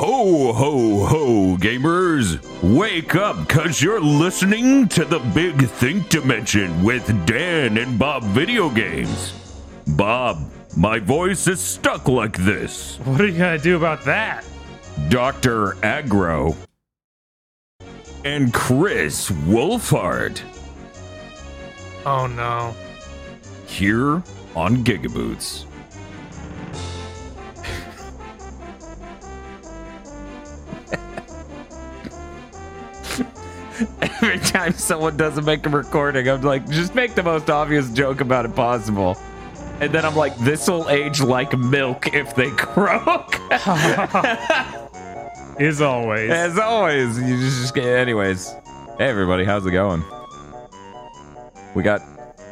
Ho, ho, ho, gamers! Wake up, cause you're listening to the Big Think Dimension with Dan and Bob Video Games. Bob, my voice is stuck like this. What are you gonna do about that? Dr. Agro. And Chris Wolfhard. Oh no. Here on Gigaboots. Every time someone doesn't make a recording, I'm like, just make the most obvious joke about it possible. And then I'm like, this will age like milk if they croak. Is always. As always, you just, just get. Anyways, hey everybody, how's it going? We got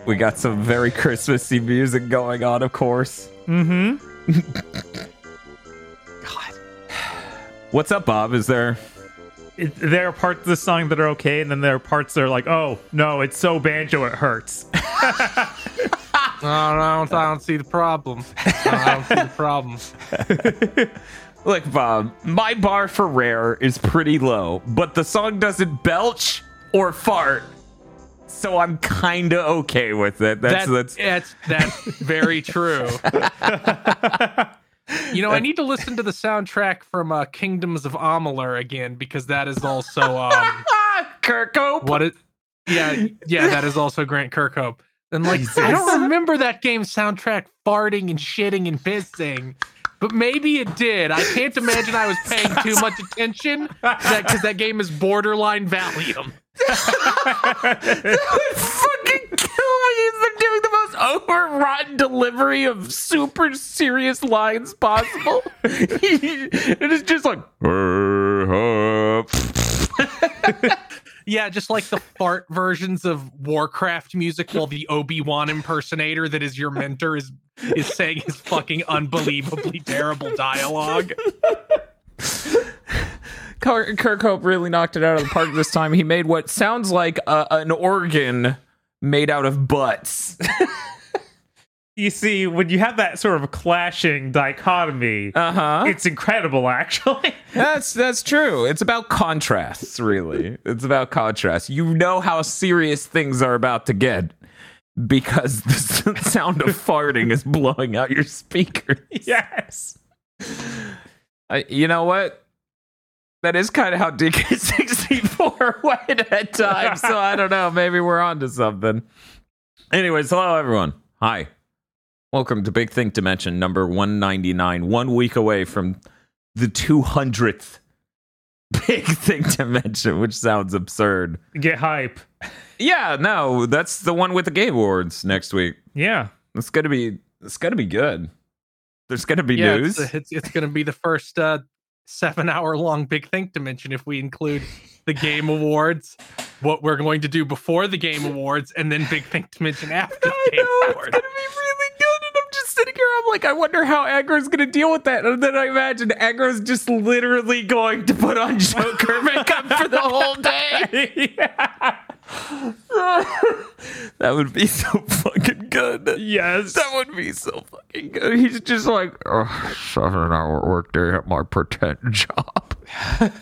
we got some very Christmassy music going on, of course. Mm-hmm. God, what's up, Bob? Is there? It, there are parts of the song that are okay, and then there are parts that are like, oh no, it's so banjo it hurts. I don't, I don't, I don't see the problem. I don't see the problem. Look, Bob, my bar for rare is pretty low, but the song doesn't belch or fart, so I'm kind of okay with it. That's That- that's. that's that's very true. You know, I need to listen to the soundtrack from uh, Kingdoms of Amalur again because that is also um Kirkhope. what it yeah yeah that is also Grant Kirkhope. And like I don't remember that game soundtrack farting and shitting and pissing. But maybe it did. I can't imagine I was paying too much attention because that game is borderline Valium. fucking kill me. He's doing the most overwrought delivery of super serious lines possible. it is just like. Yeah, just like the fart versions of Warcraft music while the Obi-Wan impersonator that is your mentor is is saying his fucking unbelievably terrible dialogue. Kirk Kirkhope really knocked it out of the park this time. He made what sounds like a, an organ made out of butts. you see, when you have that sort of clashing dichotomy, Uh huh. it's incredible, actually. That's that's true. It's about contrasts, really. It's about contrast. You know how serious things are about to get because the sound of farting is blowing out your speakers. yes. I, you know what? That is kind of how DK64 went at times. So I don't know. Maybe we're on to something. Anyways, hello everyone. Hi. Welcome to Big Think Dimension number 199. One week away from the 200th Big Think Dimension, which sounds absurd. Get hype. Yeah, no, that's the one with the Game Awards next week. Yeah. It's gonna be it's gonna be good. There's gonna be yeah, news. it's, it's, it's going to be the first uh, seven-hour-long Big Think Dimension if we include the Game Awards, what we're going to do before the Game Awards, and then Big Think Dimension after the Game know, it's Awards. gonna be really sitting here. I'm like, I wonder how Agro's gonna deal with that. And then I imagine Agro's just literally going to put on Joker makeup for the whole day. that would be so fucking good. yes. That would be so fucking good. He's just like, oh, seven hour workday at my pretend job.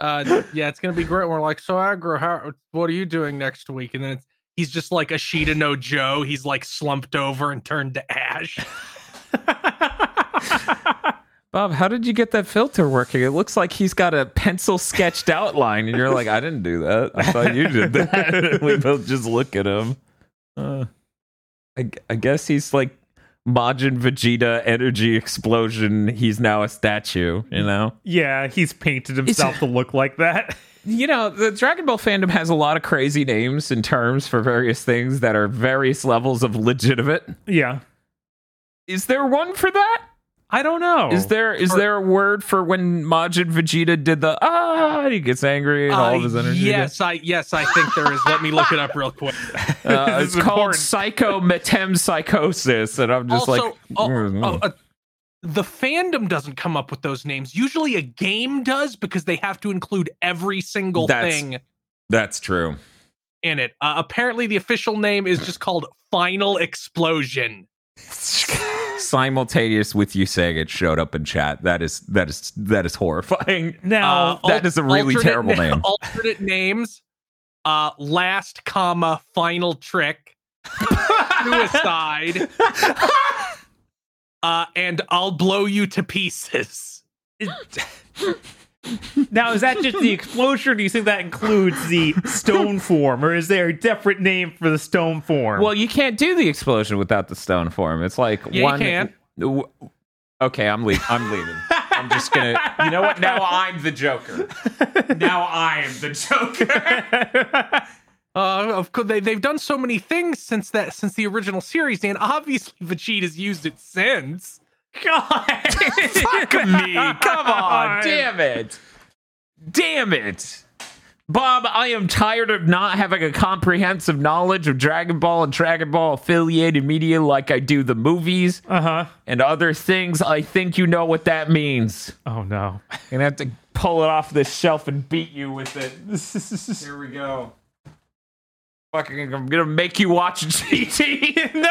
uh yeah it's gonna be great we're like so aggro how what are you doing next week and then it's he's just like a sheet of no joe he's like slumped over and turned to ash Bob, how did you get that filter working? It looks like he's got a pencil sketched outline, and you're like, I didn't do that. I thought you did that. We both just look at him. Uh, I, I guess he's like Majin Vegeta energy explosion. He's now a statue, you know? yeah, he's painted himself to look like that. You know, the Dragon Ball fandom has a lot of crazy names and terms for various things that are various levels of legitimate. Yeah. Is there one for that? I don't know. Is there is Or- there a word for when Majin Vegeta did the ah? He gets angry and all of his Uh, energy. yes i yes i think there is let me look it up real quick uh, it's called important. psychometempsychosis, and I'm just also like, oh, oh, uh, the fandom doesn't come up with those names usually a game does because they have to include every single That's- thing that's true. in it uh, apparently the official name is just called final explosion simultaneous with you saying it showed up in chat. That is that is that is horrifying. Now, Uh, that is a really terrible na- name. Alternate names. Uh, last comma final trick. Suicide. Uh, and I'll blow you to pieces. now is that just the explosion? Or do you think that includes the stone form, or is there a different name for the stone form? Well, you can't do the explosion without the stone form. It's like Yeah, you one. can. w- Okay, I'm leaving. I'm leaving. I'm just gonna. You know what? Now I'm the Joker. Now I am the Joker. Uh, of course, they they've done so many things since that since the original series, and obviously Vegeta's used it since. God, Fuck me. Come on. Damn it. Damn it. Bob, I am tired of not having a comprehensive knowledge of Dragon Ball and Dragon Ball affiliated media like I do the movies Uh huh. and other things. I think you know what that means. Oh no. I'm gonna have to pull it off this shelf and beat you with it. Here we go. Fucking, I'm gonna make you watch GT. no.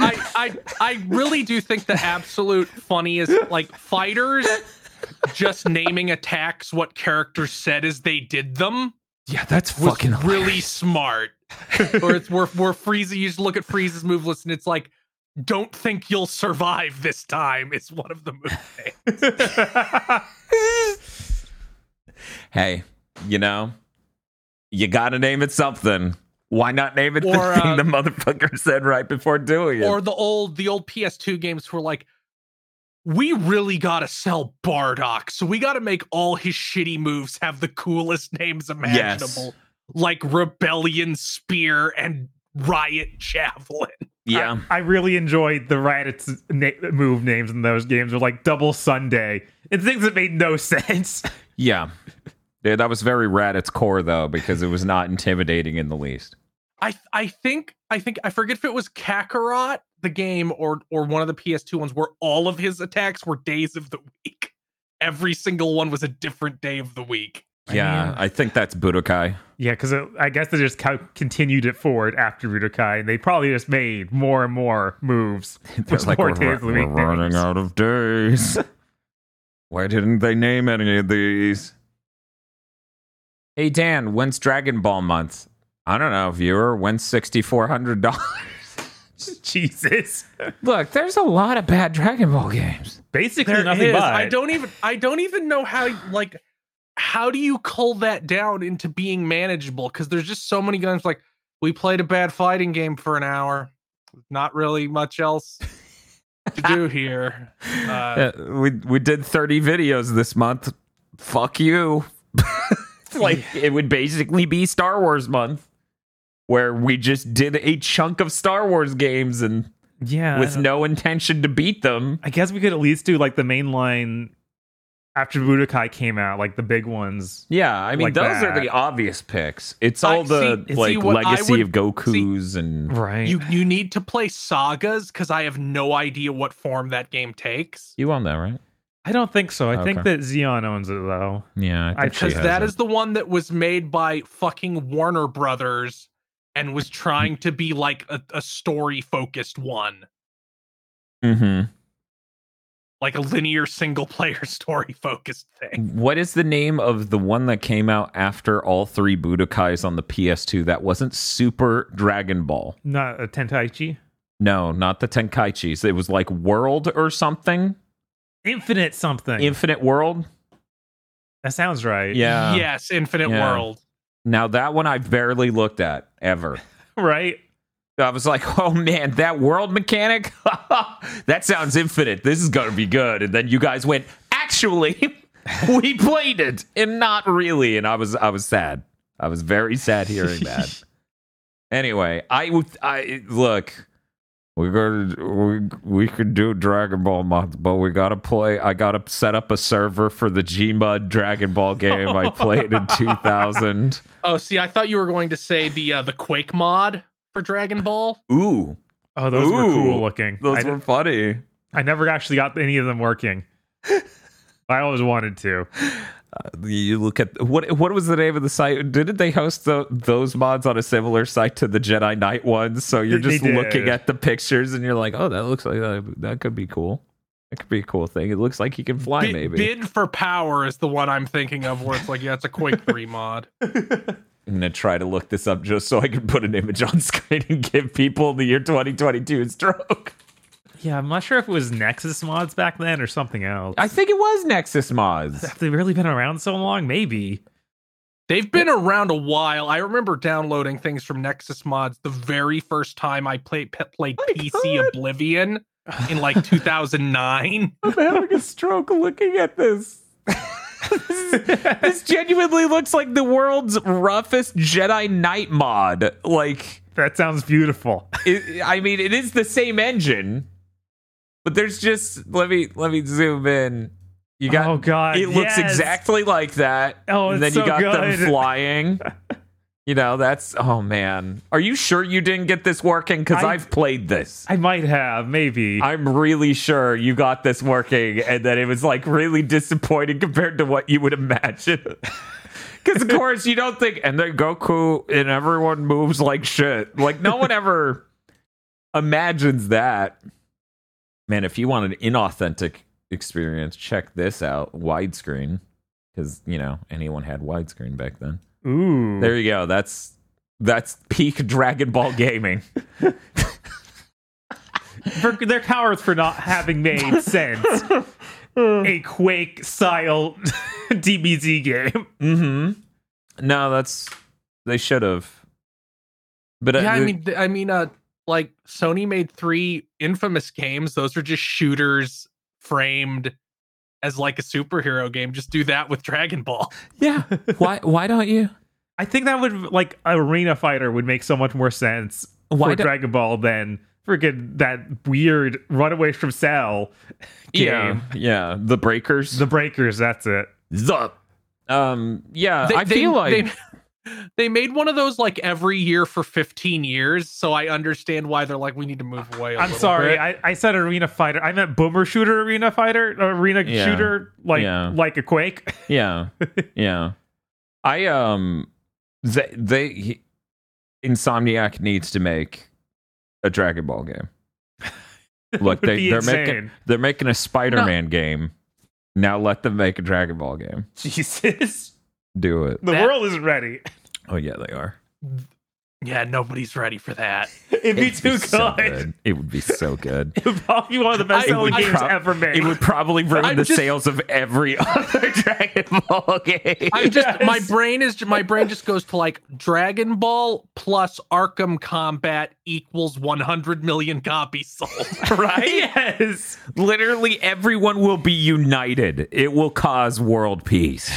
I, I I really do think the absolute funniest like fighters just naming attacks what characters said as they did them yeah, that's was fucking really smart. or it's where where Frieza you just look at Frieza's move list and it's like, don't think you'll survive this time. It's one of the move names. hey, you know, you gotta name it something. Why not name it Or, the thing uh, the motherfucker said right before doing it? or the old the old PS2 games were like, we really gotta sell Bardock, so we gotta make all his shitty moves have the coolest names imaginable, like Rebellion Spear and Riot Javelin. yeah, I really enjoyed the Raditz na- move names in those games, or like Double Sunday, and things that made no sense. yeah. Yeah, that was very Raditz core though, because it was not intimidating in the least. I I think I think I forget if it was Kakarot the game or or one of the PS2 ones where all of his attacks were days of the week. Every single one was a different day of the week. Yeah, Man. I think that's Budokai. Yeah, because I guess they just co- continued it forward after Budokai, and they probably just made more and more moves. They're like, more we're, days of the we're running names." out of days. Why didn't they name any of these? Hey Dan, when's Dragon Ball month? I don't know, viewer. When's sixty four hundred dollars? Jesus, Look, there's a lot of bad Dragon Ball games. basically There nothing is. but. I don't even I don't even know how like how do you cull that down into being manageable? Because there's just so many games like we played a bad fighting game for an hour. Not really much else to do here. Uh, Uh, we we did 30 videos this month. Fuck you. It's like it would basically be Star Wars month where we just did a chunk of Star Wars games and Yeah, with no intention to beat them. I guess we could at least do like the mainline after Budokai came out, like the big ones. Yeah, I mean Like those are the obvious picks. It's I- all the see- see like what I legacy would- of Goku's and Right. you you need to play sagas because I have no idea what form that game takes. you own that, right? I don't think so. I think that Xeon owns it though. Yeah, I I- think she Because has that it. is the one that was made by fucking Warner Brothers and was trying to be like a, a story focused one. Mhm. Like a linear single player story focused thing. What is the name of the one that came out after all three Budokais on the PS2 that wasn't Super Dragon Ball? Not a Tenkaichi. No, not the Tenkaichis. It was like World or something. Infinite something. Infinite World. that sounds right. Yeah. yes, Infinite Yeah. World. Now that one I've barely looked at ever. Right. I was like, oh man, that world mechanic? that sounds infinite. This is going to be good. And then you guys went, actually, we played it and not really. And I was, I was sad. I was very sad hearing that. anyway, I would, I look, we got we we could do Dragon Ball month, but we gotta play. I gotta set up a server for the Gmud Dragon Ball game I played in 2000. Oh, see, I thought you were going to say the uh, the Quake mod for Dragon Ball. Ooh, Oh, those were cool looking. those I, were funny. I never actually got any of them working. I always wanted to. Uh, you look at what what was the name of the site? Didn't they host the, those mods on a similar site to the Jedi Knight ones? So you're just looking at the pictures and you're like, oh, that looks like uh, that could be cool. That could be a cool thing. It looks like he can fly, Bi- maybe. Bid for power is the one I'm thinking of, where it's like, yeah, it's a Quake Three mod. I'm gonna try to look this up just so I can put an image on screen and give people the year 2022 a stroke. Yeah, I'm not sure if it was Nexus mods back then or something else. I think it was Nexus mods. Have they really been around so long? Maybe. They've been around a while. I remember downloading things from Nexus Mods the very first time I played pe- played my PC God. Oblivion in like 2009. I'm having a stroke looking at this. this genuinely looks like the world's roughest Jedi Knight mod. Like, That sounds beautiful. it, I mean, it is the same engine, but there's just let me let me zoom in. You got oh god. it looks yes. exactly like that. Oh, and then it's you so got them flying. you know, that's oh man. Are you sure you didn't get this working? Because I've played this. I might have, maybe. I'm really sure you got this working and that it was like really disappointing compared to what you would imagine. Because of course you don't think, and then Goku and everyone moves like shit. Like no one ever imagines that. Man, if you want an inauthentic experience, check this out widescreen. Because you know anyone had widescreen back then. Ooh. There you go. That's that's peak Dragon Ball gaming. for their cowards for not having made sense. a Quake style DBZ game. Mm-hmm. No, that's they should have. But uh, yeah, I mean, I mean, uh, like Sony made three infamous games. Those are just shooters framed as like a superhero game. Just do that with Dragon Ball. yeah. Why? Why don't you? I think that would like Arena Fighter would make so much more sense Why for do- Dragon Ball than freaking that weird Runaway from Cell game. Yeah, yeah. The breakers. The Breakers, that's it. The. Um. Yeah. They- I they- feel like. they, they made one of those like every year for 15 years. So I understand why they're like, we need to move away. i I'm sorry, I, I said Arena Fighter. I meant Boomer Shooter Arena Fighter, Arena Yeah. Shooter, like Yeah. like a Quake. yeah. Yeah. I um. They. they he, Insomniac needs to make a Dragon Ball game. Look, they, they're insane. making they're making a Spider-Man game. Now let them make a Dragon Ball game. Jesus, Do it. the That- world isn't ready. Oh yeah, they are. Yeah, nobody's ready for that. It'd be It'd too so good. It would be so good. It would probably be one of the best selling games prob- ever made. It would probably ruin I'm the just- sales of every other Dragon Ball game. I'm just my Yes. brain is my brain just goes to like Dragon Ball plus Arkham Combat equals 100 million copies sold. right? yes. Literally everyone will be united. It will cause world peace.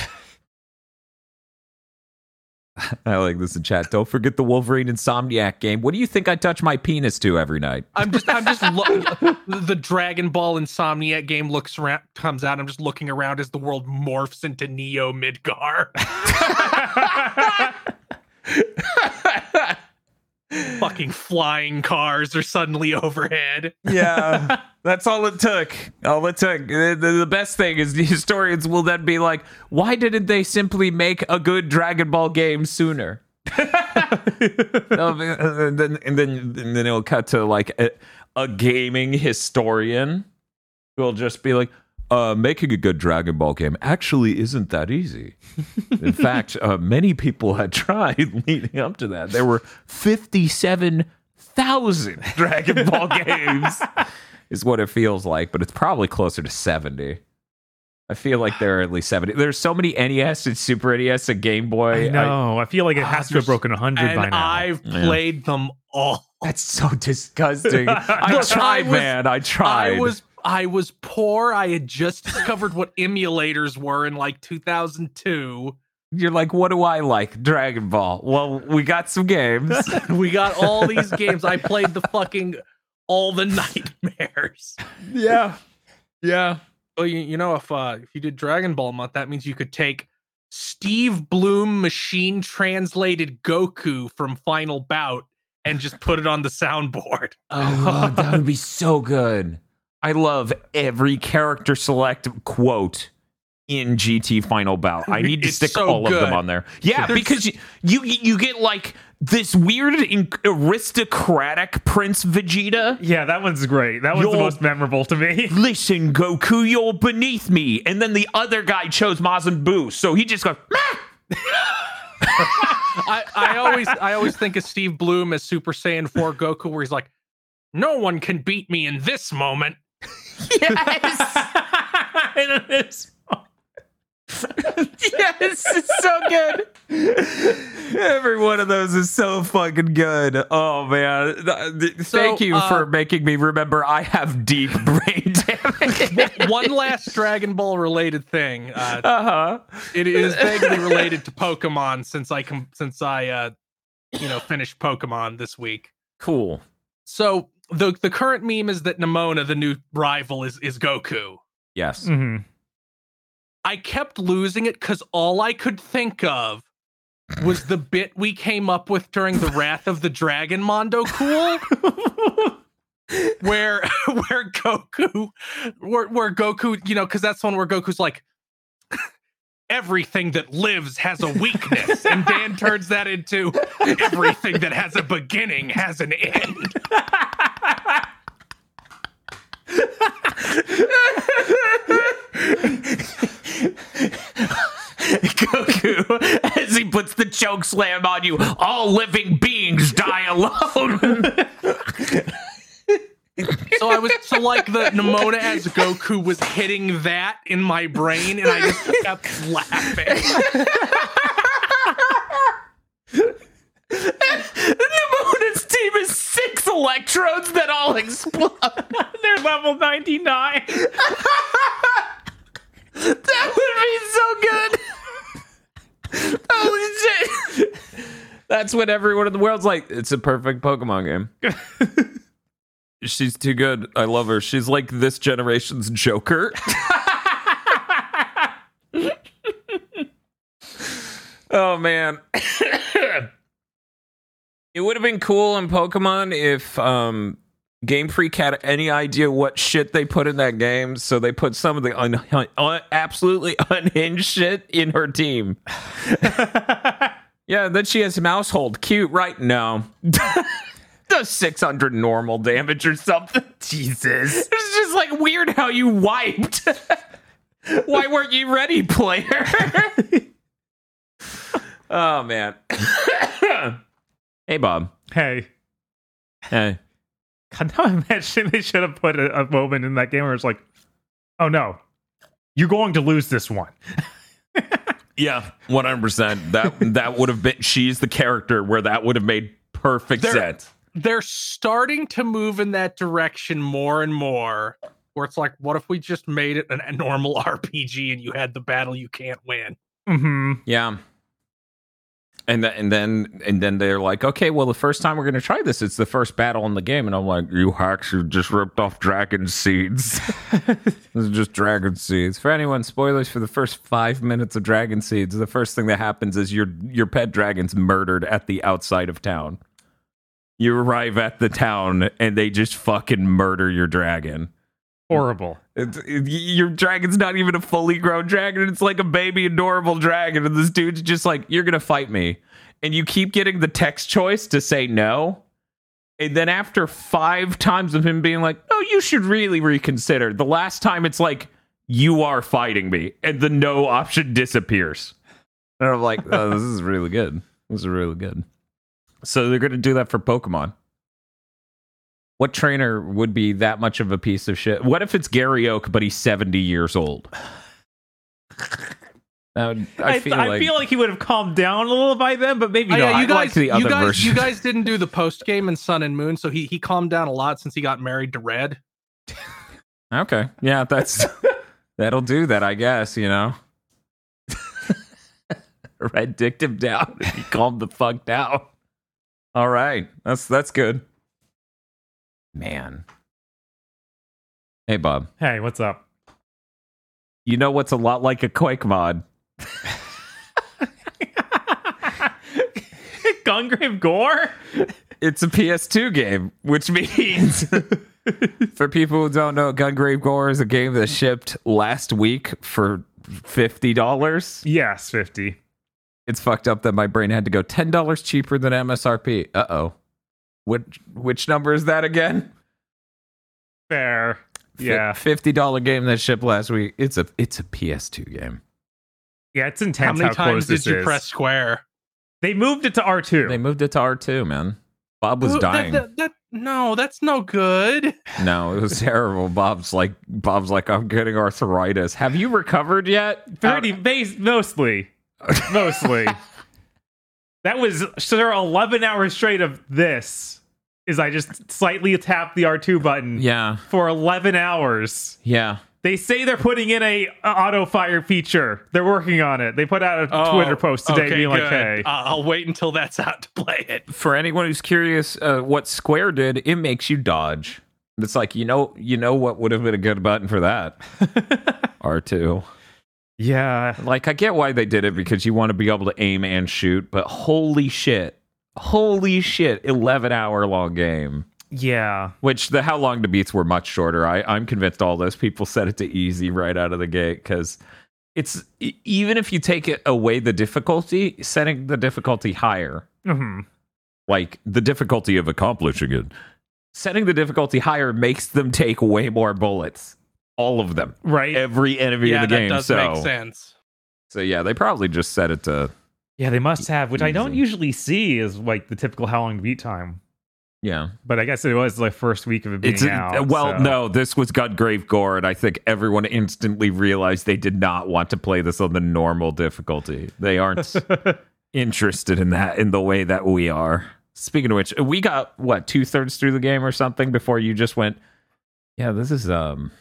I like this in chat. Don't forget the Wolverine Insomniac game. What do you think I touch my penis to every night? I'm just I'm just lo- the Dragon Ball Insomniac game looks around comes out. I'm just looking around as the world morphs into Neo Midgar. Fucking flying cars are suddenly overhead. Yeah, that's all it took. All it took. The, the, the best thing is the historians will then be like, why didn't they simply make a good Dragon Ball game sooner? And then and then and then it'll cut to like a, a gaming historian who will just be like, uh, making a good Dragon Ball game actually isn't that easy. In fact, uh, many people had tried leading up to that. There were 57,000 Dragon Ball games, is what it feels like, but it's probably closer to 70. I feel like there are at least 70. There's so many NES and Super NES and Game Boy. I know. I, feel like it has to have broken 100 by And now. I've Yeah. played them all. That's so disgusting. I tried, I was- man. I tried. I was I was poor. I had just discovered what emulators were in like 2002. You're like, what do I like? Dragon Ball. Well, we got some games. We got all these games. I played the fucking all the nightmares. yeah. Yeah. Well, you, you know, if uh, if you did Dragon Ball month, that means you could take Steve Blum machine translated Goku from Final Bout and just put it on the soundboard. Oh, that would be so good. I love every character select quote in GT Final Bout. I need to It's stick so all of them on there. Yeah, because you, you you get like this weird in- aristocratic Prince Vegeta. Yeah, that one's great. That one's the most memorable to me. Listen, Goku, you're beneath me. And then the other guy chose Majin Buu, so he just goes. "Meh." I, I always I always think of Steve Blum as Super Saiyan 4 Goku, where he's like, "No one can beat me in this moment." Yes, yes, it's so good. Every one of those is so fucking good. Oh man, th- thank So, you uh, for making me remember. I have deep brain damage. One last Dragon Ball related thing. Uh, uh huh. it is vaguely related to Pokemon since I com- since I uh, you know finished Pokemon this week. Cool. So the the current meme is that Nemona, the new rival, is is Goku. Yes. hmm I kept losing it because all I could think of was the bit we came up with during the Wrath of the Dragon Mondo Cool. where where Goku where, where Goku, you know, because that's one where Goku's like everything that lives has a weakness. and Dan turns that into everything that has a beginning has an end. Goku, as he puts the choke slam on you, all living beings die alone. So I was so like the Nemona as Goku was hitting that in my brain, and I just kept laughing. Nemona's team is six electrodes that all explode. They're level 99. That would be so good. Holy shit. That's what everyone in the world's like. It's a perfect Pokemon game. She's too good. I love her. She's like this generation's Joker. oh man. It would have been cool in Pokemon if um Game Freak had any idea what shit they put in that game, so they put some of the un- un- absolutely unhinged shit in her team. yeah, then she has Maushold. Cute, right? No. Does 600 normal damage or something. Jesus. It's just like weird how you wiped. Why weren't you ready, player? oh, man. Hey, Bob. Hey, Hey. God, now I imagine they should have put a, a moment in that game where it's like, oh no, you're going to lose this one. Yeah, one hundred percent. That that would have been. She's the character where that would have made perfect There- sense. They're starting to move in that direction more and more. Where it's like, what if we just made it an, a normal RPG and you had the battle you can't win? hmm Yeah. And then and then and then they're like, okay, well, the first time we're gonna try this, it's the first battle in the game, and I'm like, you hacks, you just ripped off dragon seeds. this is just dragon seeds. For anyone, spoilers for the first five minutes of Dragon Seeds. The first thing that happens is your your pet dragon's murdered at the outside of town. You arrive at the town and they just fucking murder your dragon. Horrible. It's, it, your dragon's not even a fully grown dragon. It's like a baby, adorable dragon. And this dude's just like, You're going to fight me. And you keep getting the text choice to say no. And then after five times of him being like, No, you should really reconsider. The last time it's like, You are fighting me. And the no option disappears. And I'm like, oh, This is really good. This is really good. So they're going to do that for Pokemon. What trainer would be that much of a piece of shit? What if it's Gary Oak, but he's 70 years old? That would- I, I, feel I like feel like he would have calmed down a little by then, but maybe Oh, not. yeah, you I'd guys, like the you guys, you guys didn't do the post game in Sun and Moon, so he he calmed down a lot since he got married to Red. okay, yeah, that's that'll do that, I guess. You know, Red dicked him down. He calmed the fuck down. All right, that's that's good. Man, hey Bob, hey, what's up? you know what's a lot like a Quake mod? Gungrave Gore? It's a PS2 game, which means for people who don't know, Gungrave Gore is a game that shipped last week for fifty dollars. Yes, fifty. It's fucked up that my brain had to go ten dollars cheaper than MSRP. Uh oh. Which which number is that again? Fair. Fi- Yeah. fifty dollar game that shipped last week. It's a it's a PS2 game. Yeah, it's How intense many how, many times close did you is. press square? They moved it to R2. They moved it to R2, man. Bob was Ooh, dying. that- that- no, that's no good. No, it was terrible. Bob's like Bob's like I'm getting arthritis. Have you recovered yet? Pretty uh, base mostly. Mostly. that was sure 11 hours straight of this. Is I just slightly tap the R2 button Yeah. for 11 hours. Yeah. They say they're putting in a, a auto fire feature. They're working on it. They put out a Twitter post today Oh, okay, being like, good. "Hey, Uh, I'll wait until that's out to play it. For anyone who's curious uh, what Square did, it makes you dodge. It's like you know you know what would have been a good button for that. R2. yeah, Like I get why they did it because you want to be able to aim and shoot, but holy shit. Holy shit, 11 hour long game. yeah, Which the how long the beats were much shorter. I, I'm convinced all those people set it to easy right out of the gate because it's even if you take it away the difficulty, setting the difficulty higher, hmm like the difficulty of accomplishing it, setting the difficulty higher makes them take way more bullets. All of them, right." every enemy yeah, in the that game. does so, make sense. so yeah, they probably just set it to yeah, they must have, which I don't usually see is like the typical how long beat time. yeah. But I guess it was the first week of it being It's a- out. well, so- no, this was Gungrave Gore, and I think everyone instantly realized they did not want to play this on the normal difficulty. They aren't interested in that in the way that we are. Speaking of which, we got what two thirds through the game or something before you just went. Yeah, this is um.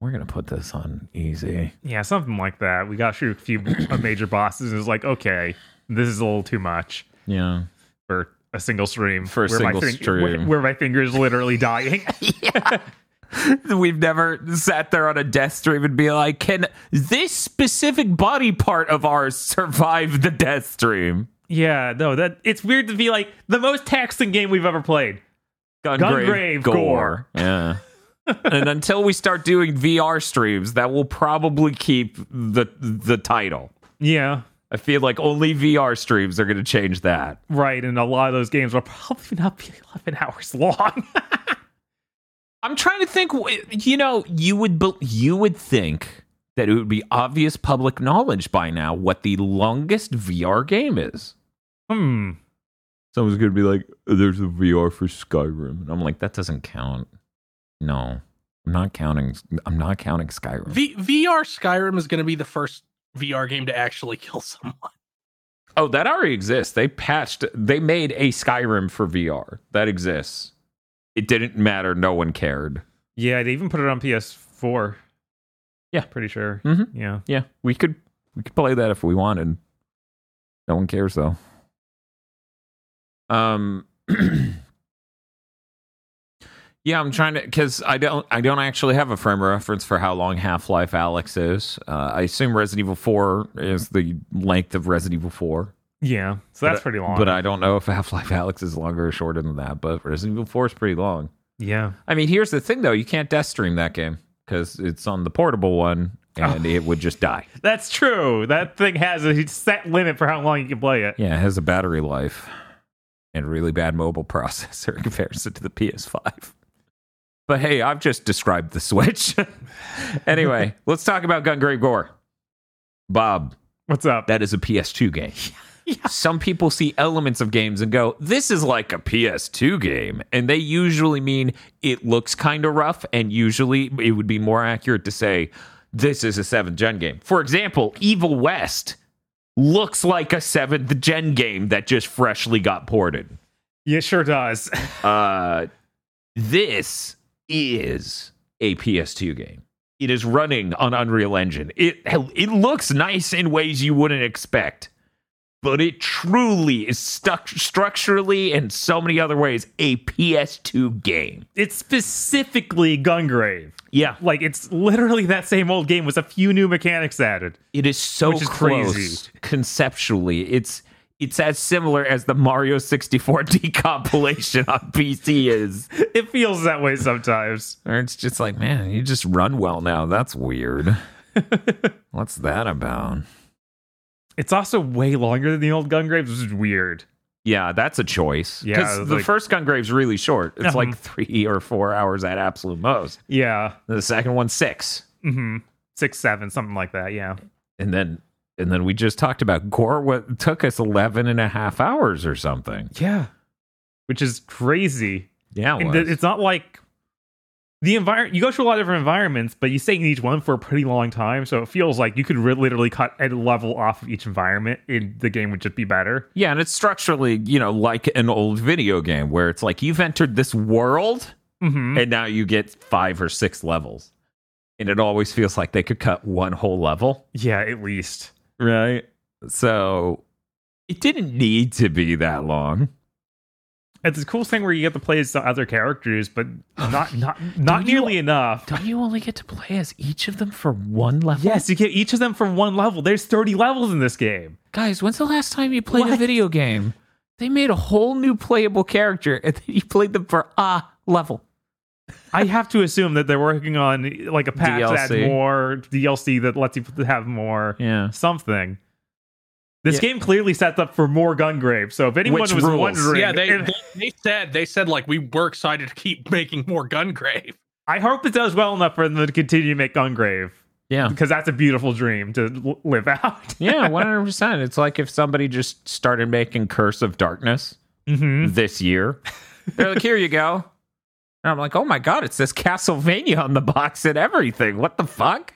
We're gonna put this on easy. Yeah, something like that. We got through a few major bosses. And it was like, okay, this is a little too much Yeah, for a single stream. For a where my single fin- stream. Where, where my fingers literally dying. yeah. we've never sat there on a death stream and be like, "Can this specific body part of ours survive the death stream?" yeah, no, that it's weird to be like the most taxing game we've ever played. Gungrave Gore. Yeah. and until we start doing VR streams, that will probably keep the the title. Yeah, I feel like only VR streams are going to change that. right. And a lot of those games will probably not be 11 hours long. I'm trying to think. You know, you would bel- you would think that it would be obvious public knowledge by now what the longest VR game is. hmm. Someone's going to be like, "There's a VR for Skyrim," and I'm like, "That doesn't count." No, I'm not counting. I'm not counting Skyrim. V- VR Skyrim is going to be the first VR game to actually kill someone. Oh, that already exists. They patched, they made a Skyrim for VR. That exists. It didn't matter. No one cared. Yeah, they even put it on PS4. Yeah. pretty sure. Mhm. Yeah. Yeah, we could we could play that if we wanted. No one cares though. Um Yeah, I'm trying to cuz I don't I don't actually have a frame of reference for how long Half-Life Alyx is. Uh, I assume Resident Evil 4 is the length of Resident Evil 4. Yeah. So that's But- pretty long. But I don't know if Half-Life Alyx is longer or shorter than that, but Resident Evil 4 is pretty long. yeah. I mean, here's the thing though, you can't death stream that game cuz it's on the portable one and it would just die. That's true. That thing has a set limit for how long you can play it. Yeah, it has a battery life and really bad mobile processor in comparison to the PS5. But hey, I've just described the Switch. anyway, let's talk about Gungrave Gore. Bob, What's up? that is a PS2 game. yeah. Some people see elements of games and go, this is like a PS2 game. And they usually mean it looks kind of rough, and usually it would be more accurate to say, this is a seventh gen game. For example, Evil West looks like a seventh gen game that just freshly got ported. Yeah, sure does. Uh, this is a PS2 game. It is running on Unreal Engine. It it looks nice in ways you wouldn't expect, but it truly is stuck structurally and so many other ways a PS2 game. it's specifically Gungrave. Yeah, Like it's literally that same old game with a few new mechanics added. it is so is close crazy. conceptually. It's it's as similar as the Mario 64 decompilation on PC is. It feels that way sometimes. Or it's just like, man, you just run well now. That's weird. What's that about? it's also way longer than the old Gungraves, which is weird. Yeah, that's a choice. Yeah, because the like- first Gungrave's really short. It's Uh-huh. like three or four hours at absolute most. Yeah. The second one's six, hmm Six, seven, something like that. Yeah. and then and then we just talked about Gore. What took us 11 and a half hours or something? Yeah. Which is crazy. Yeah, it th- it's not like the environment. You go through a lot of different environments, but you stay in each one for a pretty long time. So it feels like you could re- literally cut a level off of each environment, and the game would just be better. Yeah, and it's structurally, you know, like an old video game where it's like you've entered this world hmm and now you get five or six levels. And it always feels like they could cut one whole level. Yeah, at least. Right. So it didn't need to be that long. It's a cool thing where you get to play as the other characters, but not not not Don't you- nearly enough. Don't you only get to play as each of them for one level? Yes, you get each of them for one level. There's 30 levels in this game. Guys, when's the last time you played a video game? They made a whole new playable character and then you played them for a level. I have to assume that they're working on like a patch that adds DLC. more DLC that lets you have more Yeah. something. This Yeah. game clearly sets up for more Gungrave. So if anyone Which was rules. wondering, Yeah, they, if- they they said they said like we were excited to keep making more Gungrave. I hope it does well enough for them to continue to make Gungrave Yeah. because that's a beautiful dream to live out. Yeah, 100%. It's like if somebody just started making Curse of Darkness hmm this year. They're like, here you go. And I'm like, oh my God, it says Castlevania on the box and everything. What the fuck?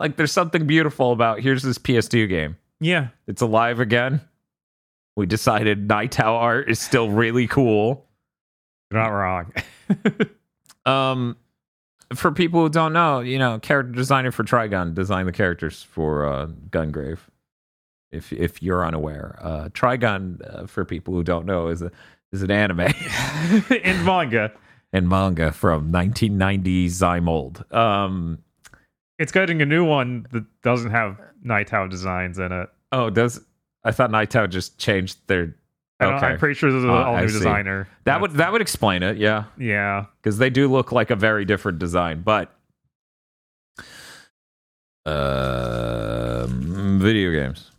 Like, there's something beautiful about here's this PS2 game. Yeah, It's alive again. We decided Nightow art is still really cool. you're not wrong. Um, for people who don't know, you know, character designer for Trigun designed the characters for uh, Gungrave. If if you're unaware, uh, Trigun, uh, for people who don't know, is a is an anime in manga, and manga from 1990 Zymold. Um, it's getting a new one that doesn't have Nightow designs in it. oh, does I thought Nightow just changed their? Okay. I'm pretty sure there's an Uh, all I new designer. that would that would explain it. Yeah, yeah. because they do look like a very different design, but um, video games.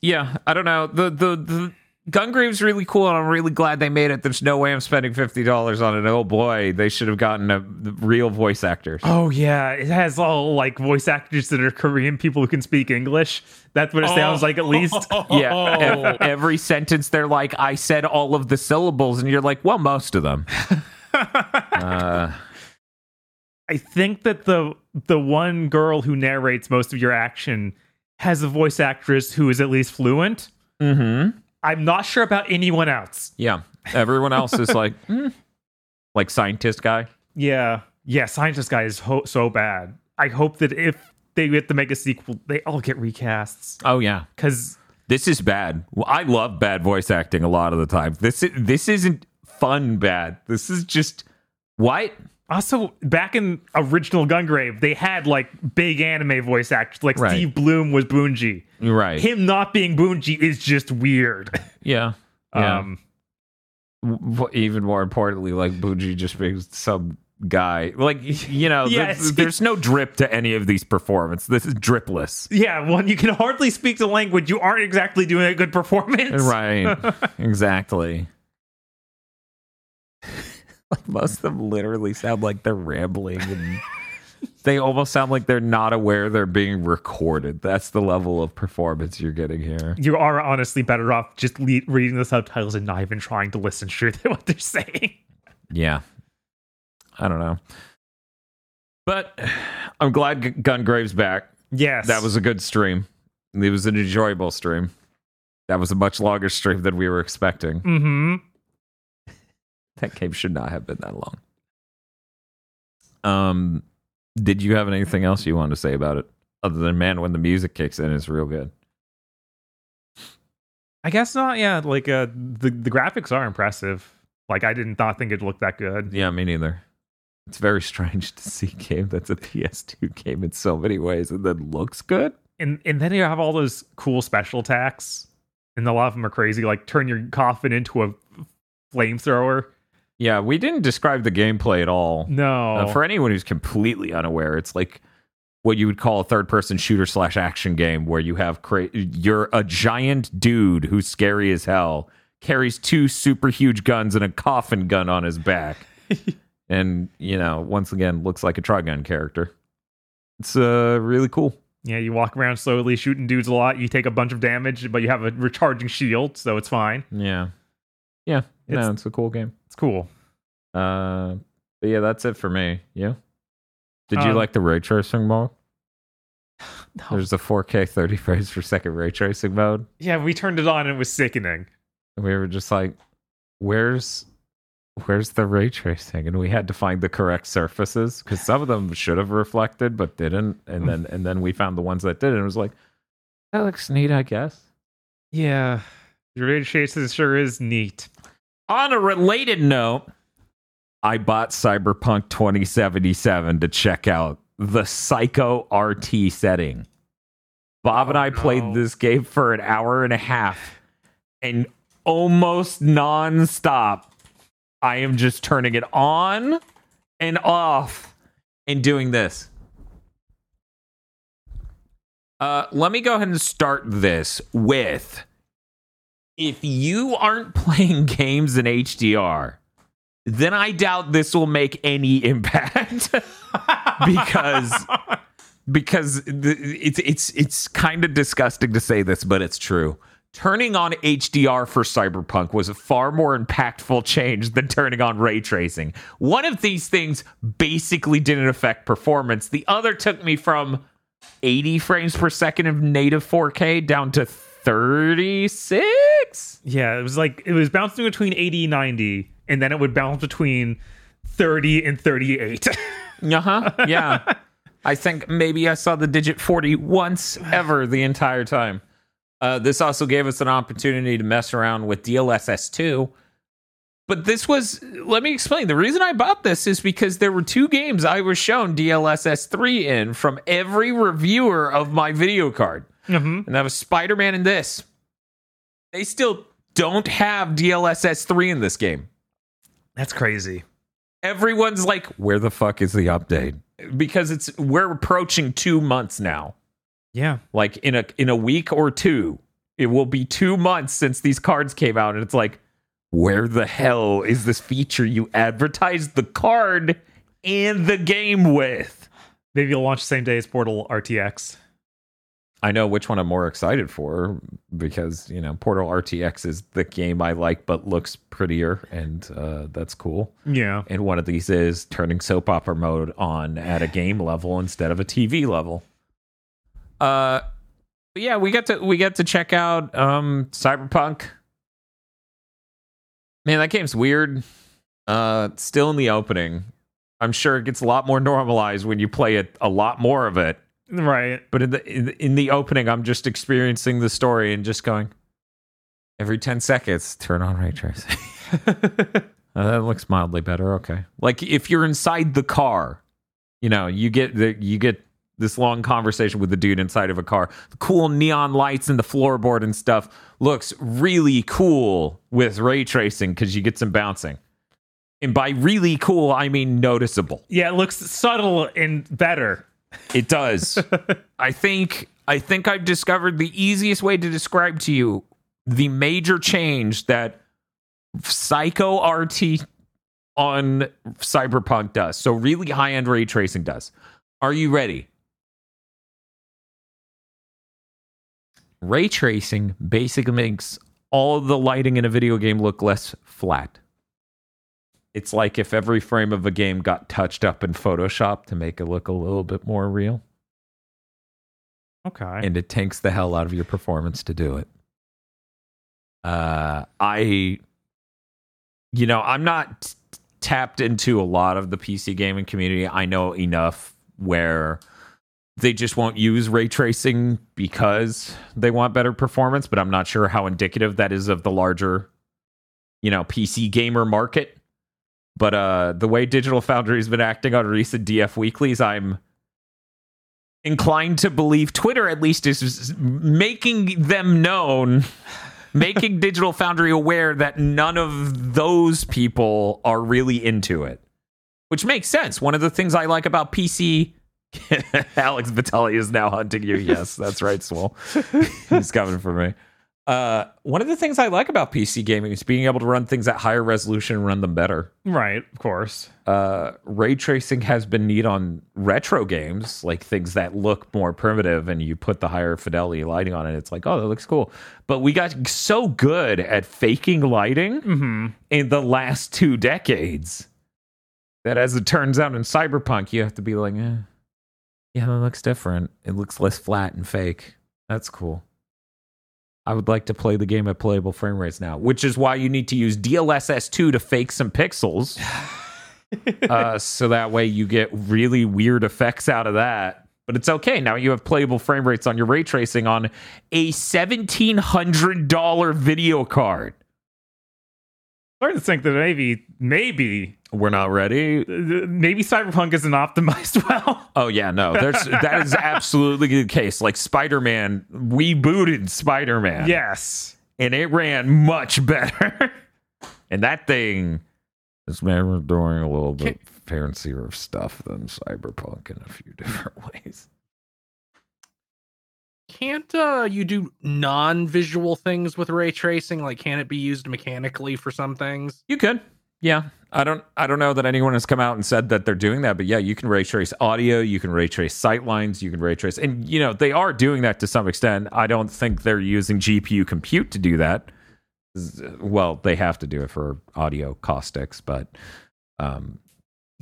Yeah, I don't know. The the the Gungrave's really cool, and I'm really glad they made it. There's no way I'm spending fifty dollars on it. Oh boy, they should have gotten a, real voice actor. Oh yeah, it has all like voice actors that are Korean people who can speak English. That's what it sounds like at least. Yeah, ev- every sentence they're like, I said all of the syllables, and you're like, well, most of them. uh, I think that the the one girl who narrates most of your action has a voice actress who is at least fluent. mm-hmm. I'm not sure about anyone else. Yeah, everyone else is like, "Hmm." like scientist guy. Yeah, yeah. Scientist guy is ho- so bad. I hope that if they get to make a sequel, they all get recasts Oh yeah, because This is bad. Well, I love bad voice acting a lot of the time. This this isn't fun bad. This is just what? Also back in original Gungrave, they had like big anime voice actors. Like Right. Steve Blum was Bunji. Right. Him not being Bunji is just weird. yeah. Yeah. Um, even more importantly, like Bunji just being some guy. Like you know, there's no drip to any of these performances. This is dripless. yeah, when you can hardly speak the language, you aren't exactly doing a good performance. Right. exactly. Like most of them literally sound like they're rambling and they almost sound like they're not aware they're being recorded. That's the level of performance you're getting here. You are honestly better off just le- reading the subtitles and not even trying to listen sure to what they're saying. Yeah. I don't know. But I'm glad G- Gungrave's back. Yes. That was a good stream. It was an enjoyable stream. That was a much longer stream than we were expecting. Mm-hmm. That game should not have been that long. Um, did you have anything else you wanted to say about it, other than man, when the music kicks in, it's real good. I guess not. Yeah, like uh, the the graphics are impressive. Like I did not not think it looked that good. Yeah, me neither. It's very strange to see a game that's a PS2 game in so many ways and then looks good. And and then you have all those cool special attacks, and a lot of them are crazy. Like turn your coffin into a flamethrower. Yeah, we didn't describe the gameplay at all. No, Uh, for anyone who's completely unaware, it's like what you would call a third person shooter slash action game where you have cra- you're a giant dude who's scary as hell carries two super huge guns and a coffin gun on his back and you know once again looks like a Trigun character it's uh really cool Yeah, you walk around slowly shooting dudes a lot. You take a bunch of damage, but you have a recharging shield, so it's fine. yeah yeah no It's- it's a cool game It's cool. uh but yeah that's it for me yeah did you Um, like the ray tracing mode there's a 4k 30 frames per second ray tracing mode Yeah, we turned it on and it was sickening. And we were just like, "Where's, where's the ray tracing?" And we had to find the correct surfaces because some of them should have reflected but didn't. And then, and then we found the ones that did, and it was like, "That looks neat, I guess." Yeah. The ray tracing sure is neat. On a related note, I bought Cyberpunk 2077 to check out the Psycho RT setting. Bob and Oh, I played this game for an hour and a half, and almost nonstop, I am just turning it on and off and doing this. Uh, let me go ahead and start this with if you aren't playing games in HDR, then I doubt this will make any impact because because it's it's it's kind of disgusting to say this, but it's true. Turning on HDR for Cyberpunk was a far more impactful change than turning on ray tracing. One of these things basically didn't affect performance. The other took me from 80 frames per second of native 4K down to 36. Yeah, it was like it was bouncing between 80 and 90, and then it would bounce between 30 and 38. Uh huh. Yeah. I think maybe I saw the digit 40 once ever the entire time. Uh, this also gave us an opportunity to mess around with DLSS 2. But this was, let me explain. The reason I bought this is because there were two games I was shown DLSS 3 in from every reviewer of my video card. Hmm And that was Spider Man in this. They still don't have DLSS 3 in this game. That's crazy. everyone's like, where the fuck is the update? Because it's we're approaching two months now. Yeah. Like in a in a week or two, it will be two months since these cards came out, and it's like, where the hell is this feature you advertised the card and the game with? Maybe you'll launch the same day as Portal RTX. I know which one I'm more excited for because you know Portal RTX is the game I like, but looks prettier, and uh, that's cool. Yeah. and one of these is turning soap opera mode on at a game level instead of a TV level. Uh yeah, we got to we got to check out um Cyberpunk. Man, that game's weird. Uh still in the opening. I'm sure it gets a lot more normalized when you play it a lot more of it. Right. But in the in, in the opening, I'm just experiencing the story and just going every 10 seconds turn on ray tracing. Uh, that looks mildly better. Okay. Like if you're inside the car, you know, you get the you get this long conversation with the dude inside of a car. The cool neon lights and the floorboard and stuff looks really cool with ray tracing because you get some bouncing. And by really cool, I mean noticeable. yeah, it looks subtle and better. It does. I think I think I've discovered the easiest way to describe to you the major change that Psycho RT on Cyberpunk does. So really high end ray tracing does. Are you ready? Ray tracing basically makes all the lighting in a video game look less flat. It's like if every frame of a game got touched up in Photoshop to make it look a little bit more real Okay. and it tanks the hell out of your performance to do it. Uh, I, you know, I'm not t- tapped into a lot of the PC gaming community. I know enough where they just won't use ray tracing because they want better performance, but I'm not sure how indicative that is of the larger, you know, PC gamer market. But uh, the way Digital Foundry has been acting on recent DF weeklies, I'm inclined to believe Twitter at least is making them known, making Digital Foundry aware that none of those people are really into it. Which makes sense. One of the things I like about PC Alex Battaglia is now hunting you. Yes, that's right, Swole. He's coming for me. Uh, one of the things I like about PC gaming is being able to run things at higher resolution and run them better. Right, of course. Uh, ray tracing has been neat on retro games, like things that look more primitive, and you put the higher fidelity lighting on it. It's like, oh, that looks cool. But we got so good at faking lighting hmm in the last two decades that, as it turns out in Cyberpunk, you have to be like, eh, yeah, that looks different. It looks less flat and fake. That's cool. I would like to play the game at playable frame rates now, which is why you need to use DLSS 2 to fake some pixels. uh, so that way you get really weird effects out of that. But it's okay. Now you have playable frame rates on your ray tracing on a $1,700 video card. Starting to think that maybe, maybe, We're not ready. maybe Cyberpunk isn't optimized well. Oh yeah, no. There's that is absolutely the case. Like Spider-Man, we booted Spider-Man. yes. And it ran much better. and that thing is doing a little bit fancier of stuff than Cyberpunk in a few different ways. Can't uh, you do non-visual things with ray tracing? Like, can it be used mechanically for some things? You could. Yeah. I don't I don't know that anyone has come out and said that they're doing that, but yeah, you can ray trace audio, you can ray trace sight lines, you can ray trace and you know, they are doing that to some extent. I don't think they're using GPU compute to do that. Well, they have to do it for audio caustics, but um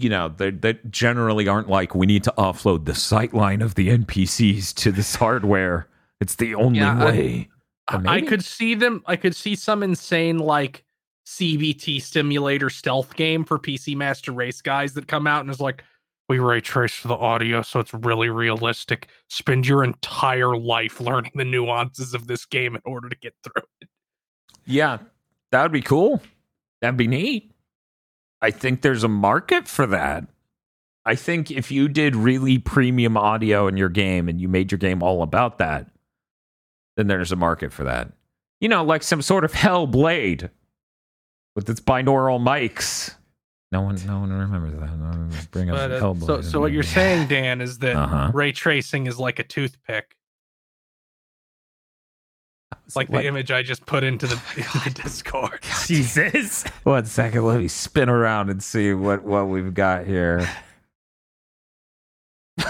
you know, they generally aren't like we need to offload the sight line of the NPCs to this hardware. It's the only Yeah, way. I, I could see them. I could see some insane like CBT simulator stealth game for PC Master Race guys that come out and is like, we ray trace the audio so it's really realistic. Spend your entire life learning the nuances of this game in order to get through it. Yeah, that would be cool. That'd be neat. I think there's a market for that. I think if you did really premium audio in your game and you made your game all about that, then there's a market for that. You know, like some sort of Hellblade with its binaural mics. No one, no one remembers that. No one bring up But, uh, Hellblade. so, so what you're saying, Dan, is that Uh-huh. ray tracing is like a toothpick, like What- the image I just put into the, into the Discord. Jesus. One second, let me spin around and see what what we've got here.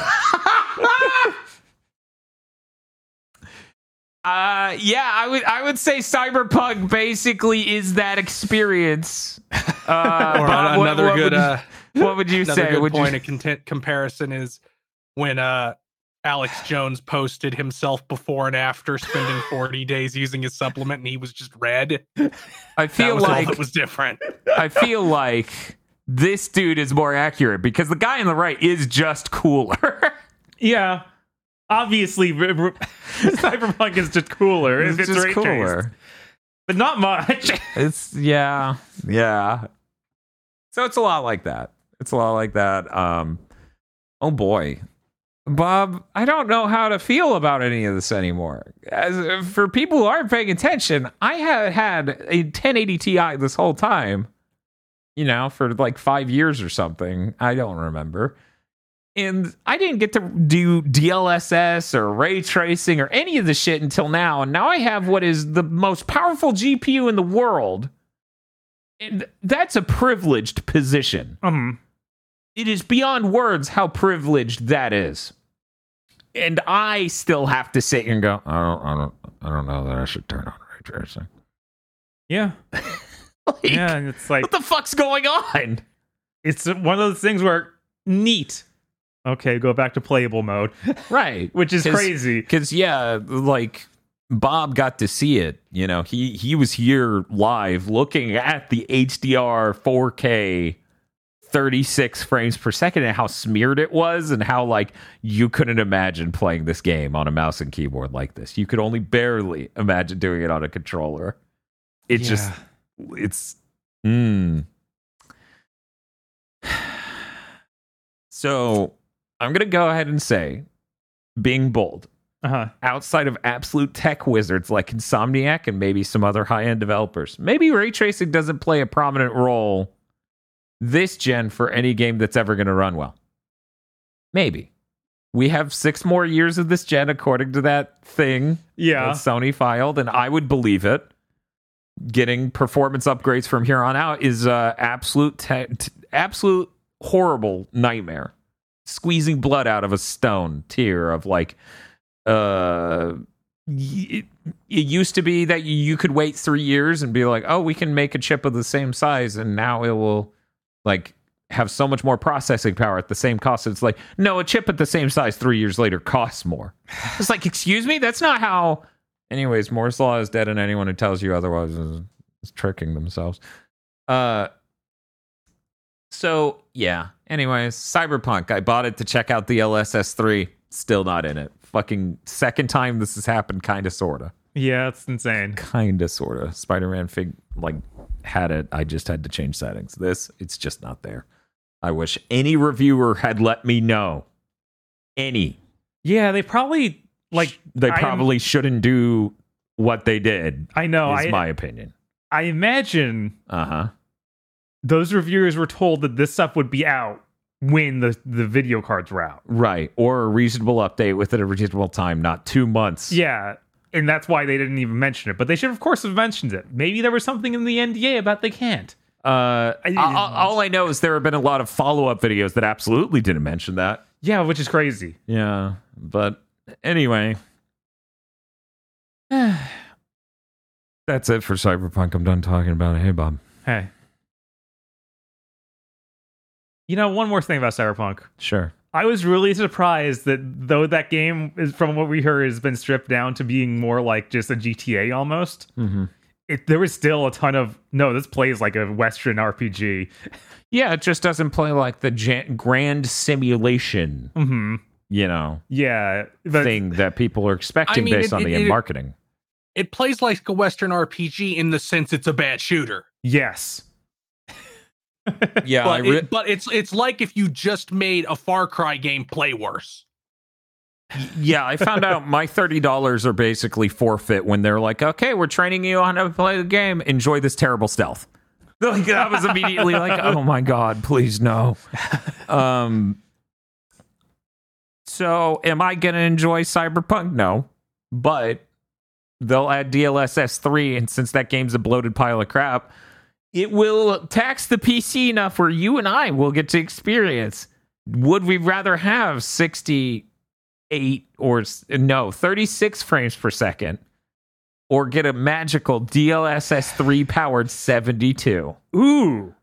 uh yeah, I would I would say Cyberpunk basically is that experience. Uh, or Bob, what- another what good would, uh, what would you another say? good Would point you, of content comparison is when uh Alex Jones posted himself before and after spending 40 days using his supplement and he was just red. I feel like that was different. I feel like this dude is more accurate because the guy on the right is just cooler. Yeah. Obviously, Cyberpunk is just cooler. It's it's just cooler. But not much. It's yeah, yeah. So it's a lot like that. It's a lot like that. Um, oh boy, Bob, I don't know how to feel about any of this anymore. As for people who aren't paying attention, I had had a 1080 Ti this whole time. You know, for like five years or something. I don't remember. And I didn't get to do DLSS or ray tracing or any of the shit until now. And now I have what is the most powerful GPU in the world. And that's a privileged position. Um, It is beyond words how privileged that is. And I still have to sit here and go, I don't, I don't, I don't know that I should turn on ray tracing. yeah. Like, Yeah. And it's like, What the fuck's going on? it's one of those things where neat. Okay, go back to playable mode, Right. which is 'Cause- crazy. Because yeah, like Bob got to see it. You know, he he was here live looking at the HDR 4K 36 frames per second and how smeared it was and how like you couldn't imagine playing this game on a mouse and keyboard like this. You could only barely imagine doing it on a controller. It just it's mm. So, I'm going to go ahead and say being bold Uh huh. outside of absolute tech wizards like Insomniac and maybe some other high end developers. Maybe ray tracing doesn't play a prominent role this gen for any game that's ever going to run well. Maybe. we have six more years of this gen according to that thing Yeah. that Sony filed, and I would believe it. Getting performance upgrades from here on out is uh, absolute, te- t- absolute horrible nightmare. Squeezing blood out of a stone tear of like, uh, it, used to be that you could wait three years and be like, oh, we can make a chip of the same size, and now it will like have so much more processing power at the same cost. It's like, no, a chip at the same size three years later costs more. It's like, excuse me, that's not how. Anyways, Moore's law is dead, and anyone who tells you otherwise is, is tricking themselves. Uh, so yeah. Anyways, Cyberpunk. I bought it to check out the LSS3. Still not in it. Fucking second time this has happened. Kind of, sorta. Yeah, it's insane. Kind of, sorta. Spider-Man fig like had it. I just had to change settings. This, it's just not there. I wish any reviewer had let me know. Any. Yeah, they probably like They I am- probably shouldn't do what they did. I know. is I my opinion. I imagine Uh huh. those reviewers were told that this stuff would be out when the the video cards were out. Right. Or a reasonable update within a reasonable time, not two months. Yeah. And that's why they didn't even mention it. But they should, of course, have mentioned it. Maybe there was something in the NDA about they can't. Uh, I- all, all I know is there have been a lot of follow up videos that absolutely didn't mention that. Yeah, which is crazy. Yeah. But anyway. That's it for Cyberpunk. I'm done talking about it. Hey, Bob. Hey. You know, one more thing about Cyberpunk. Sure. I was really surprised that though that game is from what we heard has been stripped down to being more like just a GTA almost. Mm-hmm. It, there was still a ton of no. This plays like a Western RPG. Yeah, it just doesn't play like the jan- grand simulation, hmm you know, Yeah, but thing that people are expecting I mean, based it- on the it- it- marketing. It plays like a Western RPG in the sense it's a bad shooter. yes, Yeah, but, it- but it's it's like if you just made a Far Cry game play worse. Yeah, I found out my thirty dollars are basically forfeit when they're like, "Okay, we're training you on how to play the game. Enjoy this terrible stealth." Like I was immediately like, "Oh my god, please no." Um. So, am I going to enjoy Cyberpunk? No, but they'll add DLSS three, and since that game's a bloated pile of crap, it will tax the PC enough where you and I will get to experience. Would we rather have 68 or no 36 frames per second or get a magical DLSS 3 powered 72. ooh,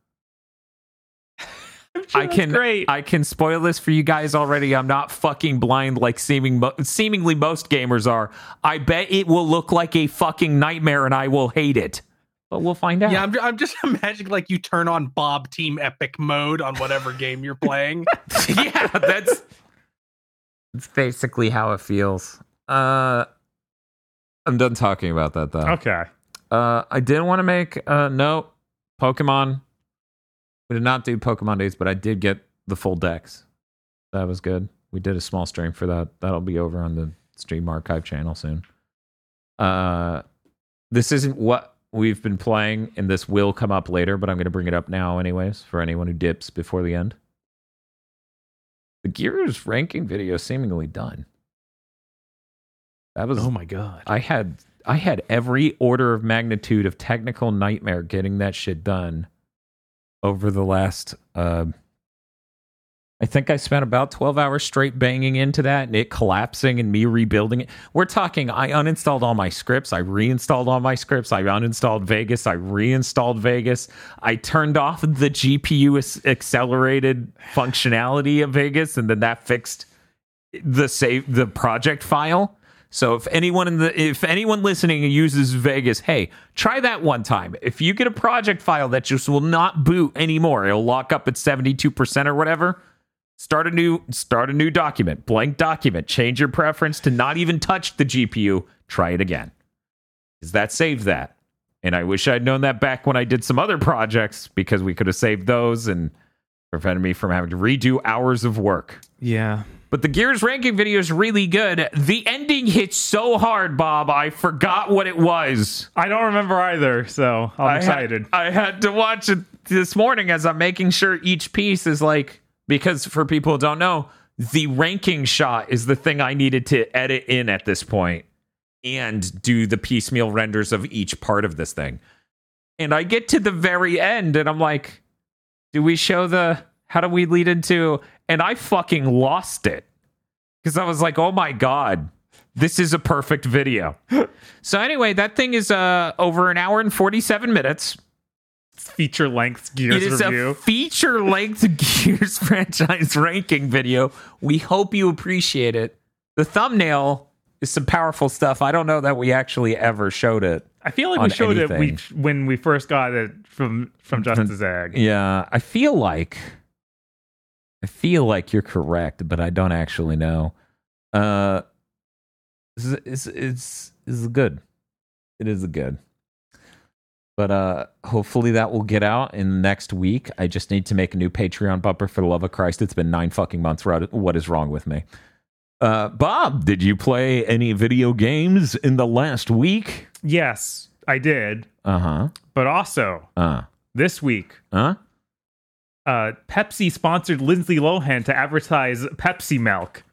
I'm sure I that's can great. I can spoil this for you guys already. I'm not fucking blind like seeming mo- seemingly most gamers are. I bet it will look like a fucking nightmare and I will hate it. But we'll find out. Yeah, I'm, I'm just imagining like you turn on Pop Team Epic mode on whatever game you're playing. yeah, that's that's basically how it feels. Uh I'm done talking about that though. okay, Uh, I didn't want to make uh no Pokemon. We did not do Pokemon days, but I did get the full decks. That was good. We did a small stream for that. That'll be over on the stream archive channel soon. Uh, this isn't what we've been playing, and this will come up later, but I'm going to bring it up now, anyways, for anyone who dips before the end. The Gears ranking video seemingly done. That was oh my god, I had I had every order of magnitude of technical nightmare getting that shit done over the last uh I think I spent about 12 hours straight banging into that and it collapsing and me rebuilding it. We're talking I uninstalled all my scripts, I reinstalled all my scripts, I uninstalled Vegas, I reinstalled Vegas. I turned off the GPU accelerated functionality of Vegas and then that fixed the save the project file. So if anyone in the if anyone listening uses Vegas, hey, try that one time. If you get a project file that just will not boot anymore, it'll lock up at 72% or whatever. Start a new start a new document, blank document, change your preference to not even touch the GPU, try it again. Is that saved that? And I wish I'd known that back when I did some other projects because we could have saved those and prevented me from having to redo hours of work. yeah. But the Gears ranking video is really good. The ending hits so hard, Bob. I forgot what it was. I don't remember either, so I'm I had- excited. I had to watch it this morning as I'm making sure each piece is like because for people who don't know, the ranking shot is the thing I needed to edit in at this point and do the piecemeal renders of each part of this thing. And I get to the very end and I'm like, do we show the how do we lead into and I fucking lost it. Cuz I was like, "Oh my god, this is a perfect video." so anyway, that thing is uh over an hour and 47 minutes. Feature length Gears It is review. a feature length Gears franchise ranking video. We hope you appreciate it. The thumbnail is some powerful stuff. I don't know that we actually ever showed it. I feel like we showed it we, when we first got it from from Justice Egg. Yeah, I feel like I feel like you're correct, but I don't actually know. Uh it's it's it's, it's good. It is good. But uh hopefully that will get out in next week. I just need to make a new Patreon bumper for the love of Christ. It's been 9 fucking months. What what is wrong with me? Uh Bob, did you play any video games in the last week? Yes, I did. Uh-huh. But also Uh. this week, Huh? uh, Pepsi sponsored Lindsay Lohan to advertise Pepsi milk,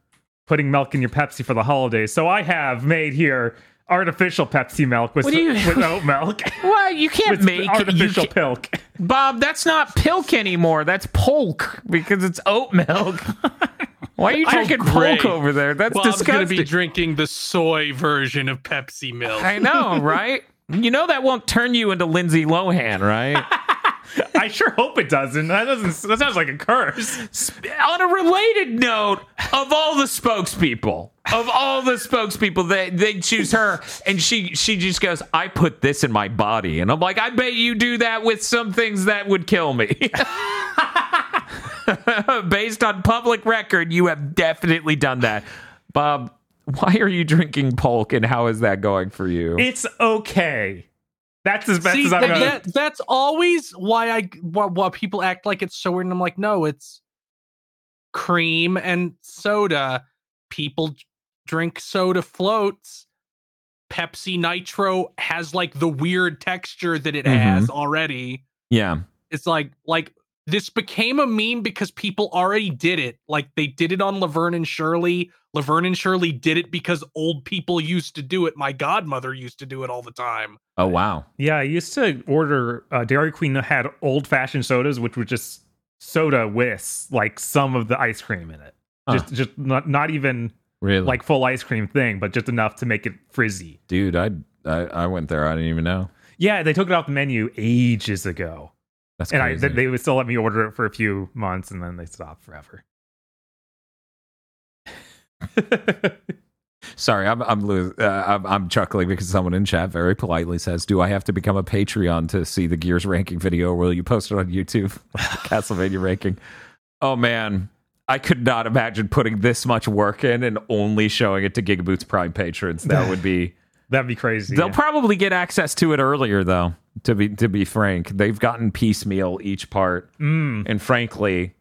putting milk in your Pepsi for the holidays. So I have made here artificial Pepsi milk with, What you- with oat milk. Well, you can't with make you artificial can't- pilk. Bob, that's not pilk anymore. That's polk because it's oat milk. Why are you oh, drinking great. polk over there? That's Bob's gonna be drinking the soy version of Pepsi milk. I know, right? You know that won't turn you into Lindsay Lohan, right? I sure hope it doesn't. That doesn't. That sounds like a curse. On a related note, of all the spokespeople, of all the spokespeople, they they choose her, and she she just goes, "I put this in my body," and I'm like, "I bet you do that with some things that would kill me." Based on public record, you have definitely done that, Bob. Why are you drinking polk, and how is that going for you? It's okay. That's as best See, as I'm that, gonna. that- that's always why I why, why people act like it's so weird. And I'm like, no, it's cream and soda. People drink soda floats. Pepsi Nitro has like the weird texture that it mm-hmm. has already. yeah, It's like like this became a meme because people already did it. Like they did it on Laverne and Shirley. Laverne and Shirley did it because old people used to do it. My godmother used to do it all the time. Oh wow. Yeah, I used to order uh, Dairy Queen had old fashioned sodas, which were just soda with like some of the ice cream in it. Huh. Just, just not, not even Really? like full ice cream thing, but just enough to make it frizzy. dude, I, I I went there. I didn't even know. Yeah, they took it off the menu ages ago, That's and I, crazy. they, they would still let me order it for a few months, and then they stopped forever. Sorry, I'm I'm, lo- uh, I'm I'm chuckling because someone in chat very politely says, "Do I have to become a Patreon to see the Gears ranking video? Or will you post it on YouTube? Castlevania ranking." Oh man, I could not imagine putting this much work in and only showing it to Gigaboots Prime patrons. That would be. That'd be crazy. They'll probably get access to it earlier, though. To be to be frank, they've gotten piecemeal each part, Mm, and frankly,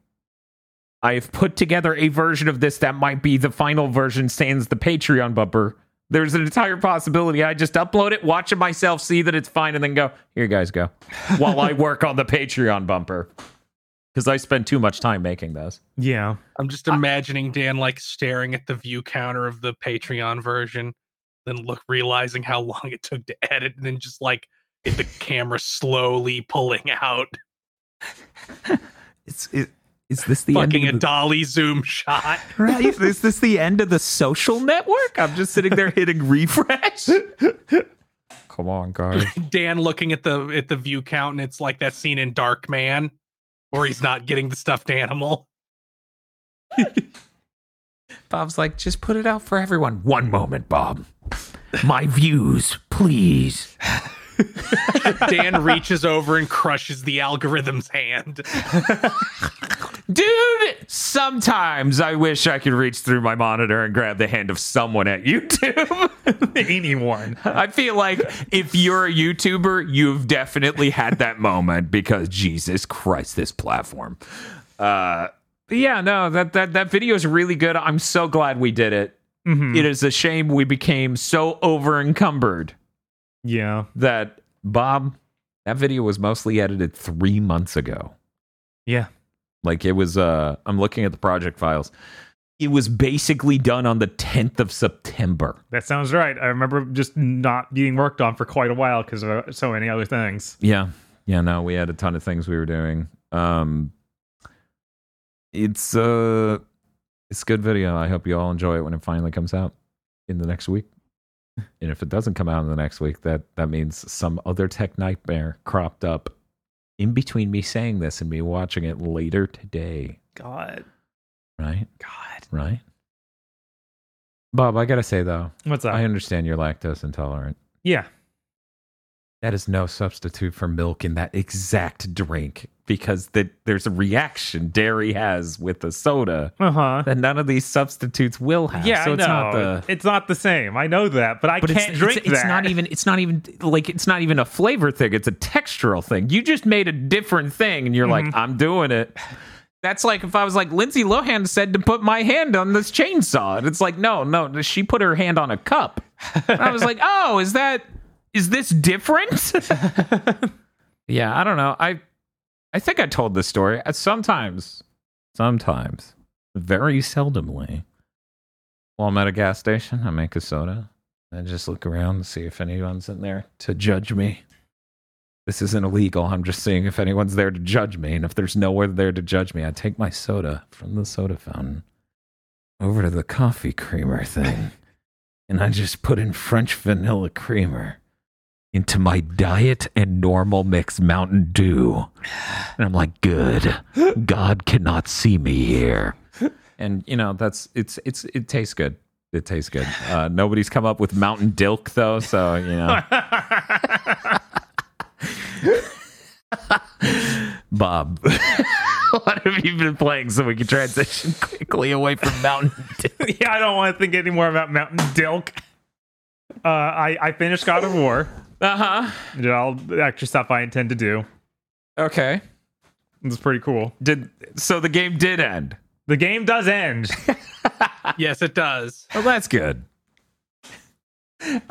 I've put together a version of this that might be the final version. Sans the Patreon bumper. There's an entire possibility I just upload it, watch it myself, see that it's fine, and then go here. You guys go while I work on the Patreon bumper because I spend too much time making those. yeah. I'm just imagining Dan like staring at the view counter of the Patreon version, then look realizing how long it took to edit, and then just like it, the camera slowly pulling out, It's it, is this the fucking a end? Of the, dolly zoom shot. right? Is this the end of the social network? I'm just sitting there hitting refresh. Come on, guys. Dan looking at the at the view count, and it's like that scene in Darkman, where he's not getting the stuffed animal. Bob's like, just put it out for everyone. One moment, Bob. My views, please. Dan reaches over and crushes the algorithm's hand. Dude, sometimes I wish I could reach through my monitor and grab the hand of someone at YouTube. Anyone. I feel like if you're a YouTuber, you've definitely had that moment because Jesus Christ, this platform. Uh, yeah, no, that that that video is really good. I'm so glad we did it. Mhm. It is a shame we became so over encumbered Yeah. that Bob, that video was mostly edited three months ago. Yeah. Like it was uh I'm looking at the project files. it was basically done on the 10th of September. That sounds right. I remember just not being worked on for quite a while because of so many other things. Yeah. Yeah, no, we had a ton of things we were doing. Um it's uh it's a good video. I hope you all enjoy it when it finally comes out in the next week. And if it doesn't come out in the next week, that that means some other tech nightmare cropped up in between me saying this and me watching it later today. God, Right? God, Right? Bob, I gotta say though, what's up? I understand you're lactose intolerant. yeah, That is no substitute for milk in that exact drink because the, there's a reaction dairy has with the soda uh huh. that none of these substitutes will have. Yeah, so I it's know. not the. it's not the same. I know that, but I But can't it's, drink it's, it's not even. It's not even like it's not even a flavor thing. It's a textural thing. You just made a different thing, and you're like, Mm-hmm. I'm doing it. That's like if I was like Lindsay Lohan said to put my hand on this chainsaw, and it's like, no, no, she put her hand on a cup. I was like, oh, is that is this different? yeah, I don't know. I I think I told this story. Sometimes, sometimes, very seldomly, while I'm at a gas station, I make a soda. I just look around to see if anyone's in there to judge me. This isn't illegal. I'm just seeing if anyone's there to judge me. And if there's nowhere there to judge me, I take my soda from the soda fountain over to the coffee creamer thing. and I just put in French vanilla creamer into my diet and normal mix Mountain Dew. And I'm like, good. God cannot see me here. And you know, that's it's it's it tastes good. It tastes good. Uh, nobody's come up with Mountain Dilk though, so you know. Bob, what have you been playing so we can transition quickly away from Mountain Dew? yeah, I don't want to think anymore about Mountain Dilk. Uh, I I finished God of War. Uh huh. Did all the extra stuff I intend to do. Okay. It's pretty cool. Did so the game did end. The game does end. Yes, it does. Well, that's good.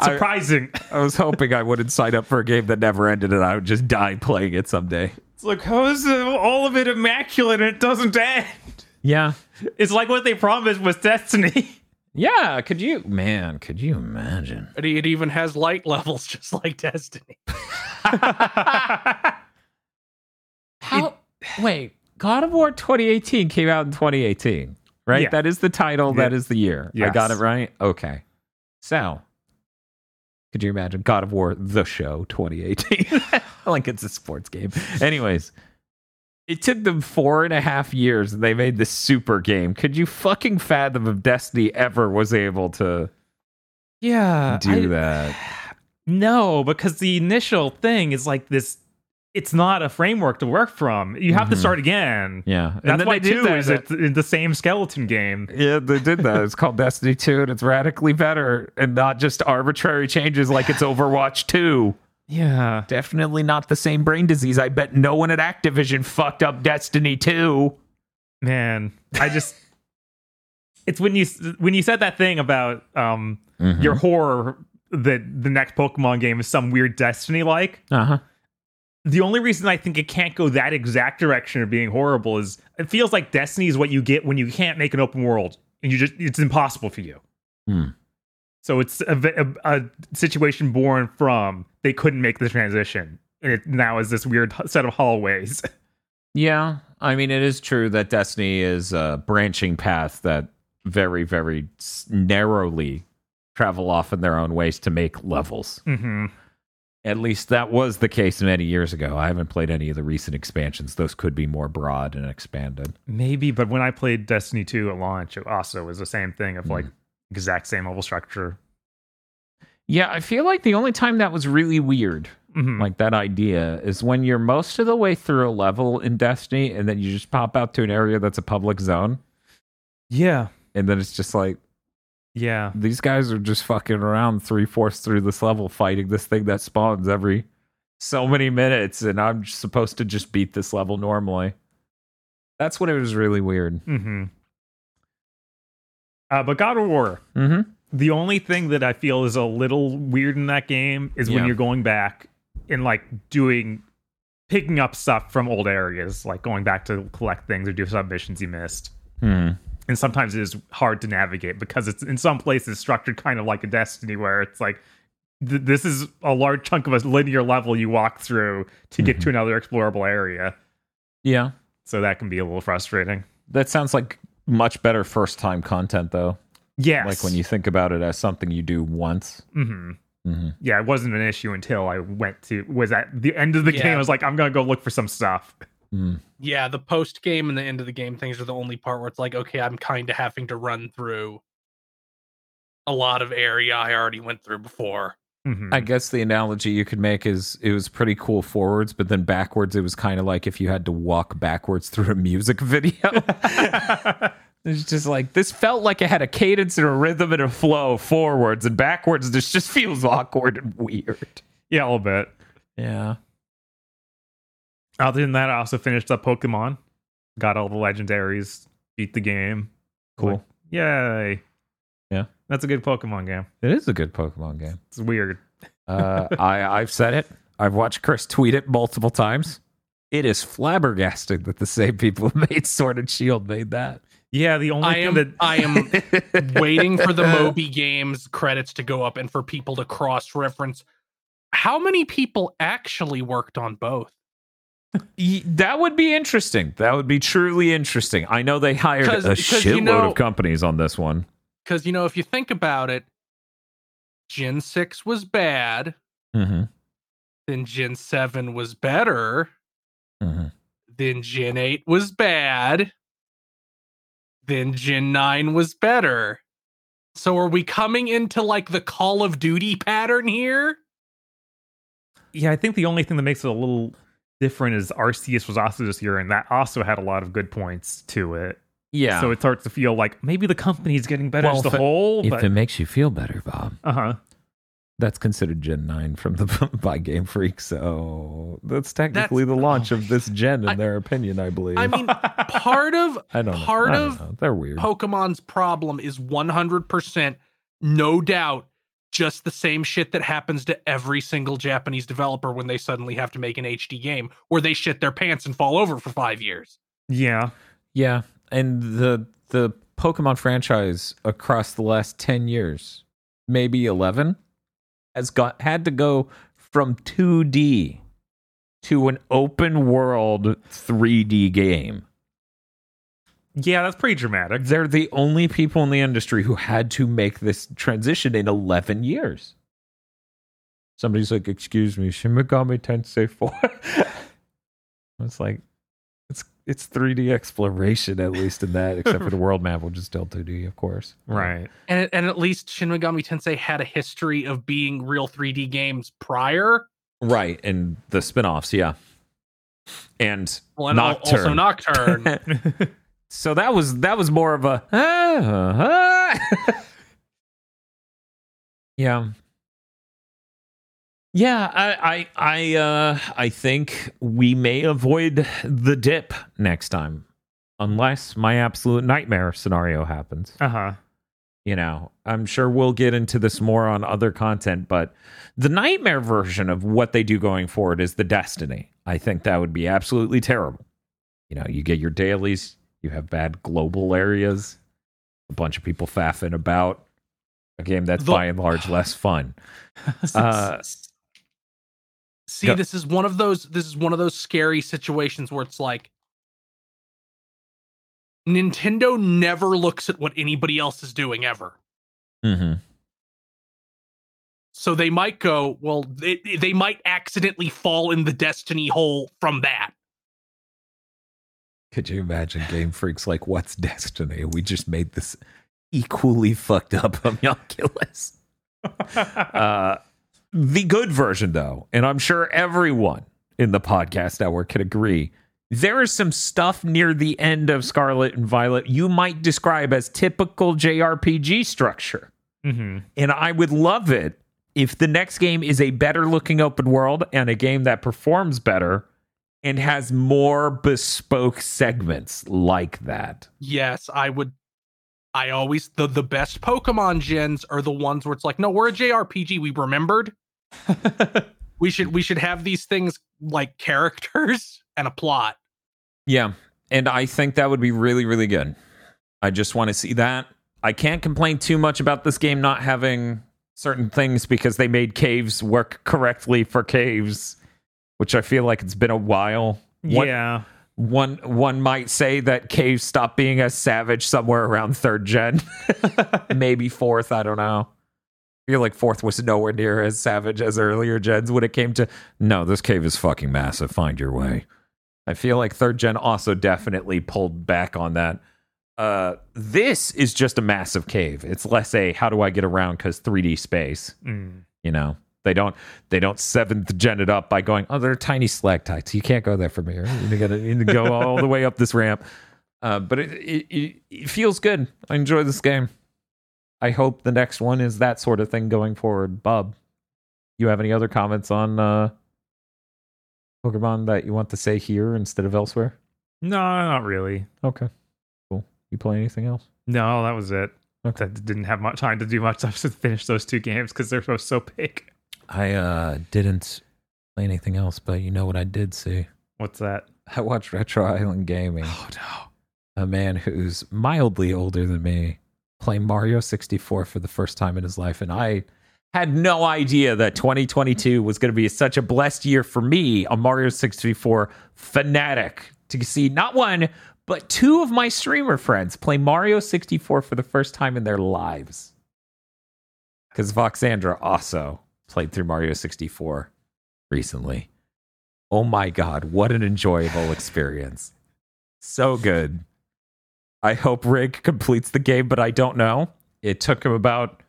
Surprising. I was hoping I wouldn't sign up for a game that never ended and I would just die playing it someday. It's like, how is it- all of it immaculate and it doesn't end? Yeah. It's like what they promised was Destiny. Yeah. Could you, man, could you imagine? But it even has light levels, just like Destiny. How, wait, God of War 2018 came out in 2018, right? Yeah. That is the title. That Yeah. is the year. I got it right? Okay. So, could you imagine God of War, the show 2018? like it's a sports game. Anyways, it took them four and a half years and they made this super game. Could you fucking fathom if Destiny ever was able to yeah. do that? No, because the initial thing is like this. It's not a framework to work from. You have to Mhm. start again. Yeah. That's why two that- is it in the same skeleton game. Yeah, they did that. It's called Destiny 2, and it's radically better and not just arbitrary changes like it's Overwatch 2. Yeah. Definitely not the same brain disease. I bet no one at Activision fucked up Destiny 2. Man, I just it's when you when you said that thing about um your horror that the next Pokemon game is some weird Destiny like. Uh huh. The only reason I think it can't go that exact direction of being horrible is it feels like Destiny is what you get when you can't make an open world and you just it's impossible for you. Hmm. So it's a, a, a situation born from they couldn't make the transition, and it now is this weird set of hallways. Yeah, I mean, it is true that Destiny is a branching path that very, very narrowly travel off in their own ways to make levels. hmm At least that was the case many years ago. I haven't played any of the recent expansions. Those could be more broad and expanded. Maybe, but when I played Destiny 2 at launch, it also was the same thing of like exact same level structure. Yeah, I feel like the only time that was really weird, Mhm. like that idea, is when you're most of the way through a level in Destiny and then you just pop out to an area that's a public zone. yeah, And then it's just like, yeah, these guys are just fucking around three fourths through this level fighting this thing that spawns every so many minutes. And I'm supposed to just beat this level normally. That's when it was really weird. hmm Uh, but God of War, Mm-hmm. the only thing that I feel is a little weird in that game is when you're going back and like doing picking up stuff from old areas, like going back to collect things or do submissions you missed. Hmm. and sometimes it is hard to navigate because it's in some places structured kind of like a Destiny, where it's like th- this is a large chunk of a linear level you walk through to get to another explorable area. Yeah. So that can be a little frustrating. That sounds like much better first time content though. Yes, Like when you think about it as something you do once. hmm hmm Yeah, it wasn't an issue until I went to was at the end of the Yeah. game. I was like, I'm gonna go look for some stuff. Mm. Yeah, the post game and the end of the game things are the only part where it's like, okay, I'm kind of having to run through a lot of area I already went through before. Mhm. I guess the analogy you could make is it was pretty cool forwards, but then backwards it was kind of like if you had to walk backwards through a music video. it's just like this felt like it had a cadence and a rhythm and a flow forwards and backwards. This just feels awkward and weird. yeah, a little bit. Yeah. Other than that, I also finished up Pokemon. Got all the legendaries. Beat the game. Cool. Like, yay! Yeah. that's a good Pokemon game. It is a good Pokemon game. It's weird. Uh, I I've said it. I've watched Chris tweet it multiple times. It is flabbergasted that the same people who made Sword and Shield made that. Yeah, the only I thing am that I am waiting for the Moby Games credits to go up and for people to cross reference how many people actually worked on both. That would be interesting. That would be truly interesting. I know they hired 'Cause- a 'cause, you shitload know- of companies on this one. Because you know, if you think about it, Gen 6 was bad, Mm-hmm. then Gen 7 was better, Mm-hmm. then Gen 8 was bad, then Gen 9 was better. So are we coming into like the Call of Duty pattern here? yeah, I think the only thing that makes it a little different is Arceus was also this year, and that also had a lot of good points to it. Yeah. So it starts to feel like maybe the company's getting better Well, as a if it- whole. if But it makes you feel better, Bob, uh huh. that's considered Gen 9 from the by Game Freak. So that's technically the launch oh of this gen, in I- their opinion, I believe. I mean, part of I don't know. part don't of know. They're weird. Pokemon's problem is 100% no doubt just the same shit that happens to every single Japanese developer when they suddenly have to make an HD game where they shit their pants and fall over for 5 years. Yeah. Yeah, and the the Pokemon franchise across the last 10 years, maybe 11, has got had to go from 2D to an open world 3D game. Yeah, that's pretty dramatic. They're the only people in the industry who had to make this transition in 11 years. Somebody's like, "Excuse me, Shin Megami Tensei 4." it's like it's it's 3D exploration at least in that, except for the world map, which is still 2D, of course. Right. And and at least Shin Megami Tensei had a history of being real 3D games prior. Right, and the spin-offs, yeah. And Well, and al- also Nocturne. so that was that was more of a ah, ah. yeah yeah i i i uh i think we may avoid the dip next time unless my absolute nightmare scenario happens. Uh huh. you know i'm sure we'll get into this more on other content but the nightmare version of what they do going forward is the destiny. I think that would be absolutely terrible. You know you get your dailies you have bad global areas a bunch of people faffing about. A game that's The- by and large less fun. Uh, See, go- this is one of those this is one of those scary situations where it's like Nintendo never looks at what anybody else is doing ever. mm-hmm. So they might go, well, they, they might accidentally fall in the destiny hole from that. could you imagine game freaks like what's destiny we just made this equally fucked up homunculus uh, the good version, though, and I'm sure everyone in the podcast network can agree, there is some stuff near the end of Scarlet and Violet you might describe as typical JRPG structure. hmm And I would love it if the next game is a better looking open world and a game that performs better and has more bespoke segments like that. Yes, I would. I always the the best Pokemon gens are the ones where it's like, no, we're a JRPG. We remembered. we should we should have these things like characters and a plot. Yeah. And I think that would be really, really good. I just want to see that. I can't complain too much about this game not having certain things because they made caves work correctly for caves, which I feel like it's been a while. One- yeah. one one might say that caves stopped being as savage somewhere around third gen, maybe fourth. I don't know. I feel like fourth was nowhere near as savage as earlier gens when it came to no, this cave is fucking massive. Find your way. I feel like third gen also definitely pulled back on that. Uh, this is just a massive cave. It's less a how do I get around because 3D space. Mm. You know, they don't they don't seventh gen it up by going, oh, they're tiny stalactites. You can't go there from here. You gotta you need to go all the way up this ramp. Uh, but it it it feels good. I enjoy this game. I hope the next one is that sort of thing going forward. Bob, you have any other comments on uh, Pokemon that you want to say here instead of elsewhere? No, not really. Okay, cool. You play anything else? No, that was it. Okay. I didn't have much time to do much. I just finished those two games because they're both so big. I uh, didn't play anything else, but you know what I did see? What's that? I watched Retro Island Gaming. Oh no. a man who's mildly older than me play Mario 64 for the first time in his life. And I had no idea that 2022 was going to be such a blessed year for me, a Mario 64 fanatic, to see not one, but two of my streamer friends play Mario 64 for the first time in their lives. Because Voxandra also played through Mario 64 recently. Oh my God, what an enjoyable experience! So good. I hope Rig completes the game, but I don't know. It took him about,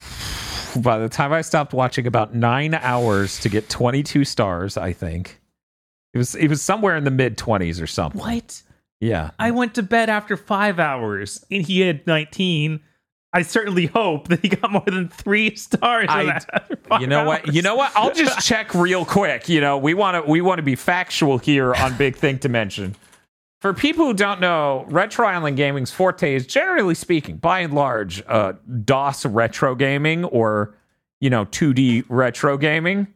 by the time I stopped watching, about nine hours to get 22 stars, I think. It was, it was somewhere in the mid 20s or something. What? Yeah. I went to bed after five hours and he had 19. I certainly hope that he got more than three stars. I- that You know what? You know what? I'll just check real quick. You know, we want to we want to be factual here on Big Think Dimension. For people who don't know, Retro Island Gaming's forte is generally speaking, by and large, uh, DOS retro gaming or you know 2D retro gaming.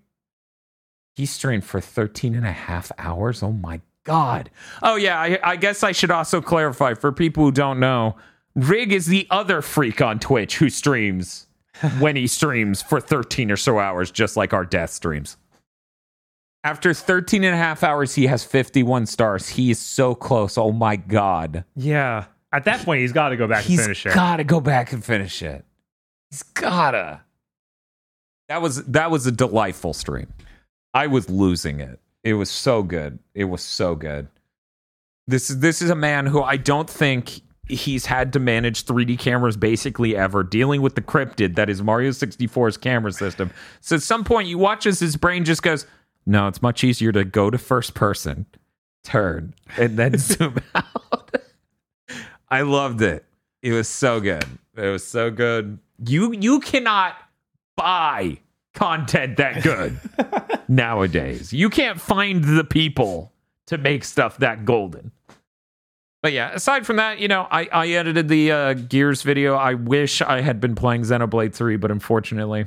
He streamed for 13 and a half hours. Oh my god. Oh yeah, I, I guess I should also clarify for people who don't know. Rig is the other freak on Twitch who streams when he streams for 13 or so hours, just like our death streams. After 13 and a half hours, he has 51 stars. He is so close. Oh my God. Yeah. At that point, he's got to go back and finish it. He's gotta go back and finish it. He's gotta. That was that was a delightful stream. I was losing it. It was so good. It was so good. This is this is a man who I don't think he's had to manage 3D cameras basically ever, dealing with the cryptid that is Mario 64's camera system. So at some point you watch as his brain just goes, No, it's much easier to go to first person, turn, and then zoom out. I loved it. It was so good. It was so good. You you cannot buy content that good nowadays. You can't find the people to make stuff that golden. But yeah, aside from that, you know, I, I edited the uh, Gears video. I wish I had been playing Xenoblade 3, but unfortunately,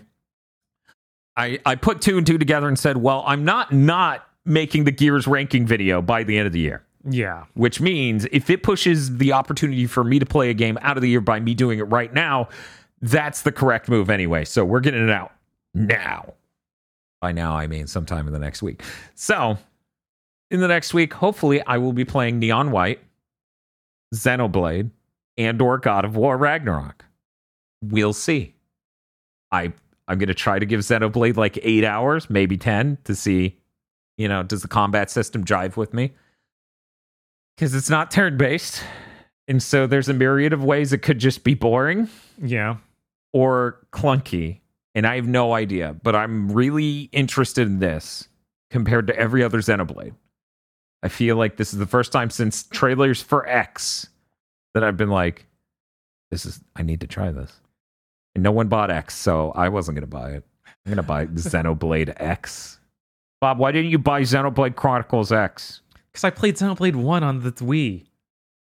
I, I put two and two together and said, well, I'm not not making the Gears ranking video by the end of the year yeah. which means if it pushes the opportunity for me to play a game out of the year by me doing it right now, that's the correct move anyway. So we're getting it out now. By now, I mean sometime in the next week. So in the next week, hopefully, I will be playing Neon White, Xenoblade, and or God of War Ragnarok. We'll see. I I'm gonna try to give Xenoblade like eight hours, maybe ten, to see, you know, does the combat system jive with me? because it's not turn based. And so there's a myriad of ways it could just be boring Yeah. or clunky. And I have no idea, but I'm really interested in this compared to every other Xenoblade. I feel like this is the first time since trailers for X that I've been like, this is, I need to try this. And no one bought X, so I wasn't going to buy it. I'm going to buy Xenoblade X. Bob, why didn't you buy Xenoblade Chronicles X? Because I played Xenoblade 1 on the Wii.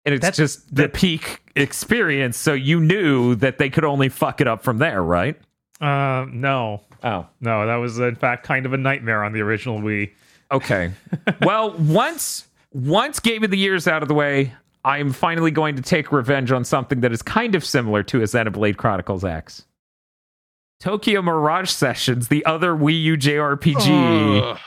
And it's That's- just the that- peak experience, so you knew that they could only fuck it up from there, right? Uh, no. Oh, No, that was in fact kind of a nightmare on the original Wii. okay. well, once once Game of the Year's out of the way, I'm finally going to take revenge on something that is kind of similar to a Xenoblade Chronicles X. Tokyo Mirage Sessions, the other Wii U JRPG Ugh.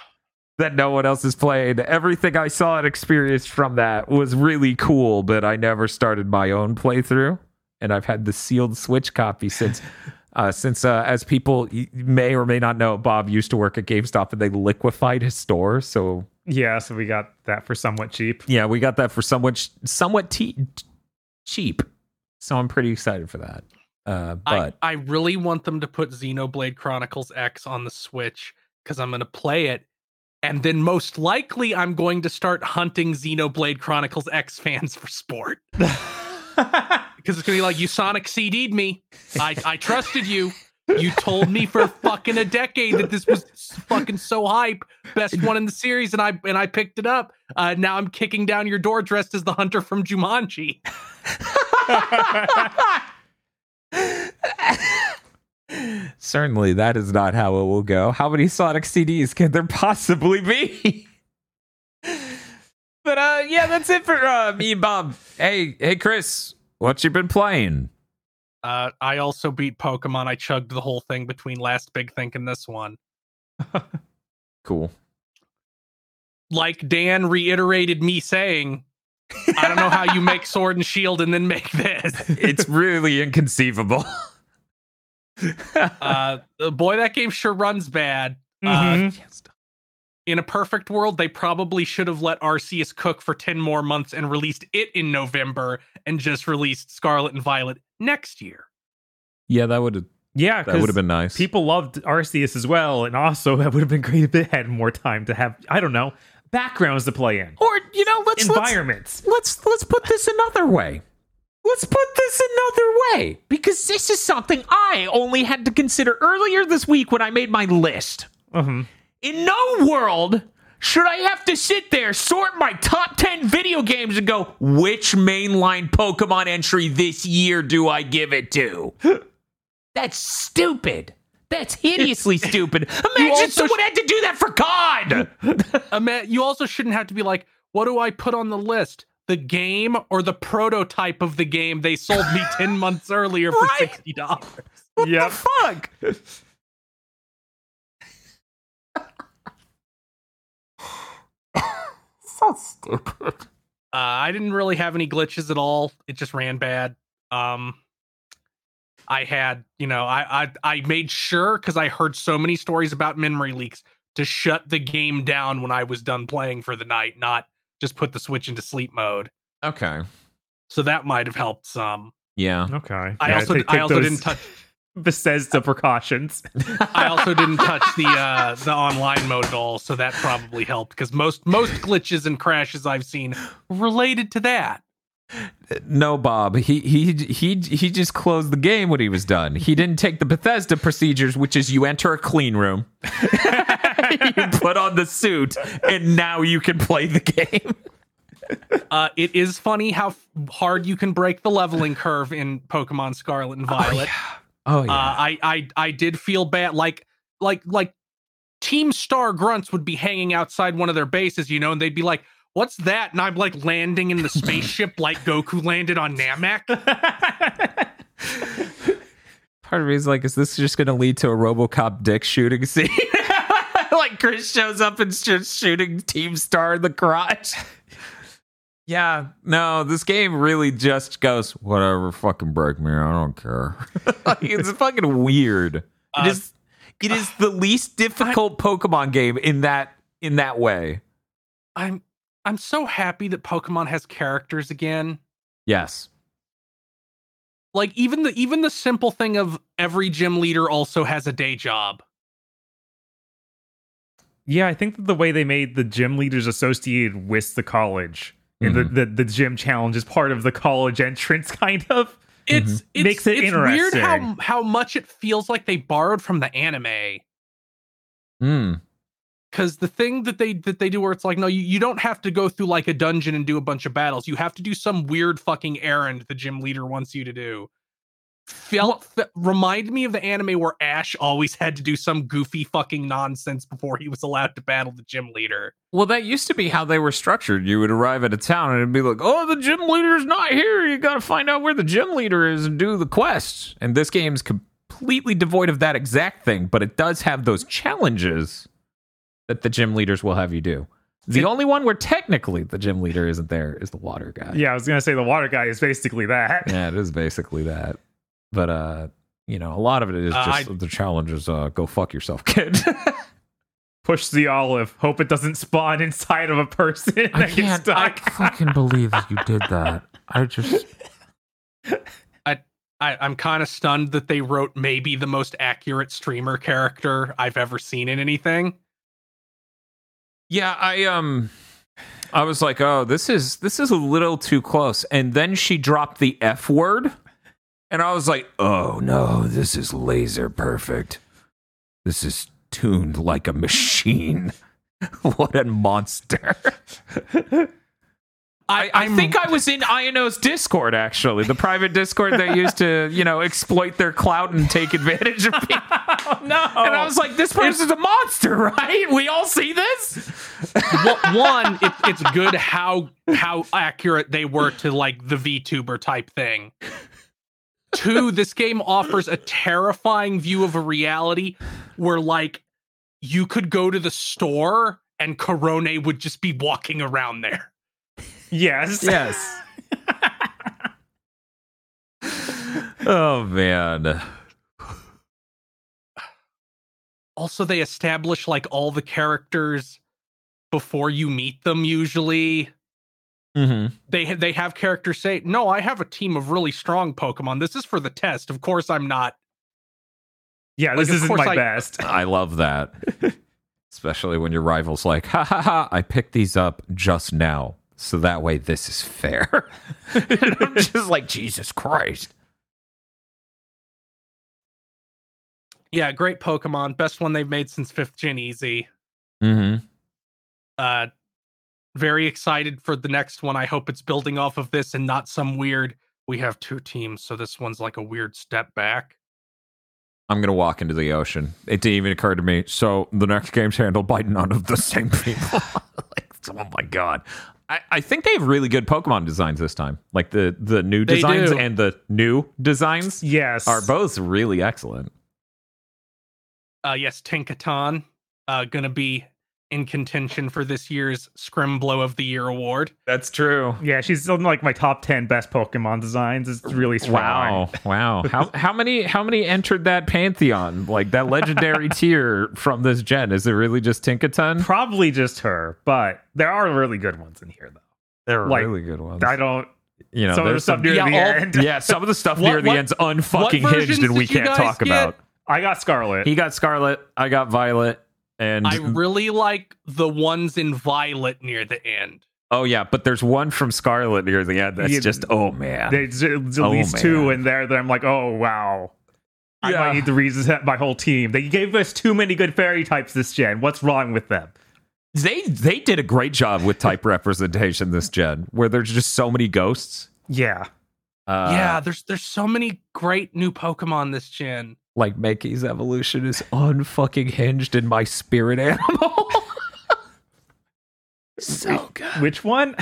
that no one else has played. Everything I saw and experienced from that was really cool, but I never started my own playthrough. And I've had the sealed Switch copy since, uh, since uh, as people may or may not know, Bob used to work at GameStop and they liquefied his store. So Yeah, so we got that for somewhat cheap. yeah, we got that for somewhat somewhat te- cheap. So I'm pretty excited for that. Uh, but I, I really want them to put Xenoblade Chronicles X on the Switch because I'm going to play it. And then most likely I'm going to start hunting Xenoblade Chronicles X fans for sport. Because it's going to be like, you Sonic CD'd me. I, I trusted you. You told me for fucking a decade that this was fucking so hype, best one in the series, and I and I picked it up. Uh, now I'm kicking down your door dressed as the hunter from Jumanji. Certainly, that is not how it will go. How many Sonic CDs can there possibly be? but uh, yeah, that's it for uh, me Bob. Hey, hey, Chris, what you been playing? Uh, I also beat Pokemon. I chugged the whole thing between last big think and this one. Cool. Like Dan reiterated me saying, I don't know how you make Sword and Shield and then make this. It's really inconceivable. Uh, boy, that game sure runs bad. Uh, Mhm. In a perfect world, they probably should have let Arceus cook for 10 more months and released it in November and just released Scarlet and Violet next year. yeah, that would have yeah, that would have been nice. people loved Arceus as well, and also that would have been great if it had more time to have I don't know backgrounds to play in, or you know, let's let's environments. let's let's put this another way. Let's put this another way because this is something I only had to consider earlier this week when I made my list. Mhm. In no world should I have to sit there, sort my top 10 video games, and go, which mainline Pokemon entry this year do I give it to? That's stupid. That's hideously stupid. Imagine someone had to do that for God. You also shouldn't have to be like, what do I put on the list? The game or the prototype of the game they sold me 10 months earlier for Right. $60? What Yep. the fuck? So stupid. Uh, I didn't really have any glitches at all. It just ran bad. Um, I had, you know, I I, I made sure because I heard so many stories about memory leaks to shut the game down when I was done playing for the night, not just put the switch into sleep mode. Okay. So that might have helped some. Yeah. Okay, I Yeah, also take- I also those didn't touch Bethesda precautions. I also didn't touch the uh the online mode at all, so that probably helped because most most glitches and crashes I've seen related to that. No, Bob. He he he he just closed the game when he was done. He didn't take the Bethesda procedures, which is you enter a clean room, you put on the suit, and now you can play the game. Uh, it is funny how f- hard you can break the leveling curve in Pokemon Scarlet and Violet. Oh uh, I, I I did feel bad, like like like Team Star grunts would be hanging outside one of their bases, you know, and they'd be like, "What's that?" And I'm like landing in the spaceship like Goku landed on Namek. Part of me is like, is this just going to lead to a RoboCop dick shooting scene? like Chris shows up and just shooting Team Star in the crotch. Yeah, no, this game really just goes whatever, fucking break me, I don't care. like, it's fucking weird. Uh, it is, it is the least difficult Pokemon game in that in that way. I'm I'm so happy that Pokemon has characters again. Yes. Like even the even the simple thing of every gym leader also has a day job. Yeah, I think that the way they made the gym leaders associated with the college and the, the the gym challenge is part of the college entrance, kind of. It's it's, Makes it it's weird how how much it feels like they borrowed from the anime. Mm. Because the thing that they that they do where it's like, no, you, you don't have to go through like a dungeon and do a bunch of battles. You have to do some weird fucking errand the gym leader wants you to do. Felt fe- remind me of the anime where Ash always had to do some goofy fucking nonsense before he was allowed to battle the gym leader. Well, that used to be how they were structured. You would arrive at a town and it'd be like, "Oh, the gym leader's not here. You got to find out where the gym leader is and do the quests." And this game's completely devoid of that exact thing, but it does have those challenges that the gym leaders will have you do. The It- only one where technically the gym leader isn't there is the water guy. Yeah, I was gonna say the water guy is basically that. Yeah, it is basically that. But uh, you know, a lot of it is Uh, just I- the challenges. Uh, go fuck yourself, kid. Push the olive. Hope it doesn't spawn inside of a person that gets stuck. fucking believe that you did that. I just I, I'm kind of stunned that they wrote maybe the most accurate streamer character I've ever seen in anything. Yeah, I um I was like, "Oh, this is this is a little too close." And then she dropped the F word, and I was like, "Oh no, this is laser perfect. This is tuned like a machine." what a monster. I, I think I was in INO's Discord actually, the private Discord they used to, you know, exploit their clout and take advantage of people. Oh, no. And I was like, this person's a monster, right? We all see this? One, it, it's good how how accurate they were to like the VTuber type thing. Two, this game offers a terrifying view of a reality where like you could go to the store and Corone would just be walking around there. yes. Yes. oh man. Also, they establish like all the characters before you meet them usually. Mm-hmm. they they have characters say, "No, I have a team of really strong Pokemon. This is for the test. Of course, I'm not." Yeah, Like, this isn't my I- best. I love that. Especially when your rival's like, ha ha ha, I picked these up just now. So that way this is fair. and I'm just like, Jesus Christ. Yeah, great Pokemon. Best one they've made since fifth gen easy. Mm-hmm. Uh very excited for the next one. I hope it's building off of this and not some weird we have two teams, so this one's like a weird step back. I'm gonna walk into the ocean. It didn't even occur to me. So the next game's handled by none of the same people. like, oh my god. I, I think they have really good Pokemon designs this time. Like the the new They designs do. and the new designs Yes. are both really excellent. Uh yes, Tinkaton uh gonna be in contention for this year's Scrimblow of the Year award. That's true. Yeah, she's in like my top ten best Pokemon designs. It's really strong. Wow, wow. How how many how many entered that pantheon? Like that legendary tier from this gen? Is it really just Tinkaton? Probably just her, but there are really good ones in here though. There are like, really good ones. I don't. you know, some of the there's stuff some, near yeah, the all- end. yeah, some of the stuff What- near the what- end's unfucking hinged, and we can't talk get? about. I got Scarlet. He got Scarlet. I got Violet. And I really like the ones in Violet near the end. oh yeah, but there's one from Scarlet near the end that's Yeah, just oh man. There's at Oh, least two man. in there that I'm like, oh wow. I might need to reset my whole team. They gave us too many good fairy types this gen. What's wrong with them? they they did a great job with type representation this gen, where there's just so many ghosts. Yeah. Uh, yeah, there's there's so many great new Pokemon this gen. like Mankey's evolution is unfucking hinged in my spirit animal. so good. Which one?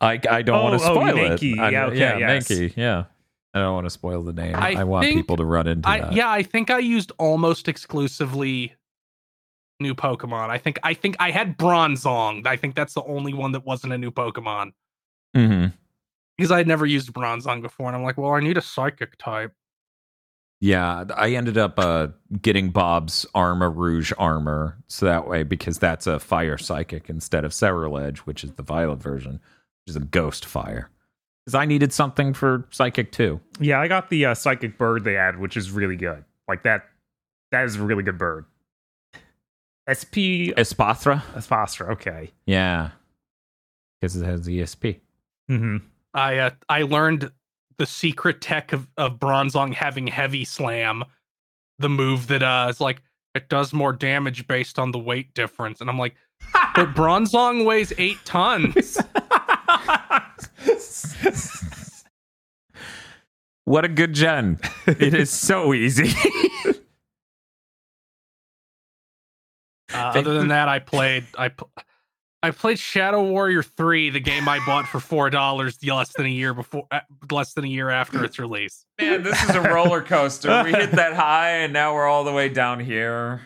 I I don't Oh, want to oh, spoil Mankey. it. Yeah, okay, yeah, yes. Mankey. Yeah. I don't want to spoil the name. I, I want think people to run into I that. yeah, I think I used almost exclusively new Pokemon. I think I think I had Bronzong. I think that's the only one that wasn't a new Pokemon. hmm Because I had never used Bronzong before, and I'm like, well, I need a psychic type. Yeah, I ended up uh, getting Bob's Armarouge armor, so that way because that's a fire psychic instead of Ceruledge, which is the violet version, which is a ghost fire. Because I needed something for psychic too. Yeah, I got the uh, psychic bird they added, which is really good. Like that. That is a really good bird. SP Espathra, Asphostra. Okay. yeah, because it has the ESP. hmm I uh, I learned the secret tech of, of Bronzong having heavy slam, the move that uh is like it does more damage based on the weight difference, and I'm like, but Bronzong weighs eight tons. What a good gen. It is so easy. Uh, other than that, I played I pl- I played Shadow Warrior Three, the game I bought for four dollars less than a year before, uh, less than a year after its release. Man, this is a roller coaster. We hit that high and now we're all the way down here.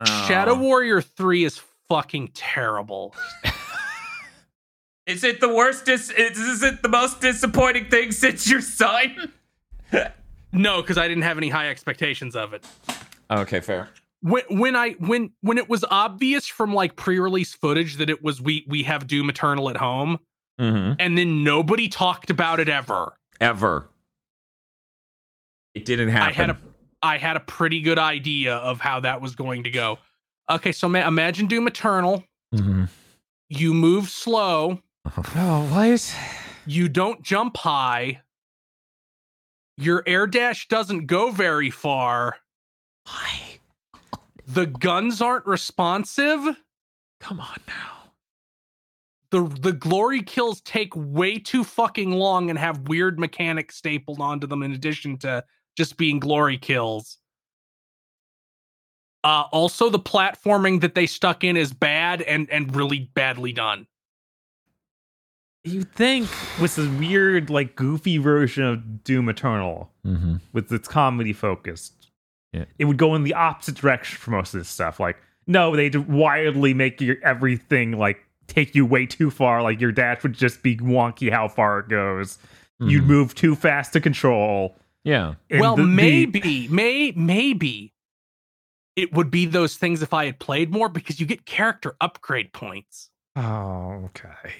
Oh. Shadow Warrior Three is fucking terrible. Is it the worst? Dis- is, is it the most disappointing thing since your son? No, because I didn't have any high expectations of it. Okay, fair. When when I when when it was obvious from like pre-release footage that it was we we have Doom Eternal at home, Mm-hmm. and then nobody talked about it ever. Ever. It didn't happen. I had a I had a pretty good idea of how that was going to go. Okay, so ma- imagine Doom Eternal. Mm-hmm. You move slow. Oh, what? You don't jump high. Your air dash doesn't go very far. Why? The guns aren't responsive. Come on now. The the glory kills take way too fucking long and have weird mechanics stapled onto them in addition to just being glory kills. Uh, also, the platforming that they stuck in is bad and and really badly done. You think with this weird, like goofy version of Doom Eternal, Mm-hmm. with its comedy focused, Yeah. it would go in the opposite direction for most of this stuff. Like, no, they would wildly make your everything like take you way too far. Like your dash would just be wonky how far it goes. You'd hmm. move too fast to control. Yeah. And well, the- the- maybe, may maybe it would be those things if I had played more because you get character upgrade points. oh, okay.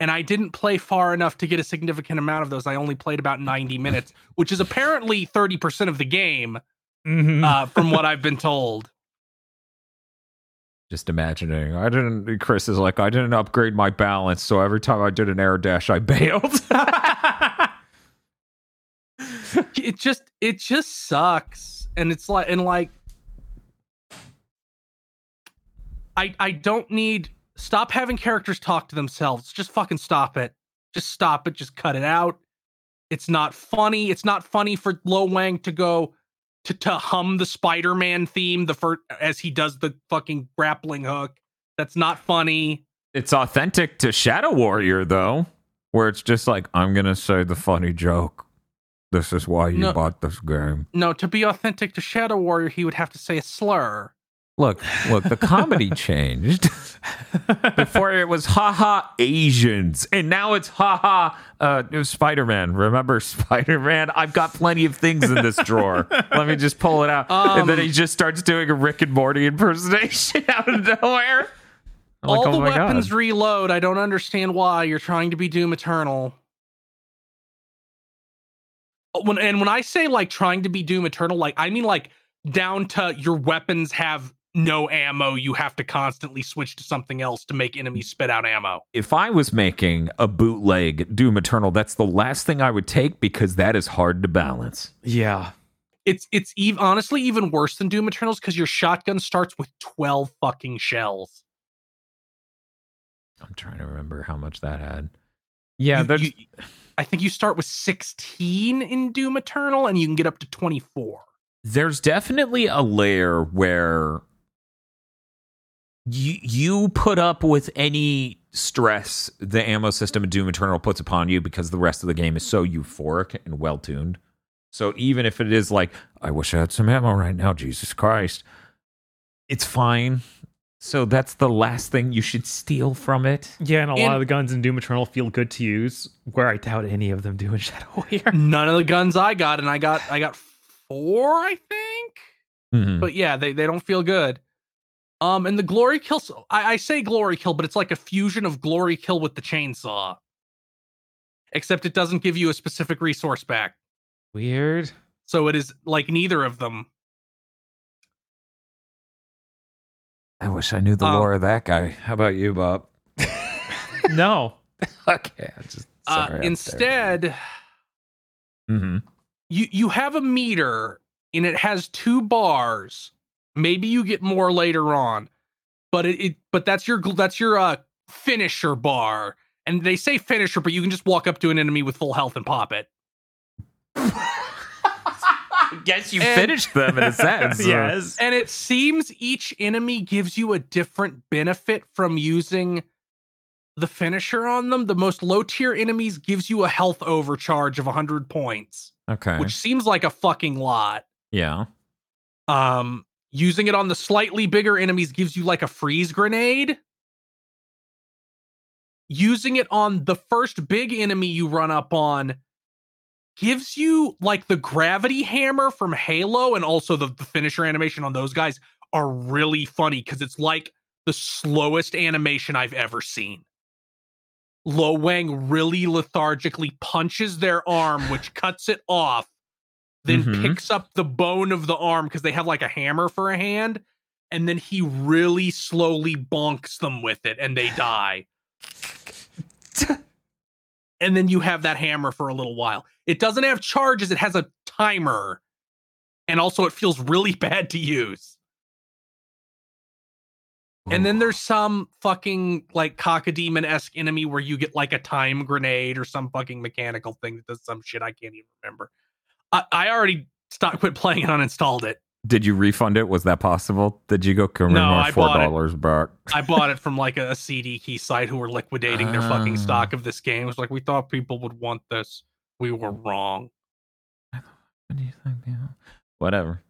and I didn't play far enough to get a significant amount of those. I only played about 90 minutes, which is apparently 30% of the game, Mhm. uh, from what I've been told. Just imagining. I didn't. Chris is like, I didn't upgrade my balance, so every time I did an air dash, I bailed. It just it just sucks. And it's like and like I I don't need stop having characters talk to themselves. Just fucking stop it. Just stop it. Just cut it out. It's not funny. It's not funny for Lo Wang to go to to hum the Spider-Man theme the first as he does the fucking grappling hook. That's not funny. it's authentic to Shadow Warrior, though, where it's just like, I'm gonna say the funny joke. This is why you No. bought this game. No, to be authentic to Shadow Warrior, he would have to say a slur. Look, look, the comedy changed. Before it was haha Asians, and now it's haha uh, Spider Man. Remember Spider Man? I've got plenty of things in this drawer. Let me just pull it out. and then Um, he just starts doing a Rick and Morty impersonation out of nowhere. I'm like, All oh the my God. weapons reload. I don't understand why you're trying to be Doom Eternal. Oh, When and when I say like trying to be Doom Eternal, like I mean like down to your weapons have no ammo. You have to constantly switch to something else to make enemies spit out ammo. if I was making a bootleg Doom Eternal, that's the last thing I would take because that is hard to balance. yeah. It's it's ev- honestly even worse than Doom Eternals because your shotgun starts with twelve fucking shells. I'm trying to remember how much that had. Yeah, You- there's you- I think you start with sixteen in Doom Eternal, and you can get up to twenty four. there's definitely a layer where you you put up with any stress the ammo system in Doom Eternal puts upon you because the rest of the game is so euphoric and well tuned. So even if it is like, I wish I had some ammo right now, Jesus Christ, it's fine. So that's the last thing you should steal from it. Yeah, and a And- lot of the guns in Doom Eternal feel good to use, where I doubt any of them do in Shadow Warrior. None of the guns I got, and I got I got four, I think. Mhm. But yeah, they, they don't feel good. Um, and the glory kill. so- I, I say glory kill, but it's like a fusion of glory kill with the chainsaw. Except it doesn't give you a specific resource back, Weird. so it is like neither of them. I wish I knew the Um, lore of that guy. How about you, Bob? No. okay, I just Uh, instead, hmm you you have a meter and it has two bars. Maybe you get more later on, but it, it but that's your that's your uh finisher bar. And they say finisher, but you can just walk up to an enemy with full health and pop it. I guess you And- finished them in a sense. yes. And it seems each enemy gives you a different benefit from using the finisher on them. The most low tier enemies gives you a health overcharge of 100 points, Okay. which seems like a fucking lot. yeah. Um, using it on the slightly bigger enemies gives you like a freeze grenade. Using it on the first big enemy you run up on gives you like the gravity hammer from Halo, and also the, the finisher animation on those guys are really funny because it's like the slowest animation I've ever seen. Lo Wang really lethargically punches their arm, which cuts it off, then Mhm. picks up the bone of the arm because they have like a hammer for a hand, and then he really slowly bonks them with it and they die. and then you have that hammer for a little while. It doesn't have charges, it has a timer. And also, it feels really bad to use. And then there's some fucking like cacodemon esque enemy where you get like a time grenade or some fucking mechanical thing that does some shit I can't even remember. I, I already stopped, quit playing and uninstalled it. Did you refund it? Was that possible? Did you go come No, I four bought it. dollars back? I bought it from like a, a CD key site who were liquidating their fucking Ah. stock of this game. It was like we thought people would want this. We were wrong. What do you think? Yeah. Whatever.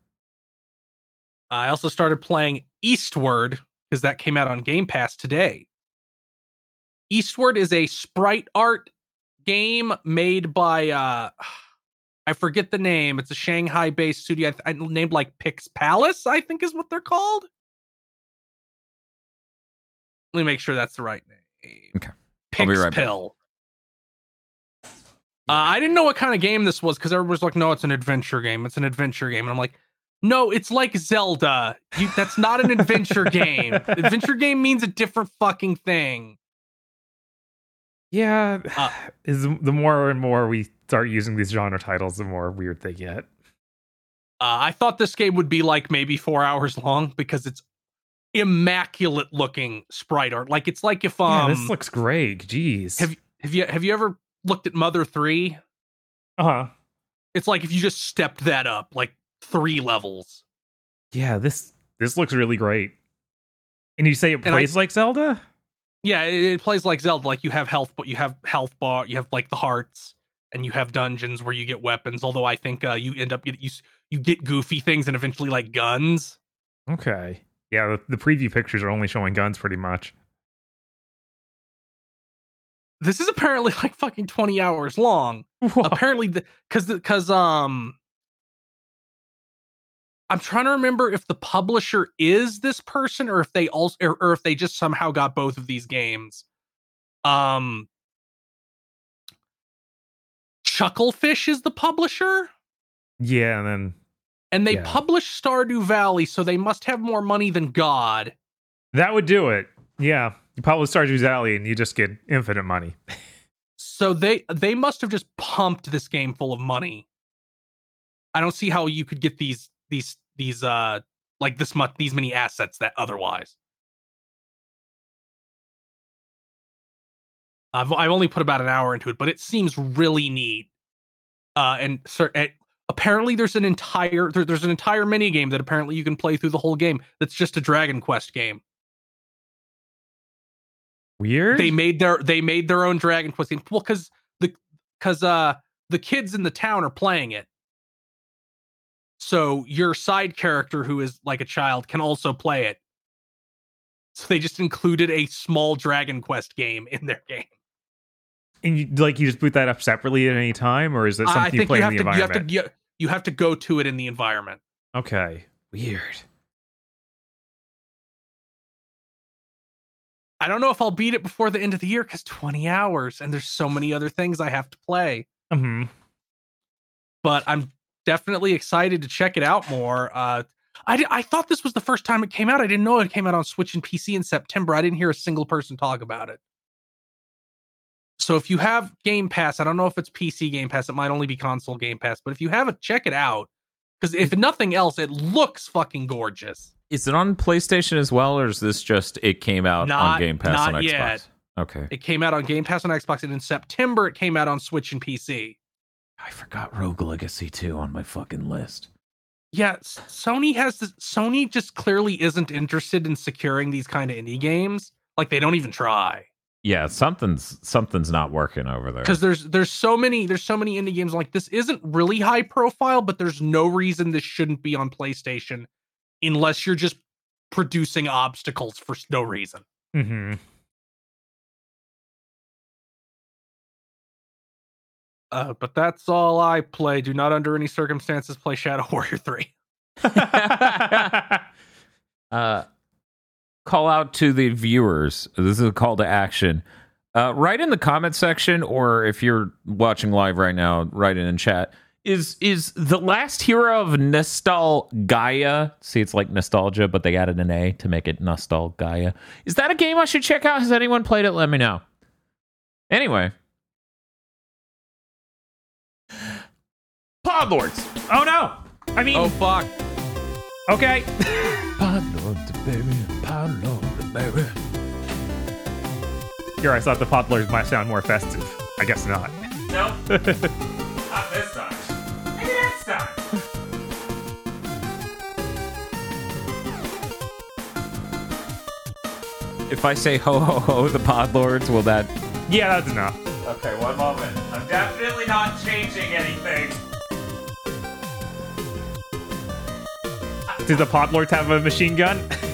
I also started playing Eastward because that came out on Game Pass today. Eastward is a sprite art game made by uh I forget the name. It's a Shanghai-based studio. I, I named like Pix Palace, I think is what they're called. Let me make sure that's the right name. Okay. Pix right. Pill. Uh, I didn't know what kind of game this was because everyone was like, "No, it's an adventure game. It's an adventure game," and I'm like, "No, it's like Zelda. You, that's not an adventure game. Adventure game means a different fucking thing." Yeah. Uh, is the more and more we start using these genre titles, the more weird they get. Uh, I thought this game would be like maybe four hours long because it's immaculate looking sprite art. Like it's like if yeah, um this looks great. Jeez. have have you have you ever looked at Mother Three? uh huh. It's like if you just stepped that up like three levels. Yeah, this this looks really great. And you say it And I- plays like Zelda? Yeah, it, it plays like Zelda. Like you have health, but you have health bar. You have like the hearts, and you have dungeons where you get weapons. Although I think uh, you end up get you you get goofy things and eventually like guns. Okay. Yeah, the, the preview pictures are only showing guns pretty much. This is apparently like fucking twenty hours long. apparently because because um i'm trying to remember if the publisher is this person or if they also or, or if they just somehow got both of these games um chucklefish is the publisher yeah, and then and they Yeah. publish stardew valley so they must have more money than god that would do it. Yeah. You probably Stardew Valley and you just get infinite money. so they they must have just pumped this game full of money i don't see how you could get these these these uh like this much these many assets that otherwise i've, I've only put about an hour into it but it seems really neat uh and eh, apparently there's an entire there, there's an entire mini game that apparently you can play through the whole game that's just a dragon quest game Weird. they made their they made their own Dragon Quest game. Well, because the because uh the kids in the town are playing it. So your side character who is like a child can also play it. So they just included a small Dragon Quest game in their game. And you like you just boot that up separately at any time, or is it something I you play you in the to you have environment? to you, have to go to it in the environment. Okay. Weird. I don't know if I'll beat it before the end of the year because 20 hours and there's so many other things I have to play. hmm but I'm definitely excited to check it out more. Uh, I, I thought this was the first time it came out. I didn't know it came out on Switch and PC in September. I didn't hear a single person talk about it. So if you have Game Pass, I don't know if it's PC Game Pass. It might only be console Game Pass, but if you have it, check it out. Because if nothing else, it looks fucking gorgeous. Is it on PlayStation as well, or is this just it came out on Game Pass not on Xbox? yet. Okay. It came out on Game Pass on Xbox, and in September it came out on Switch and PC. I forgot Rogue Legacy 2 on my fucking list. Yeah, Sony has this. Sony just clearly isn't interested in securing these kind of indie games. Like they don't even try Yeah, something's something's not working over there. because there's there's so many there's so many indie games like this isn't really high profile, but there's no reason this shouldn't be on PlayStation unless you're just producing obstacles for no reason. mm-hmm. Uh, but that's all I play. Do not under any circumstances play Shadow Warrior 3. uh, call out to the viewers. This is a call to action. Uh, write in the comment section, or if you're watching live right now, write it in chat. Is is the last hero of Nostalgaia? See, it's like nostalgia, but they added an A to make it Nostalgaia. Is that a game I should check out? Has anyone played it? Let me know. Anyway, Podlords. oh no! I mean, Oh fuck. okay. Podlords, baby. Podlords. Here, I thought the Podlers might sound more festive. I guess not. Nope. Not this time. Maybe next time. If I say ho ho ho, the Podlords, will that? Yeah, that's enough. Okay, one moment. I'm definitely not changing anything. Do the Podlords have a machine gun?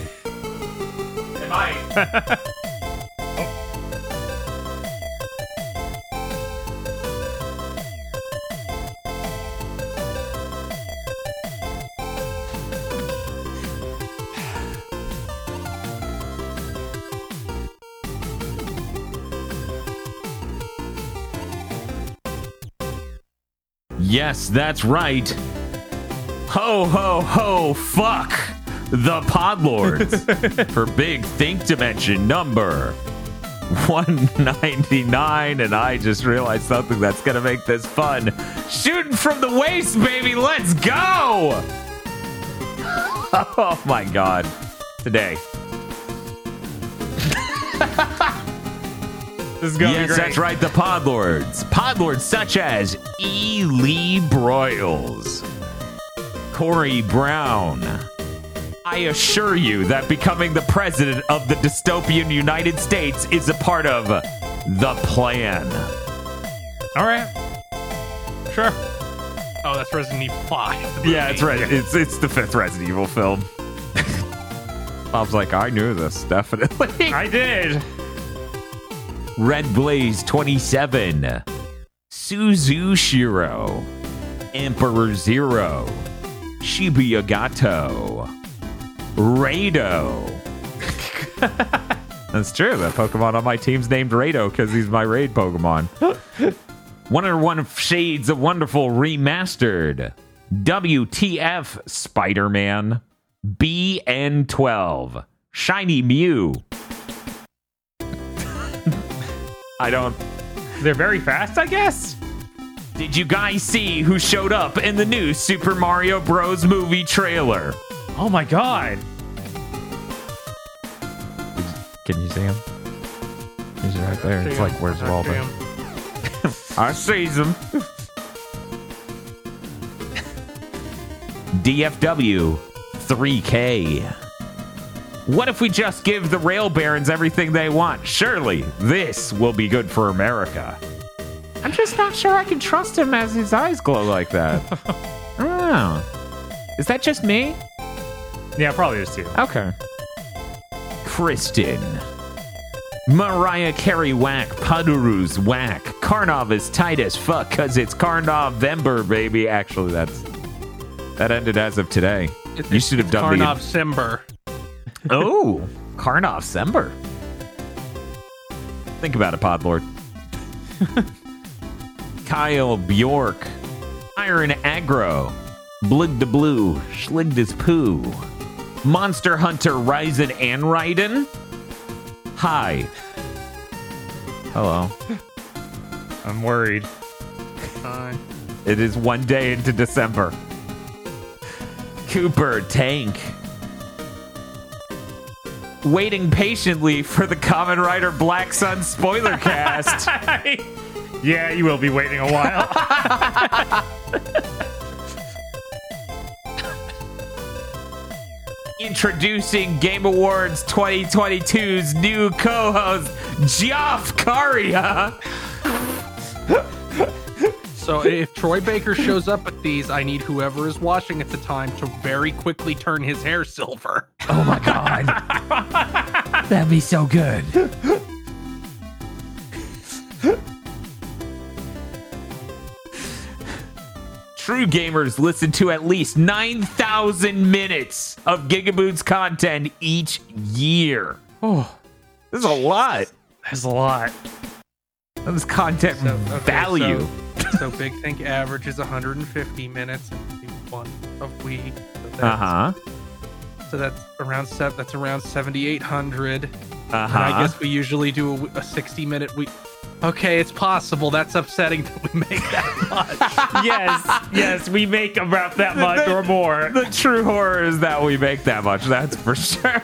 Yes, that's right. Ho ho ho fuck the Podlords for Big Think Dimension number 199 and I just realized something that's gonna make this fun. Shooting from the waist, baby, let's go! Oh my god. Today. This is gonna be yes, great. that's right, the Podlords. Podlords such as E. Lee Broyles, Corey Brown. I assure you that becoming the president of the dystopian United States is a part of the plan. All right. Sure. Oh, that's Resident Evil 5. Yeah, it's right. It's it's the fifth Resident Evil film. Bob's like, I knew this definitely. I did. Red Blaze 27, Suzushiro, Emperor Zero, Shibuya Gato, Rado. That's true. That Pokemon on my team's named Rado because he's my raid Pokemon. 101 Shades of Wonderful Remastered. WTF Spider Man. BN12. Shiny Mew. I don't. They're very fast, I guess. Did you guys see who showed up in the new Super Mario Bros. movie trailer? Oh my god. Can you see him? He's right there. It's See like, him. where's I see him. I sees him. DFW 3K. What if we just give the rail barons everything they want? Surely this will be good for America. I'm just not sure I can trust him as his eyes glow like that. I don't know. Is that just me? Yeah, probably is too. Okay. Kristen. Mariah Carey whack, Paduru's whack. Karnov is tight as fuck because it's Karnovember, baby. Actually, that's that ended as of today. It's- you should have done Karnov Simber. the oh Karnov Sember. Think about it, Podlord. Kyle Bjork, Iron Aggro, Blig the Blue, Schlig this Poo, Monster Hunter Ryzen and Raiden. Hi. Hello. I'm worried. Fine. It is one day into December. Cooper Tank. Waiting patiently for the Kamen Rider Black Sun spoiler cast. Yeah, you will be waiting a while. Introducing Game Awards 2022's new co-host, Geoff Karia. So if Troy Baker shows up at these, I need whoever is watching at the time to very quickly turn his hair silver. Oh my god. That'd be so good. True gamers listen to at least 9,000 minutes of Gigaboots content each year. Oh, this is a lot. That's a lot. This content So, okay, value. So, so Big Think average is 150 minutes and one a week. So that's, Uh huh. So that's around se- that's around 7,800. Uh And I guess we usually do a, a 60 minute week. Okay, it's possible. That's upsetting that we make that much. yes, yes, we make about that much or more. The true horror is that we make that much. That's for sure.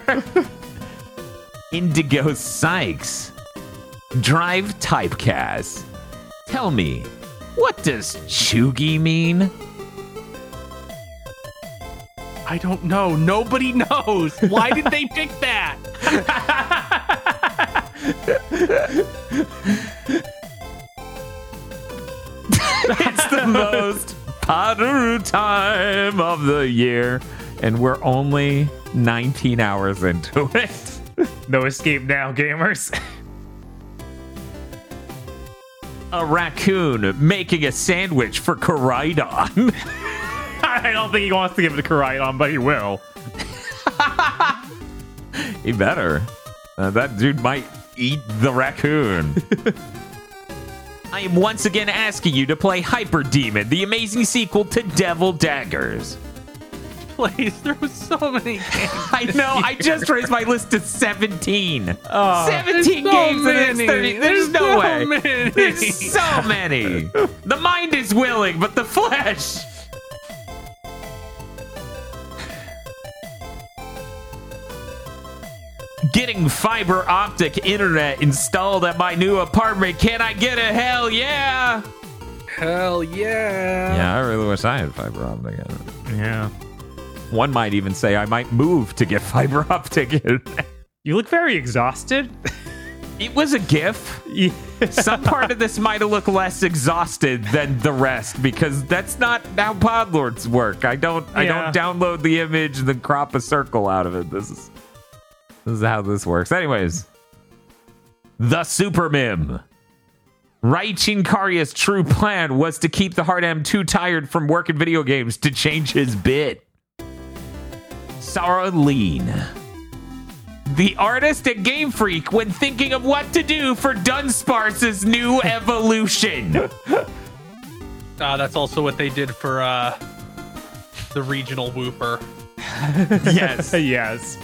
Indigo Sykes. Drive typecast. Tell me, what does chuggy mean? I don't know. Nobody knows. Why did they pick that? It's the most Padaru time of the year, and we're only 19 hours into it. No escape now, gamers. A raccoon making a sandwich for Koraidon. I don't think he wants to give it to Koraidon, but he will. He better. Uh, that dude might eat the raccoon. I am once again asking you to play Hyper Demon, the amazing sequel to Devil Daggers. Please, there was so many games. I know, I just raised my list to 17. Oh, 17 There's so games in the next 30. There's, There's no so way. many. There's so many. The mind is willing, but the flesh. Getting fiber optic internet installed at my new apartment. Can I get a hell yeah? Hell yeah. Yeah, I really wish I had fiber optic internet. yeah. One might even say I might move to get fiber optic internet. You look very exhausted. It was a GIF. Yeah. Some part of this might have looked less exhausted than the rest because that's not how podlords work. I don't I don't download the image and then crop a circle out of it. This is this is how this works. Anyways, the Super Mim. Raichin Karya's true plan was to keep the Hard M too tired from working video games to change his bit. Sarah Lean. The artist at Game Freak when thinking of what to do for Dunsparce's new evolution. Uh, that's also what they did for uh, the regional Wooper. yes. yes.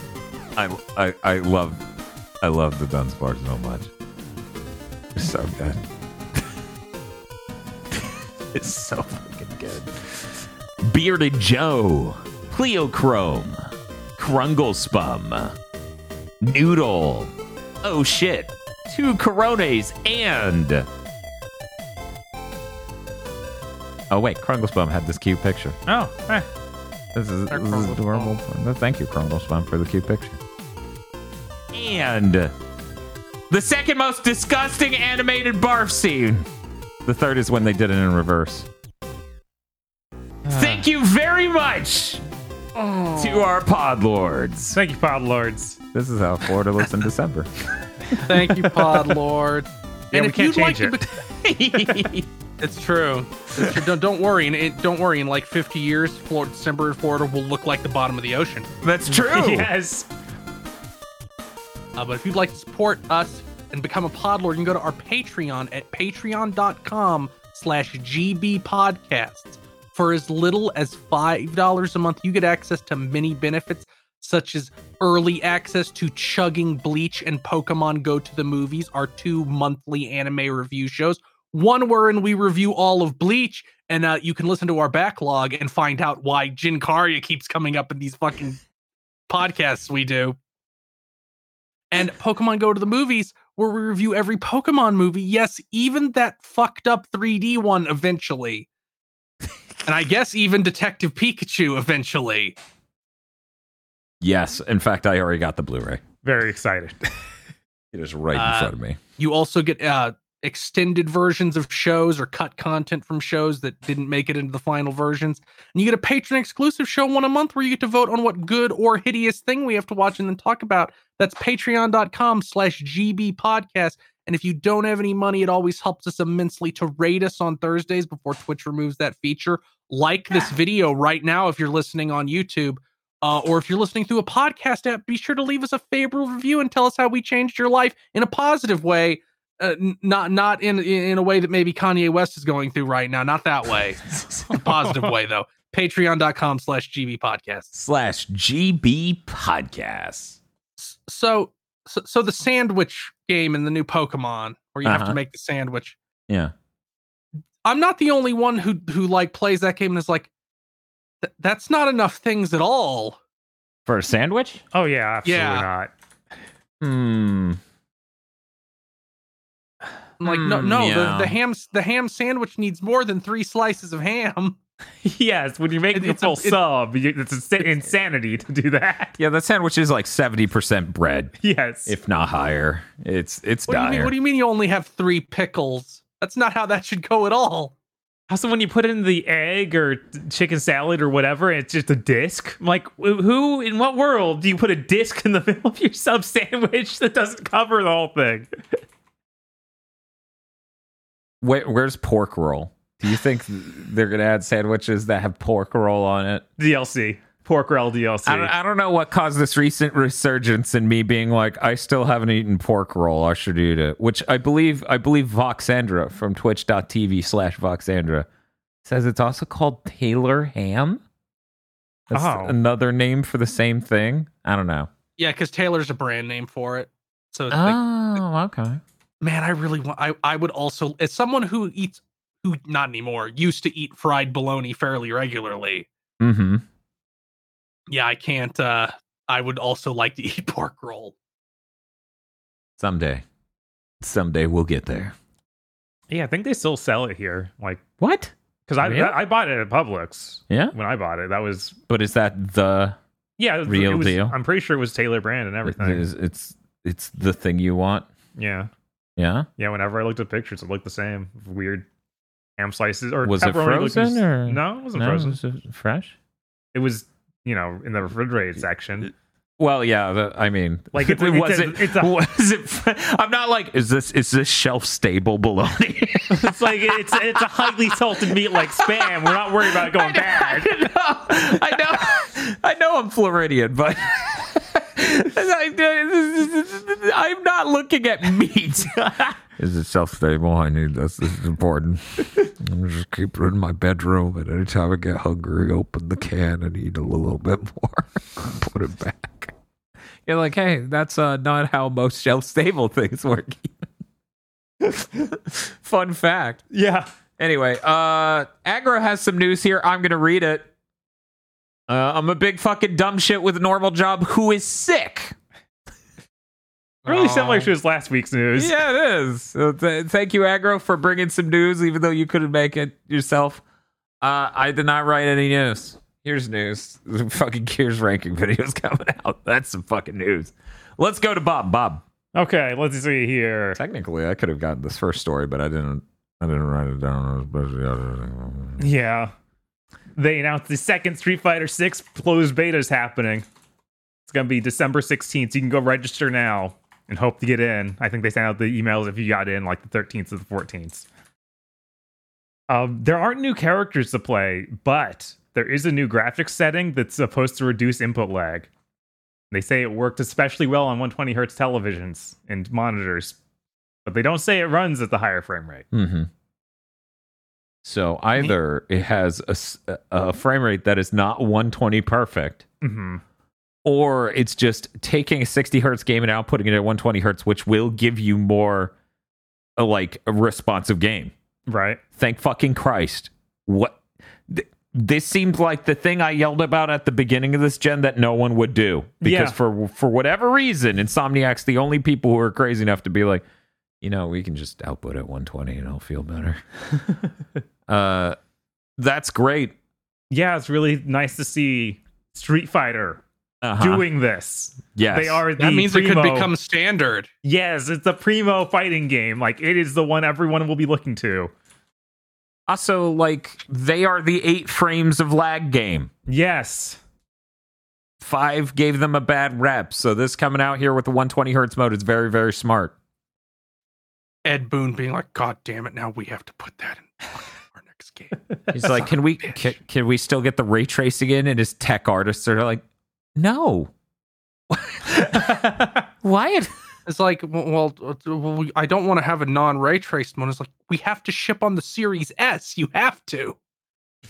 I, I I love I love the Dunsparce so much. It's so good. it's so fucking good. Bearded Joe, Cleochrome, Krunglespum, Noodle. Oh shit. Two Corones and Oh wait, Krunglespum had this cute picture. Oh, eh. This is, this is adorable. Thank you, Krunglespun, for the cute picture. And the second most disgusting animated barf scene. The third is when they did it in reverse. Ah. Thank you very much oh. to our pod lords. Thank you, Pod Lords. This is how Florida looks in December. Thank you, Pod Lord. Yeah, and we if can't you'd like change to be- it's true. It's true. Don't, don't worry. And it, don't worry. In like 50 years, Florida, December in Florida will look like the bottom of the ocean. That's true. yes. Uh, but if you'd like to support us and become a podlord, you can go to our Patreon at patreon.com slash gbpodcasts. For as little as $5 a month, you get access to many benefits such as early access to Chugging Bleach and Pokemon Go to the Movies, our two monthly anime review shows. One wherein we review all of Bleach, and uh, you can listen to our backlog and find out why Jin Kariya keeps coming up in these fucking podcasts we do and Pokemon Go to the movies, where we review every Pokemon movie. Yes, even that fucked up 3D one eventually. and I guess even Detective Pikachu eventually. Yes. In fact, I already got the Blu-ray. Very excited. It is right in Uh, front of me. You also get uh, extended versions of shows or cut content from shows that didn't make it into the final versions. And you get a patron exclusive show one a month where you get to vote on what good or hideous thing we have to watch and then talk about. That's patreon.com slash GB podcast. And if you don't have any money, it always helps us immensely to rate us on Thursdays before Twitch removes that feature. Like this video right now if you're listening on YouTube. Uh, or if you're listening through a podcast app, be sure to leave us a favorable review and tell us how we changed your life in a positive way uh, not not in in a way that maybe Kanye West is going through right now. Not that way. a positive way though. Patreon.com slash GB podcast. Slash GB podcast. So, so so the sandwich game in the new Pokemon, where you have Uh-huh. to make the sandwich. Yeah. I'm not the only one who who like plays that game and is like, "Th- that's not enough things at all. For a sandwich? oh yeah, absolutely Yeah. not. Hmm. I'm like, no, Mm, no, yeah. the, the ham the ham sandwich needs more than three slices of ham. yes, when you're making It- a it's a- it- sub, you- it's insa- insanity to do that. Yeah, that sandwich is like 70% bread, Yes. if not higher. It's it's What do you mean? What do you mean you only have three pickles? That's not how that should go at all. Also, when you put in the egg or chicken salad or whatever, it's just a disc. I'm like, who in what world do you put a disc in the middle of your sub sandwich that doesn't cover the whole thing? Where, where's pork roll? Do you think they're gonna add sandwiches that have pork roll on it? DLC, pork roll DLC. I don't, I don't know what caused this recent resurgence in me being like, I still haven't eaten pork roll. I should eat it. Which I believe, I believe Voxandra from Twitch.tv slash Voxandra says it's also called Taylor Ham. That's Oh. another name for the same thing. I don't know. Yeah, because Taylor's a brand name for it. So it's like, Oh, okay. Man, I really want. I I would also, as someone who eats, who not anymore, used to eat fried bologna fairly regularly. Mm-hmm. Yeah, I can't. uh I would also like to eat pork roll. Someday. Someday we'll get there. yeah, I think they still sell it here. Like, What? because I Really? I bought it at Publix Yeah. when I bought it. That was But is that the yeah, it was- Real it was- deal? I'm pretty sure it was Taylor brand and everything. It's, it's it's the thing you want? yeah, Yeah. yeah. Whenever I looked at pictures, it looked the same. Weird ham slices or Was it frozen just- or- no? It wasn't No, frozen. was it fresh? It was you know in the refrigerated section. Well, yeah. The, I mean, Like, it's was it's a- it? it's a- was it? I'm not like, is this is this shelf stable bologna? it's like it's it's a highly salted meat like spam. We're not worried about it going bad. I know, I know, I know I'm Floridian, but I, I'm not looking at meat. Is it self stable? I need this. This is important. I'm just keep it in my bedroom, and anytime I get hungry, open the can and eat a little bit more. Put it back. You're like, hey, that's uh, not how most shelf stable things work. Fun fact. Yeah. Anyway, uh Agro has some news here. I'm gonna read it. Uh, I'm a big fucking dumb shit with a normal job who is sick. Really similar Oh. to his last week's news. Yeah, it is. So th- thank you, Agro, for bringing some news, even though you couldn't make it yourself. Uh, I did not write any news. Here's news. The fucking Gears ranking videos coming out. That's some fucking news. Let's go to Bob. Bob. Okay, let's see here. Technically, I could have gotten this first story, but I didn't. I didn't write it down. Yeah. They announced the second Street Fighter 6 closed beta is happening. It's going to be December 16th. So you can go register now and hope to get in. I think they sent out the emails if you got in like the 13th or the 14th. Um, there aren't new characters to play, but there is a new graphics setting that's supposed to reduce input lag. They say it worked especially well on 120 hertz televisions and monitors, but they don't say it runs at the higher frame rate. Mm-hmm. So either it has a frame rate that is not 120 perfect, hmm or it's just taking a 60 hertz game and outputting it at 120 hertz, which will give you more uh, like a responsive game. Right? Thank fucking Christ. What? th- this seemed like the thing I yelled about at the beginning of this gen that no one would do because Yeah. for for whatever reason, Insomniac's the only people who are crazy enough to be like, you know, we can just output at 120 and I'll feel better. uh, that's great. Yeah, it's really nice to see Street Fighter Uh-huh. doing this. yes, They are the That means it could become standard. Yes, it's a primo fighting game. Like it is the one everyone will be looking to. also like they are the eight frames of lag game. Yes. Five gave them a bad rep, so this coming out here with the 120 hertz mode is very very smart. Ed Boon being like, God damn it, now we have to put that in our next game. He's like, can we can, can we still get the ray tracing in? And his tech artists are like, no. Why? It's like, well, uh, well, well, I don't want to have a non ray traced one. It's like, we have to ship on the Series S. You have to.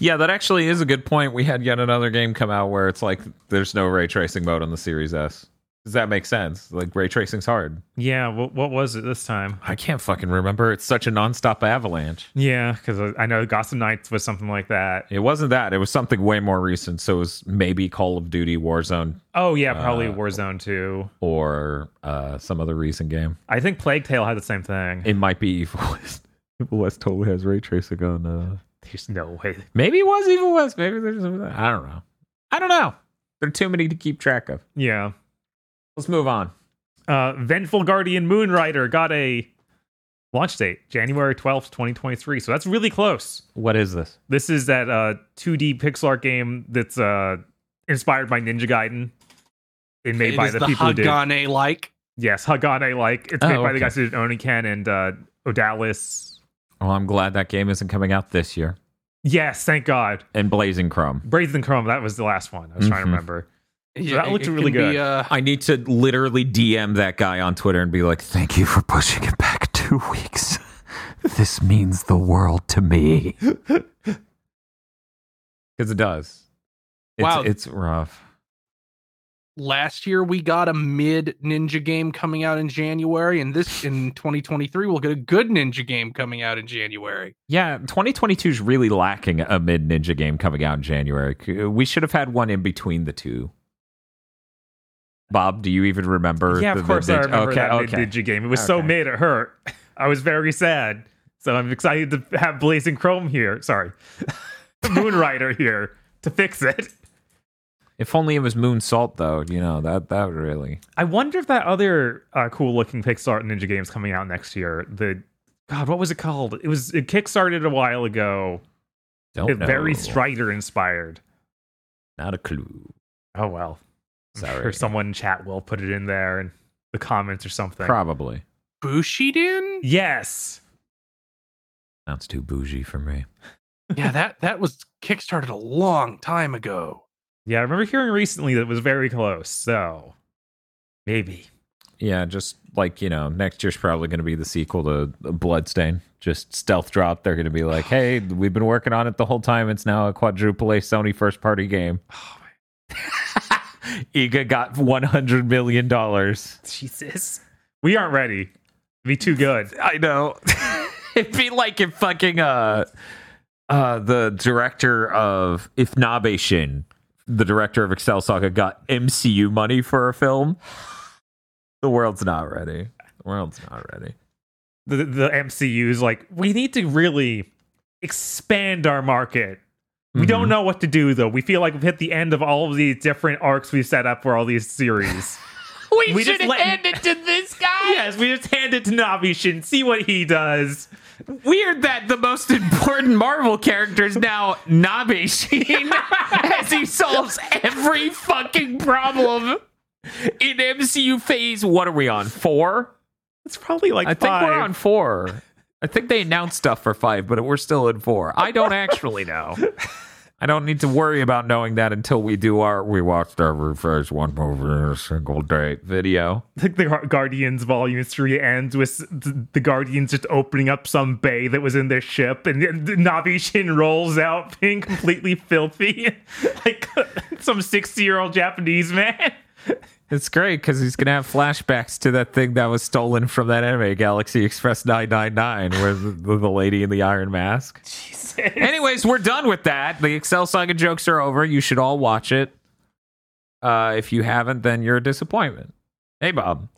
Yeah, that actually is a good point. We had yet another game come out where it's like there's no ray tracing mode on the Series S. Does that make sense? Like ray tracing's hard. Yeah. What, what was it this time? I can't fucking remember. It's such a nonstop avalanche. Yeah, because I know Gotham Knights was something like that. It wasn't that. It was something way more recent. So it was maybe Call of Duty Warzone Oh yeah, probably Uh, Warzone 2. or uh, some other recent game. I think Plague Tale had the same thing. It might be Evil West. Evil West totally has ray tracing on. Uh... There's no way. Maybe it was Evil West. Maybe there's. Something. I don't know. I don't know. There are too many to keep track of. Yeah. Let's move on. Uh, Vengeful Guardian Moonrider got a launch date, January 12th, 2023. So that's really close. What is this? This is that uh 2D pixel art game that's uh inspired by Ninja Gaiden and made It by the, the people who did Hagane like. yes Hagane like it's Oh, made by the guys who did Oniken and uh Odallus. Well, I'm glad that game isn't coming out this year. Yes, thank God. And Blazing Chrome. Blazing Chrome, that was the last one. I was trying to Mhm. remember. Yeah, that it- looked it really can be, good. uh, I need to literally DM that guy on Twitter and be like, "Thank you for pushing it back two weeks. This means the world to me." Because it does. It's, Wow. it's rough. last year we got a mid ninja game coming out in January, and this in 2023 we'll get a good ninja game coming out in January. Yeah, 2022 is really lacking a mid Ninja game coming out in January. We should have had one in between the two. Bob, do you even remember? yeah, the- of the course I remember okay, that okay. Ninja game. It was so Okay. mid it hurt. I was very sad. So I'm excited to have Blazing Chrome here. Sorry. Moonrider here to fix it. If only it was Moon Salt, though. You know that that really. I wonder if that other uh, cool looking Pixar Ninja game's coming out next year. The God, what was it called? It was it kickstarted a while ago. Don't It very. Strider inspired. Not a clue. Oh well. Sorry. Or someone in chat will put it in there in the comments or something. Probably. Bushiden? yes. Sounds too bougie for me. yeah, that that was kickstarted a long time ago. Yeah, I remember hearing recently that it was very close. So maybe. Yeah, just like you know, next year's probably going to be the sequel to Bloodstain. Just stealth drop. They're going to be like, "Hey, we've been working on it the whole time. It's now a quadruple A Sony first party game." Oh Iga got one hundred million dollars. Jesus. We aren't ready. It'd be too good. I know. It'd be like if fucking uh uh the director of if Nabeshin, the director of Excel Saga, got MCU money for a film. The world's not ready. The world's not ready. The the MCU is like, we need to really expand our market. We Mm-hmm. don't know what to do though. We feel like we've hit the end of all of these different arcs we've set up for all these series. We, We should just let- hand it to this guy. yes, we just hand it to Nabeshin, see what he does. Weird that the most important Marvel character is now Nabeshin as he solves every fucking problem in MCU phase. What are we on? Four? It's probably like I think five. we're on four. I think they announced stuff for five, but we're still in four. I don't actually know. I don't need to worry about knowing that until we do our we watched every phase one movie single day video. like the Guardians Volume Three ends with the Guardians just opening up some bay that was in their ship, and Nabeshin rolls out being completely filthy, like some sixty-year-old Japanese man. It's great because he's gonna have flashbacks to that thing that was stolen from that anime, Galaxy Express 999, where the, the, the lady in the iron mask. Jesus. Anyways, we're done with that. The Excel Saga jokes are over. You should all watch it. Uh, if you haven't, then you're a disappointment. Hey, Bob.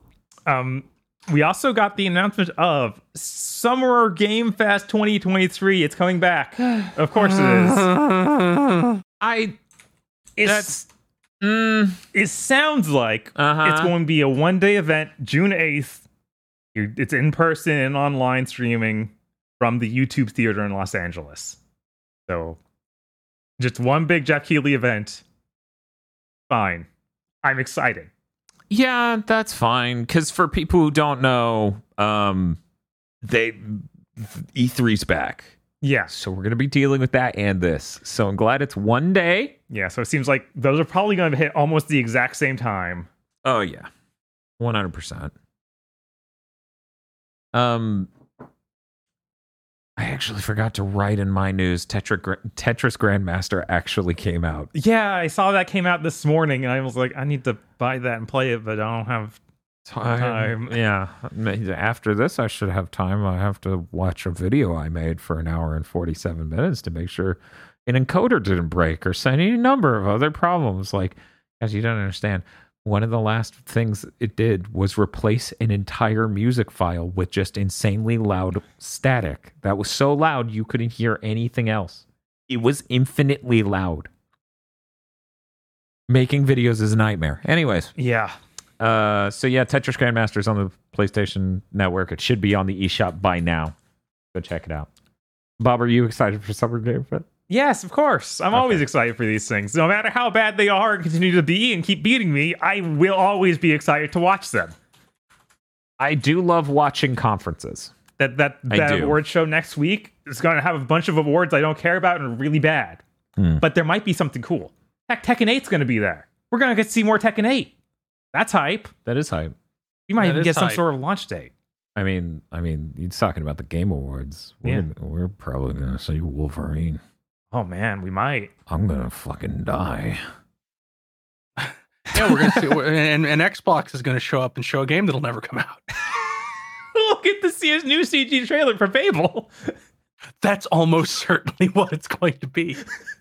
Um, we also got the announcement of Summer Game Fest 2023. It's coming back. Of course it is. I It's, that's mm, it sounds like uh-huh. it's going to be a one day event, June 8th. It's in person and online streaming from the YouTube Theater in Los Angeles. So, just one big Geoff Keighley event. Fine. I'm excited. Yeah, that's fine. Because for people who don't know, um, they E3's back, Yes. so we're gonna be dealing with that and this. So I'm glad it's one day. Yeah. So it seems like those are probably going to hit almost the exact same time. Oh yeah, one hundred percent. Um, I actually forgot to write in my news. Tetra, Tetris Grandmaster actually came out. Yeah, I saw that came out this morning, and I was like, I need to buy that and play it, but I don't have Time. Yeah. After this, I should have time. I have to watch a video I made for an hour and 47 minutes to make sure an encoder didn't break or any number of other problems. Like, as you don't understand, one of the last things it did was replace an entire music file with just insanely loud static that was so loud you couldn't hear anything else. It was infinitely loud. Making videos is a nightmare. Anyways, Yeah. Uh, so yeah, Tetris Grandmaster is on the PlayStation Network. It should be on the eShop by now. Go check it out. Bob, are you excited for Summer Game Fest? Yes, of course. I'm always excited for these things. No matter how bad they are and continue to be and keep beating me, I will always be excited to watch them. I do love watching conferences. That that that award show next week is going to have a bunch of awards I don't care about and are really bad. Hmm. But there might be something cool. Heck, Tekken 8's going to be there. We're going to get to see more Tekken 8. That's hype. That is hype. You might That even is get some hype. sort of launch date. I mean, I mean, he's talking about the Game Awards. We're, Yeah. we're probably gonna see Wolverine. Oh man, we might. I'm gonna fucking die. Yeah, we're gonna see, and, and Xbox is gonna show up and show a game that'll never come out. we'll get to see his new CG trailer for Fable. That's almost certainly what it's going to be.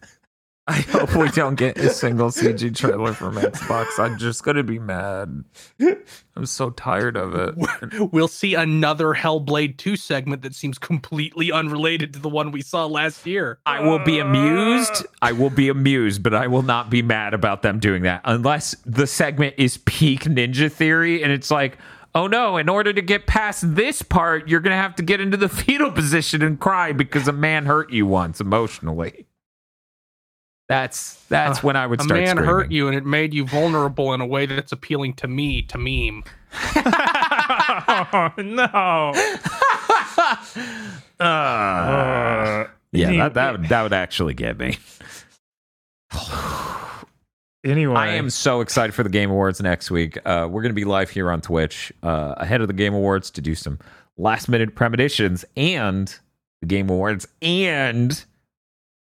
I hope we don't get a single CG trailer from Xbox. I'm just gonna be mad. I'm so tired of it. We'll see another Hellblade 2 segment that seems completely unrelated to the one we saw last year. I will be amused. I will be amused, but I will not be mad about them doing that unless the segment is peak Ninja Theory and it's like, oh no, in order to get past this part, you're going to have to get into the fetal position and cry because a man hurt you once emotionally. That's that's Uh, when I would A man screaming. hurt you and it made you vulnerable in a way that's appealing to me, to meme. oh, no. Uh, Yeah, that, that would that would actually get me. Anyway, I am so excited for the Game Awards next week. Uh, we're going to be live here on Twitch uh, ahead of the Game Awards to do some last minute premonitions and the Game Awards and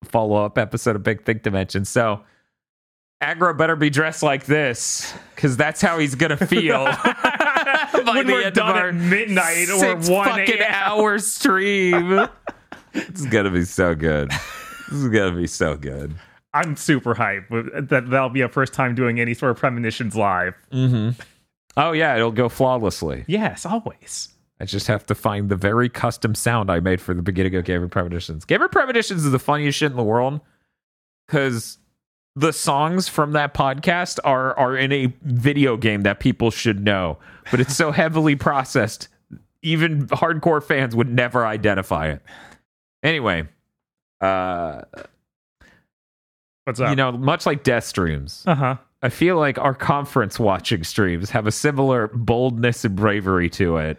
follow up episode of Big Think Dimension. So Aggro better be dressed like this because that's how he's going to feel by when the we're end done of our at midnight or six one fucking a.m. hour stream. it's going to be so good. This is going to be so good. I'm super hyped. That that'll be our first time doing any sort of premonitions live. Mm-hmm. Oh yeah, it'll go flawlessly. Yes, always. I just have to find the very custom sound I made for the beginning of Gamer Premonitions. Gamer Premonitions is the funniest shit in the world because the songs from that podcast are are in a video game that people should know, but it's so heavily processed, even hardcore fans would never identify it. Anyway, uh, What's up? you know, much like Death Streams, uh huh. I feel like our conference watching streams have a similar boldness and bravery to it.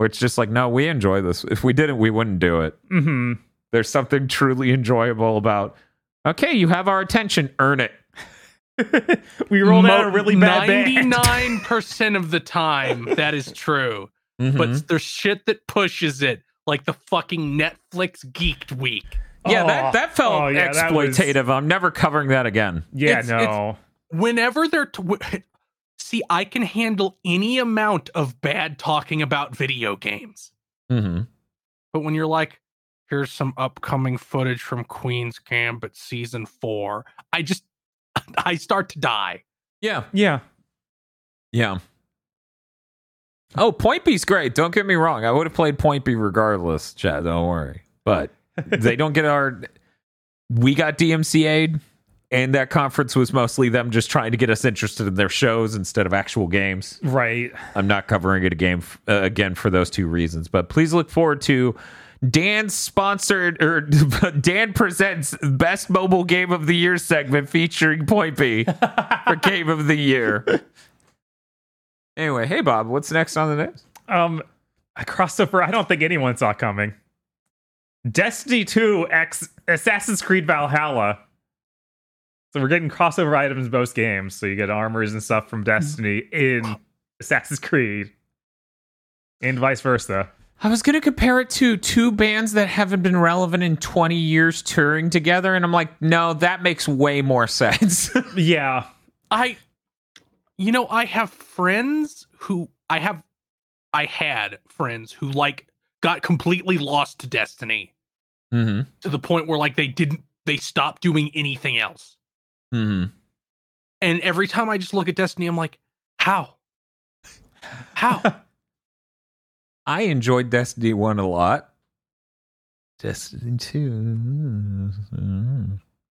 Where it's just like, no, we enjoy this. If we didn't, we wouldn't do it. hmm There's something truly enjoyable about, okay, you have our attention, earn it. we rolled out a really bad band. 99% of the time, that is true. Mhm. But there's shit that pushes it, like the fucking Netflix Geeked Week. yeah, Oh, that, that felt oh, yeah, that was- exploitative. I'm never covering that again. Yeah, It's- no. Whenever they're. T- w- see, I can handle any amount of bad talking about video games. Mm-hmm. But when you're like, here's some upcoming footage from Queen's Gambit season four, I just, I start to die. Yeah. Yeah. Yeah. Oh, Poinpy's great. Don't get me wrong. I would have played Poinpy regardless, Chad. Don't worry. But they don't get our. We got DMCA'd, and that conference was mostly them just trying to get us interested in their shows instead of actual games. Right. I'm not covering it again, uh, again for those two reasons. But please look forward to Dan's sponsored or Dan presents best mobile game of the year segment featuring Poinpy for game of the year. Anyway, hey Bob, what's next on the news? Um, a crossover I don't think anyone saw coming. Destiny 2 X Assassin's Creed Valhalla. So we're getting crossover items in both games. So you get armors and stuff from Destiny in Assassin's Creed. And vice versa. I was going to compare it to two bands that haven't been relevant in 20 years touring together, and I'm like, no, that makes way more sense. Yeah. I, you know, I have friends who I have, I had friends who like got completely lost to Destiny mm-hmm. to the point where like they didn't, they stopped doing anything else. Mm-hmm. And every time I just look at Destiny, I'm like, how? How? I enjoyed Destiny 1 a lot. Destiny 2.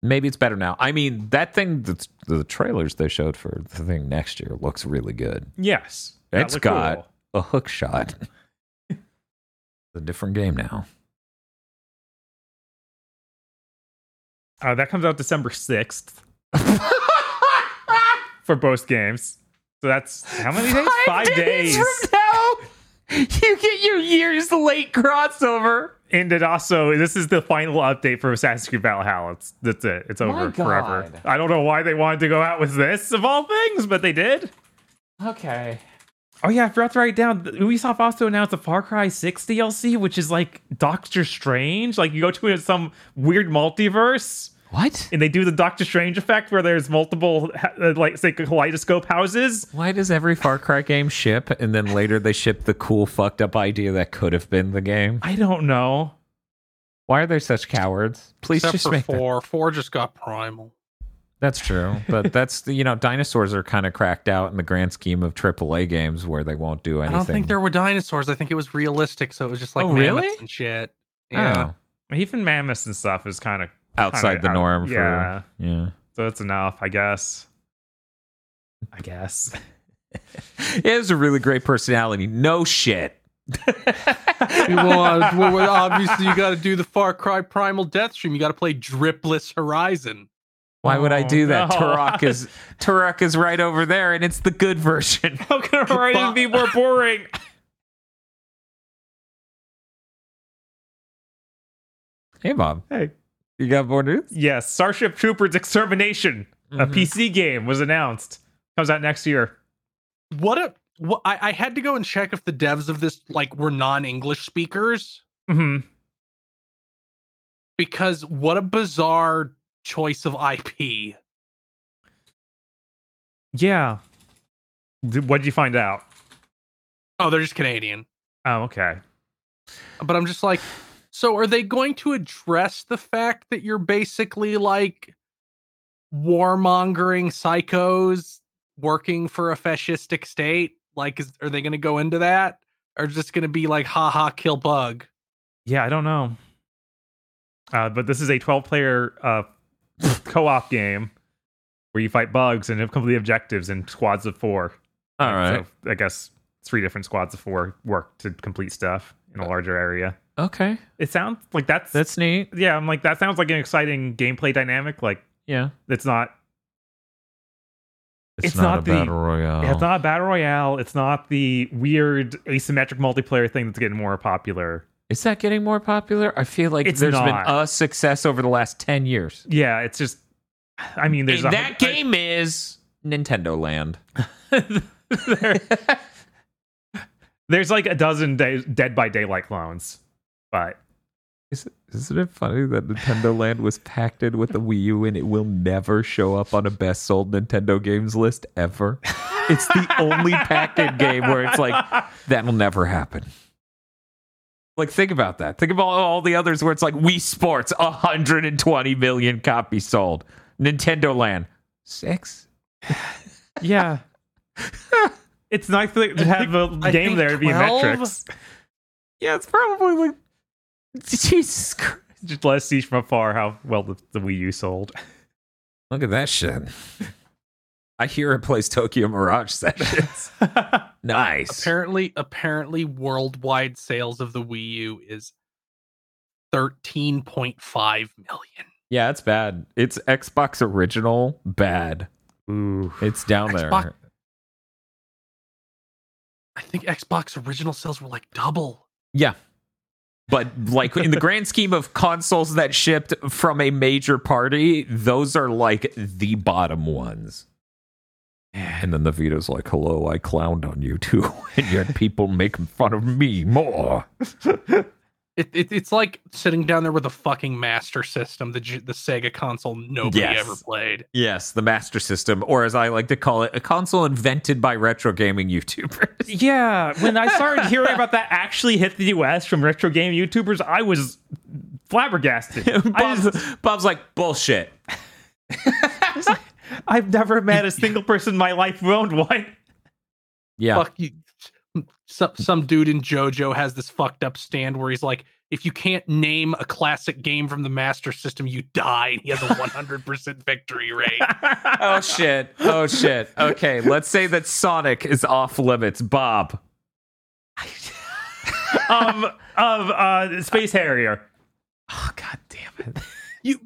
Maybe it's better now. I mean, that thing, that's, the trailers they showed for the thing next year looks really good. Yes. It's got cool. a hook shot. it's a different game now. Uh, that comes out December 6th for both games. So that's how many days? Five, days. from now, you get your years late crossover. And it also, this is the final update for Assassin's Creed Valhalla. It's, that's it. It's over forever. I don't know why they wanted to go out with this of all things, but they did. Okay. Oh yeah, I forgot to write down. Ubisoft also announced a Far Cry 6 DLC, which is like Doctor Strange. Like you go to some weird multiverse, What? and they do the Doctor Strange effect where there's multiple, uh, like say, kaleidoscope houses. Why does every Far Cry game ship and then later they ship the cool fucked up idea that could have been the game? I don't know. Why are they such cowards? Please Except just for make that. four. Four just got primal. That's true, but that's the you know dinosaurs are kind of cracked out in the grand scheme of AAA games where they won't do anything. I don't think there were dinosaurs. I think it was realistic, so it was just like Oh, really? mammoths and shit. Yeah. Oh, Even mammoths and stuff is kind of outside the out- norm. For, yeah. yeah. so it's enough, I guess. I guess. He has a really great personality. No shit. well, uh, well, well, obviously, you got to do the Far Cry Primal Death Stream. You got to play Dripless Horizon. Why would I Oh, do that? no. Turok is Turok is right over there, and it's the good version. How can a Horizon be more boring? Hey, Bob, Hey. You got more news? Yes, Starship Troopers Extermination, a Mhm. PC game, was announced. Comes out next year. What a what I, I had to go and check if the devs of this like were non-English speakers hmm because what a bizarre choice of IP. Yeah. What did you find out? Oh, they're just Canadian. Oh, okay. But I'm just like, so are they going to address the fact that you're basically like warmongering psychos working for a fascistic state? Like, is, are they going to go into that? Or just going to be like, haha, kill bug? Yeah, I don't know. Uh, but this is a 12 player uh, co op game where you fight bugs and have complete objectives in squads of four. All right. So I guess three different squads of four work to complete stuff in a larger area. Okay, It sounds like that's that's neat. yeah. I'm like that sounds like an exciting gameplay dynamic. Like Yeah, it's not. it's, It's not a the- battle royale. It's not a battle royale. It's not the weird asymmetric multiplayer thing that's getting more popular. Is that getting more popular? I feel like It's there's not. been a success over the last ten years. Yeah, it's just. I mean, there's a, that game is Nintendo Land. there- there's like a dozen day, Dead by Daylight clones, but Is, isn't it funny that Nintendo Land was packed in with the Wii U and it will never show up on a best sold Nintendo games list ever? It's the only Pac-Man game where it's like that'll never happen. Like think about that. Think about all the others where it's like Wii Sports, 120 million copies sold. Nintendo Land, six. Yeah. it's nice to to have a I game there to be 12? metrics. Yeah, it's probably like Jesus Christ. Just let us see from afar how well the, the Wii U sold. Look at that shit. I hear it plays Tokyo Mirage sessions. nice. apparently, apparently, worldwide sales of the Wii U is thirteen point five million. Yeah, it's bad. It's Xbox original bad. Ooh. It's down Xbox- there. I think Xbox original sales were like double. Yeah. But like in the grand scheme of consoles that shipped from a major party, those are like the bottom ones. And then the Vita's like, hello, I clowned on you too. And yet people make fun of me more. It, it, it's like sitting down there with a fucking Master System, the the Sega console nobody Yes. ever played. Yes, the Master System, or as I like to call it, a console invented by retro gaming YouTubers. Yeah, when I started hearing about that actually hit the US from retro game YouTubers, I was flabbergasted. I Bob's, just, Bob's like, bullshit. I've never met a single person in my life who owned one. Yeah. Fuck you. Some some dude in JoJo has this fucked up stand where he's like, if you can't name a classic game from the Master System, you die. And he has a 100% victory rate. oh shit. Oh shit. Okay, let's say that Sonic is off limits. Bob. um, of uh, Space Harrier. Oh god damn it. You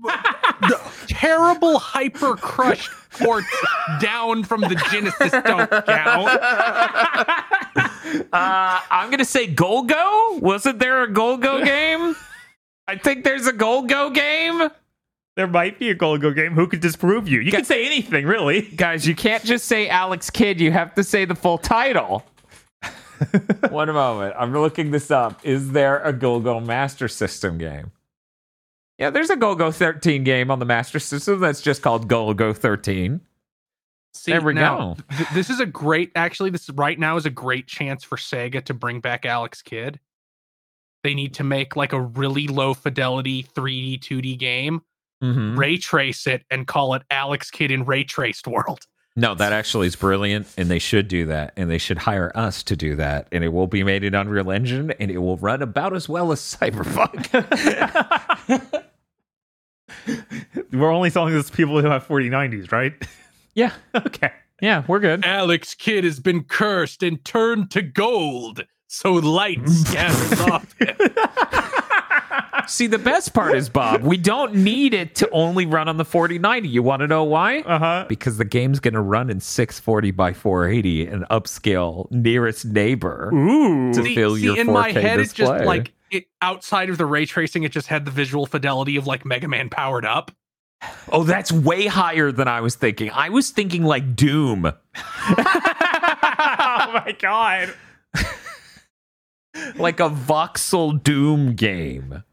the terrible hyper crush ports down from the Genesis don't count. Uh, I'm gonna say Golgo. Wasn't there a Golgo game? I think there's a Golgo game. There might be a Golgo game. Who could disprove you? You can say anything, really. Guys, you can't just say Alex Kidd. You have to say the full title. One moment. I'm looking this up. Is there a Golgo Master System game? Yeah, there's a Golgo 13 game on the Master System that's just called Golgo 13. See, There we now, go. th- this is a great, actually, this right now is a great chance for Sega to bring back Alex Kidd. They need to make like a really low fidelity 3D, 2D game, Mhm. ray trace it, and call it Alex Kidd in Ray Traced World. No, that actually is brilliant, and they should do that, and they should hire us to do that, and it will be made in Unreal Engine, and it will run about as well as Cyberpunk. We're only selling this to people who have 4090s, right? yeah, okay. yeah, we're good. Alex Kidd has been cursed and turned to gold, so light scatters off him. See, the best part is, Bob, we don't need it to only run on the 4090. You want to know why? Uh huh. Because the game's going to run in 640 by 480 and upscale nearest neighbor. Ooh. To See- fill see, your in my 4K head, it's just display. like it outside of the ray tracing, it just had the visual fidelity of like Mega Man powered up. Oh, that's way higher than I was thinking. I was thinking like Doom. oh my god. like a voxel Doom game.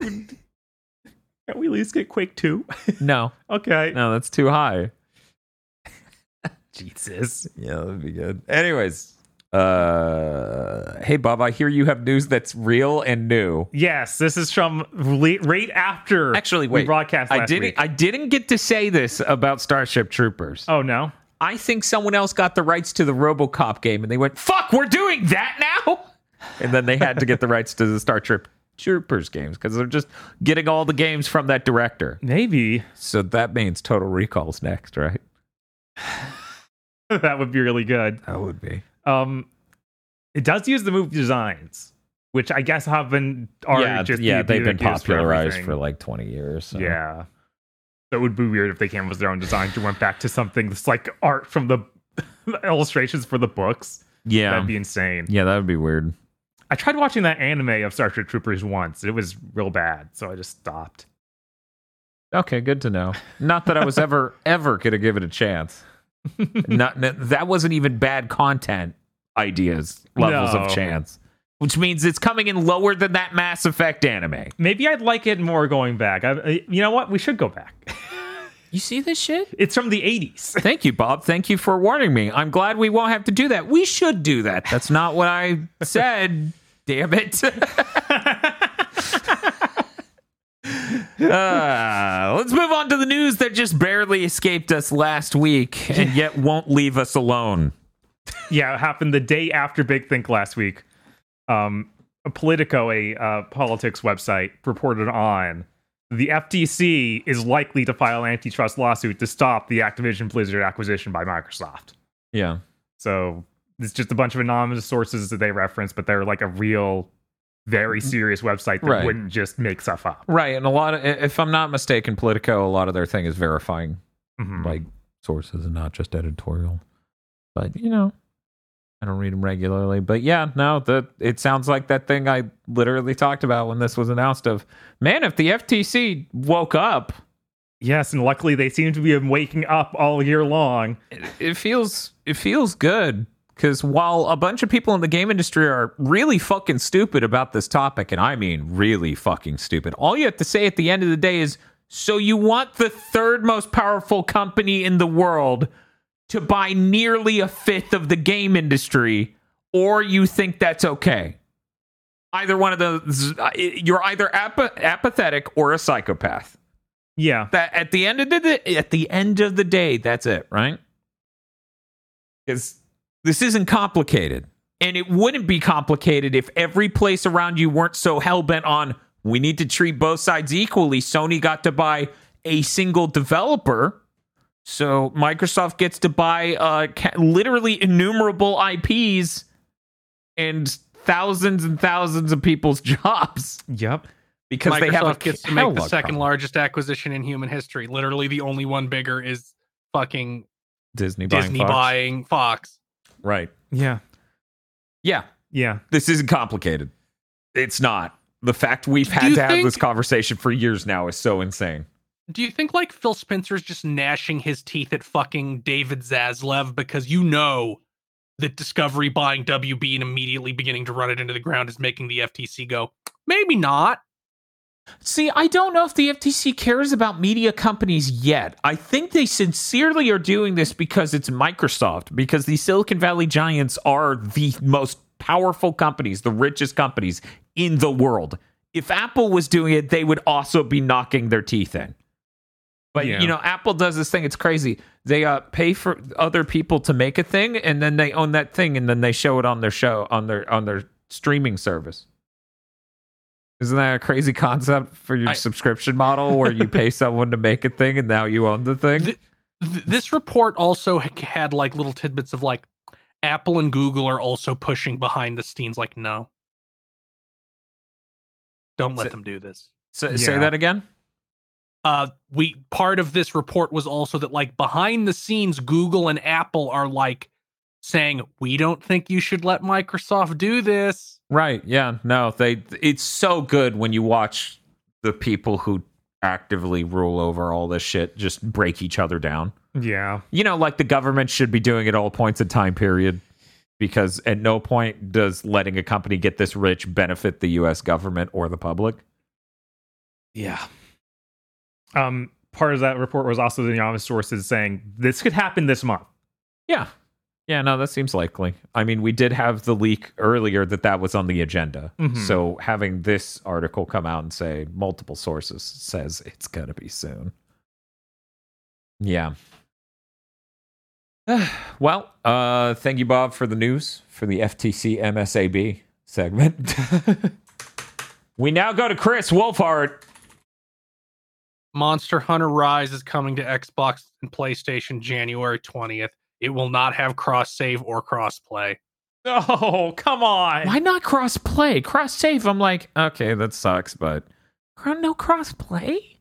Can we at least get Quake 2? No, okay. no, that's too high. Jesus. Yeah, that'd be good. Anyways, uh, hey Bob, I hear you have news that's real and new. Yes, this is from late, right after Actually, we wait, broadcast I didn't. week. I didn't get to say this about Starship Troopers. oh no. I think someone else got the rights to the RoboCop game, and they went, "Fuck, we're doing that now." And then they had to get the rights to the Starship Troopers games because they're just getting all the games from that director. Maybe So that means Total Recall's next, right? that would be really good. That would be. Um, it does use the movie designs, which I guess have been already yeah, just yeah, they've been used for popularized for, like twenty years. so. Yeah. So it would be weird if they came up with their own designs and went back to something that's like art from the illustrations for the books. yeah, That'd be insane. yeah, that would be weird. I tried watching that anime of Star Trek Troopers once. It was real bad, so I just stopped. Okay, good to know. Not that I was ever ever gonna give it a chance. Not that wasn't even bad content ideas levels No. of chance, which means it's coming in lower than that Mass Effect anime. Maybe I'd like it more going back. I- you know what? We should go back. You see this shit? It's from the 80s. Thank you, Bob. Thank you for warning me. I'm glad we won't have to do that. We should do that. That's not what I said. Damn it. Uh, let's move on to the news that just barely escaped us last week and yet won't leave us alone. yeah, it happened the day after Big Think last week. Um, Politico, a uh, politics website, reported on the FTC is likely to file an antitrust lawsuit to stop the Activision Blizzard acquisition by Microsoft. Yeah. So it's just a bunch of anonymous sources that they reference, but they're like a real, very serious website that Right. wouldn't just make stuff up. Right. And a lot of, if I'm not mistaken, Politico, a lot of their thing is verifying Mhm. like sources and not just editorial. But, you know, I don't read them regularly. But yeah, no, the, it sounds like that thing I literally talked about when this was announced of, man, if the FTC woke up, Yes, and luckily they seem to be waking up all year long. it, it feels it feels good because while a bunch of people in the game industry are really fucking stupid about this topic, and I mean really fucking stupid, all you have to say at the end of the day is, "So you want the third most powerful company in the world to buy nearly a fifth of the game industry, or you think that's okay?" Either one of those, you're either apa- apathetic or a psychopath Yeah. that at the end of the at the end of the day, that's it, right? Because this isn't complicated, and it wouldn't be complicated if every place around you weren't so hell bent on we need to treat both sides equally. Sony got to buy a single developer, so Microsoft gets to buy uh, ca- literally innumerable IPs and thousands and thousands of people's jobs Yep. because Microsoft they have a gets to make the second problem. largest acquisition in human history. Literally, the only one bigger is fucking Disney buying Disney Fox. buying Fox. Right. Yeah. Yeah, Yeah. this isn't complicated. It's not. The fact we've had you to have this conversation for years now is so insane. Do you think like Phil Spencer's just gnashing his teeth at fucking David Zaslav because you know that Discovery buying WB and immediately beginning to run it into the ground is making the FTC go, maybe not. See, I don't know if the FTC cares about media companies yet. I think they sincerely are doing this because it's Microsoft, because the Silicon Valley giants are the most powerful companies, the richest companies in the world. If Apple was doing it, they would also be knocking their teeth in. But Yeah. you know, Apple does this thing. It's crazy. They uh, pay for other people to make a thing, and then they own that thing, and then they show it on their show on their on their streaming service. Isn't that a crazy concept for your I- subscription model, where you pay someone to make a thing, and now you own the thing? Th- Th- this report also had like little tidbits of like Apple and Google are also pushing behind the scenes. Like, no, don't let So- them do this. Say, say that again. uh we part of this report was also that like behind the scenes google and apple are like saying we don't think you should let microsoft do this Right. Yeah. No, they it's so good when you watch the people who actively rule over all this shit just break each other down. Yeah. You know, like the government should be doing at all points in time period because at no point does letting a company get this rich benefit the US government or the public. Yeah. Um, part of that report was also the anonymous sources saying this could happen this month. Yeah. Yeah, no, that seems likely. I mean, we did have the leak earlier that that was on the agenda. Mhm. So having this article come out and say multiple sources says it's going to be soon. Yeah. well, uh thank you Bob for the news for the FTC MSAB segment. we now go to Chris Wolfhard. monster hunter rise is coming to xbox and playstation january 20th it will not have cross save or cross play Oh, come on. Why not cross play? Cross save. I'm like, okay, that sucks, but no cross play?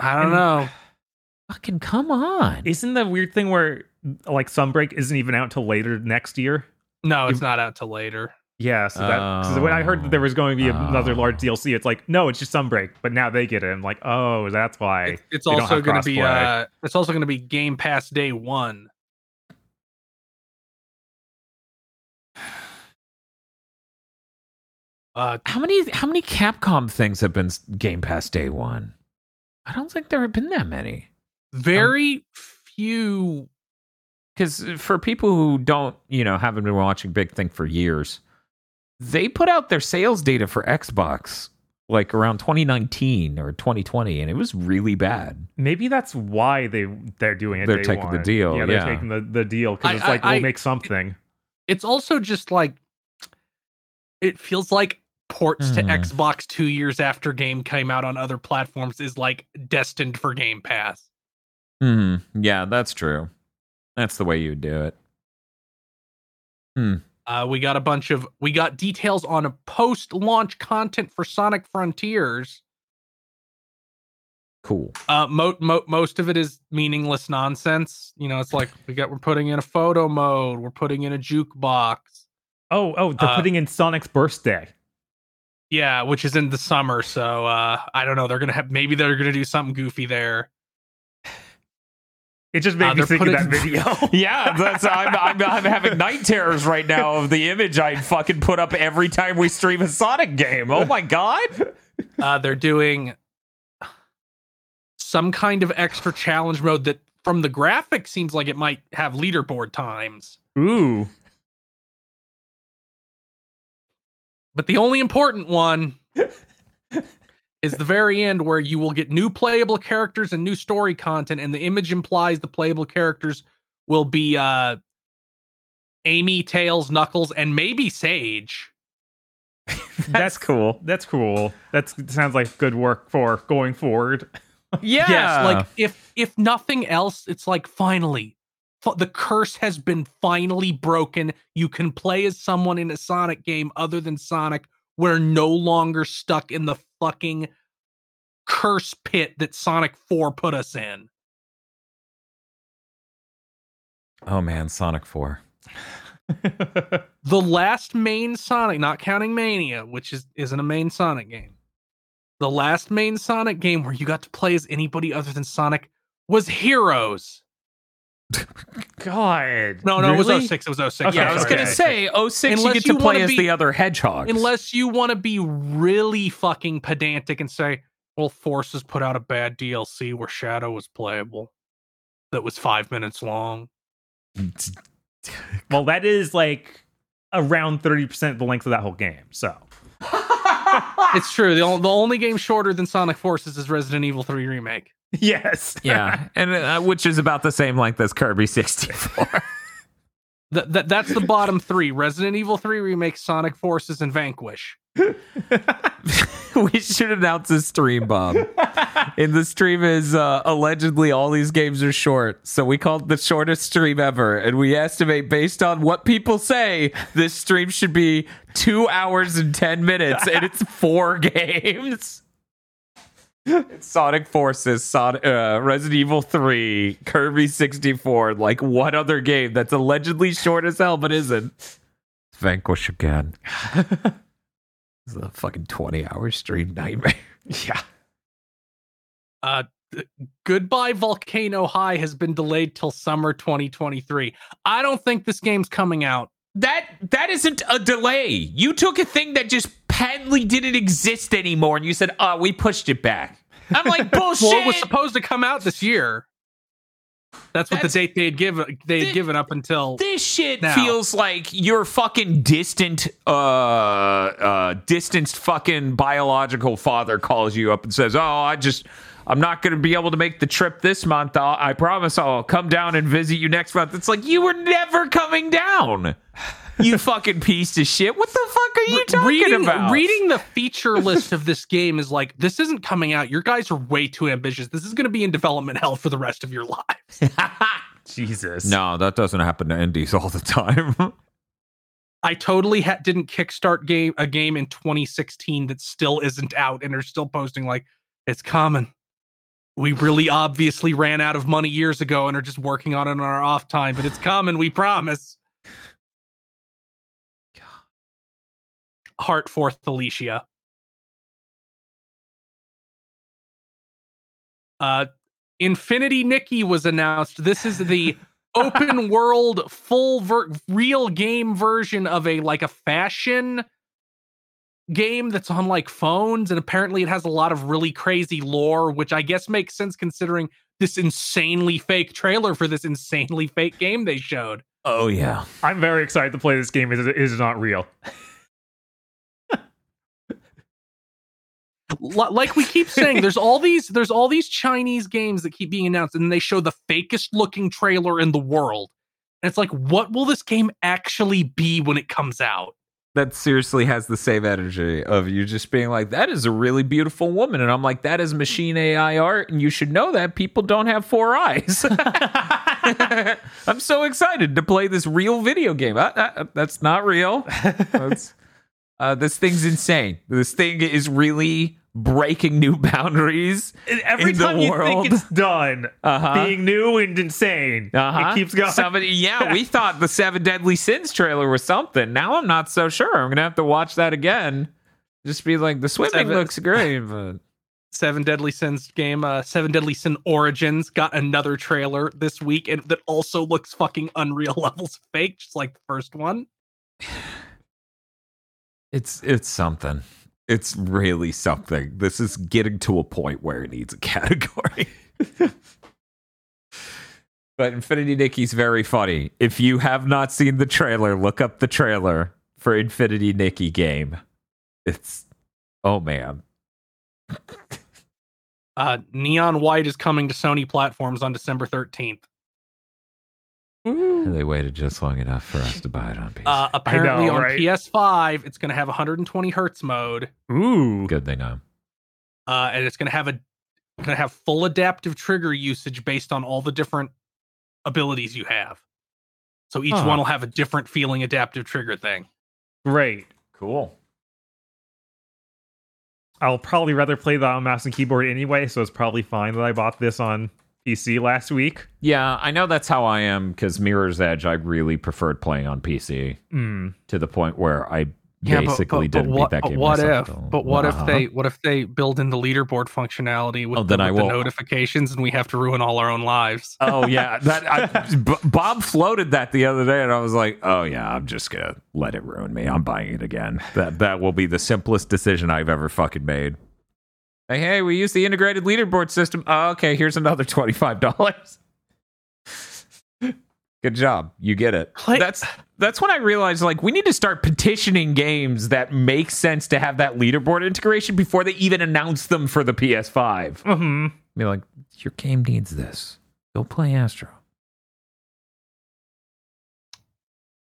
i don't And- know Fucking come on. Isn't the weird thing where like Sunbreak isn't even out until later next year? no it's not out till later Yeah, so that cause when I heard that there was going to be another large Oh. DLC, it's like no, it's just Sunbreak, but now they get it. I'm like, oh, that's why. It's, it's also going to be crossplay. uh it's also going to be game pass day one uh How many how many Capcom things have been Game Pass day one? I don't think there have been that many. very few. because for people who don't, you know, haven't been watching Big Thing for years, they put out their sales data for Xbox like around 2019 or 2020, and it was really bad. Maybe that's why they they're doing it. They're taking the deal, Yeah, they're yeah. taking the, the deal because I- it's I- like we'll I- make something. It's also just like it feels like ports to Hmm. Xbox two years after game came out on other platforms is like destined for Game Pass. Hmm. Yeah, that's true. That's the way you do it. Hmm. Uh, we got a bunch of we got details on a post-launch content for Sonic Frontiers. Cool. Uh, mo- mo- most of it is meaningless nonsense. You know, it's like we got we're putting in a photo mode, we're putting in a jukebox. Oh, oh, they're Uh, putting in Sonic's birthday. Yeah, which is in the summer, so uh, I don't know. They're gonna have maybe they're gonna do something goofy there. It just made uh, me think of that video. Yeah, that's I'm, I'm I'm having night terrors right now of the image I fucking put up every time we stream a Sonic game. Oh my god. Uh, they're doing some kind of extra challenge mode that, from the graphic, seems like it might have leaderboard times. Ooh, But the only important one is the very end where you will get new playable characters and new story content, and the image implies the playable characters will be uh Amy, Tails, Knuckles, and maybe Sage. That's cool. that's cool. That sounds like good work for going forward. Yeah. Yes, like if if nothing else, it's like finally f- the curse has been finally broken. You can play as someone in a Sonic game other than Sonic. We're no longer stuck in the fucking curse pit that Sonic 4 put us in. Oh man, Sonic 4. The last main Sonic, not counting Mania, which is isn't a main Sonic game. The last main Sonic game where you got to play as anybody other than Sonic was Heroes. God, No, no, it was 06. It was 06. Okay, Yeah, I was gonna say 06 you Unless get to you play wanna as be- the other hedgehog. unless you want to be really fucking pedantic and say, well, Forces put out a bad DLC where Shadow was playable that was five minutes long. Well, that is like around thirty percent of the length of that whole game. So It's true. The, the only game shorter than Sonic Forces is Resident Evil 3 Remake. Yes, yeah, and uh, which is about the same length as Kirby 64. That, that That's the bottom three Resident Evil 3 Remake, Sonic Forces, and Vanquish. we should announce a stream, Bob. and the stream is uh, allegedly all these games are short. So we called it the shortest stream ever. And we estimate based on what people say, this stream should be two hours and 10 minutes. And it's four games. It's Sonic Forces, Sonic, uh, Resident Evil 3, Kirby 64. Like, what other game that's allegedly short as hell but isn't? Vanquish again. It's a fucking 20 hour stream nightmare. yeah. Uh, Goodbye Volcano High has been delayed till summer 2023. I don't think this game's coming out. That that isn't a delay. You took a thing that just patently didn't exist anymore and you said, "Oh, we pushed it back." I'm like, "Bullshit." Well, it was supposed to come out this year. That's what That's- the date they had given they had given up until this shit Now. feels like your fucking distant uh uh distanced fucking biological father calls you up and says, "Oh, I just I'm not going to be able to make the trip this month. I'll, I promise I'll come down and visit you next month." It's like you were never coming down. You fucking piece of shit. What the fuck are you talking reading, about? reading the feature list of this game is like this isn't coming out. Your guys are way too ambitious. This is going to be in development hell for the rest of your lives. Jesus. No, that doesn't happen to indies all the time. I totally ha- didn't kickstart game a game in 2016 that still isn't out and are still posting like it's common. We really obviously ran out of money years ago and are just working on it on our off time, but it's common, We promise. Heart Forth Alicia. Uh, Infinity Nikki was announced. This is the open world, full ver- real game version of a like a fashion game that's on like phones, and apparently it has a lot of really crazy lore, which I guess makes sense considering this insanely fake trailer for this insanely fake game they showed. Oh yeah. I'm very excited to play this game. It is, it is not real. like we keep saying, there's all these there's all these Chinese games that keep being announced, and they show the fakest looking trailer in the world. And it's like, what will this game actually be when it comes out? That seriously has the same energy of you just being like, that is a really beautiful woman. And I'm like, that is machine AI art. And you should know that people don't have four eyes. I'm so excited to play this real video game. Uh, uh, that's not real. That's, uh, this thing's insane. This thing is really breaking new boundaries. And every In the time you world. think it's done, Uh-huh. being new and insane, Uh-huh. it keeps going. Somebody, yeah, we thought the Seven Deadly Sins trailer was something. Now I'm not so sure. I'm gonna have to watch that again. Just be like, the swimming Seven- looks great, but Seven Deadly Sins game, uh, Seven Deadly Sin Origins got another trailer this week, and that also looks fucking Unreal levels fake, just like the first one. it's it's something. It's really something. This is getting to a point where it needs a category. but Infinity Nikki's very funny. If you have not seen the trailer, look up the trailer for Infinity Nikki game. It's oh man. Uh, Neon White is coming to Sony platforms on December 13th. They waited just long enough for us to buy it on PC. Uh, apparently know, on right? PS5, it's going to have 120 hertz mode, Ooh. Good they know. uh, and it's going to have a going to have full adaptive trigger usage based on all the different abilities you have. So each Huh. one will have a different feeling adaptive trigger thing. Great. Cool. I'll probably rather play that on mouse and keyboard anyway, so it's probably fine that I bought this on PC last week. Yeah, I know that's how I am because Mirror's Edge I really preferred playing on PC Mm. to the point where I Yeah, basically but, but, didn't what, beat that game. what myself, if? though. But what Uh-huh. if they? What if they build in the leaderboard functionality with, Oh, the, then I with the notifications, and we have to ruin all our own lives? Oh yeah, that I, B- Bob floated that the other day, and I was like, "Oh yeah, I'm just gonna let it ruin me. I'm buying it again. That that will be the simplest decision I've ever fucking made." Hey, hey, we use the integrated leaderboard system. Oh, okay, here's another twenty five dollars. Good job, you get it. Play- that's that's when I realized like we need to start petitioning games that make sense to have that leaderboard integration before they even announce them for the PS5. hmm Be like, your game needs this. Go play Astro.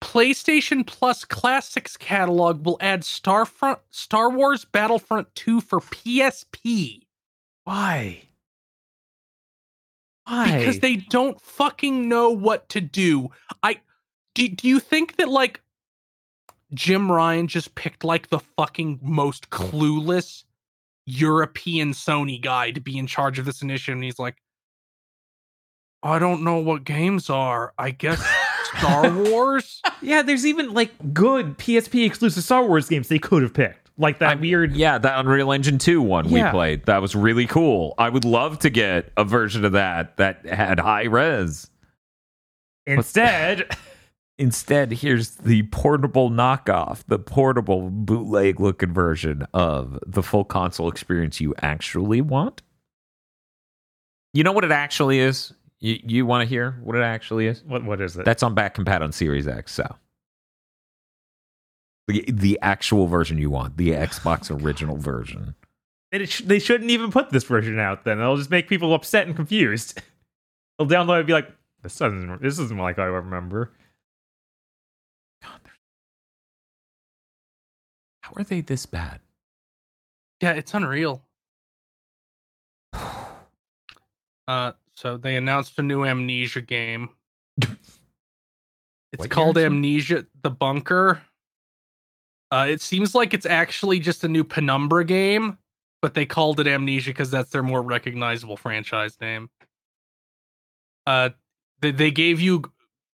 PlayStation Plus Classics catalog will add Starfront, Star Wars Battlefront 2 for PSP Why? Why? because they don't fucking know what to do. I do, do you think that like Jim Ryan just picked like the fucking most clueless European Sony guy to be in charge of this initiative and he's like I don't know what games are. I guess Star Wars? yeah, there's even like good PSP exclusive Star Wars games they could have picked, like that I'm- weird. Yeah, that Unreal Engine 2 one we played. That was really cool. I would love to get a version of that that had high res. Instead, Instead, here's the portable knockoff, the portable bootleg looking version of the full console experience you actually want. You know what it actually is? You, you want to hear what it actually is? what what is it? That's on back compat on Series X. So the the actual version you want, the Xbox original version. And it sh- they shouldn't even put this version out. Then it'll just make people upset and confused. They'll download it and be like, "This doesn't. This isn't like I remember." God, how are they this bad? Yeah, it's unreal. Uh, so they announced a new Amnesia game. It's What called game? Amnesia: The Bunker. Uh, it seems like it's actually just a new Penumbra game, but they called it Amnesia because that's their more recognizable franchise name. Uh, they, they gave you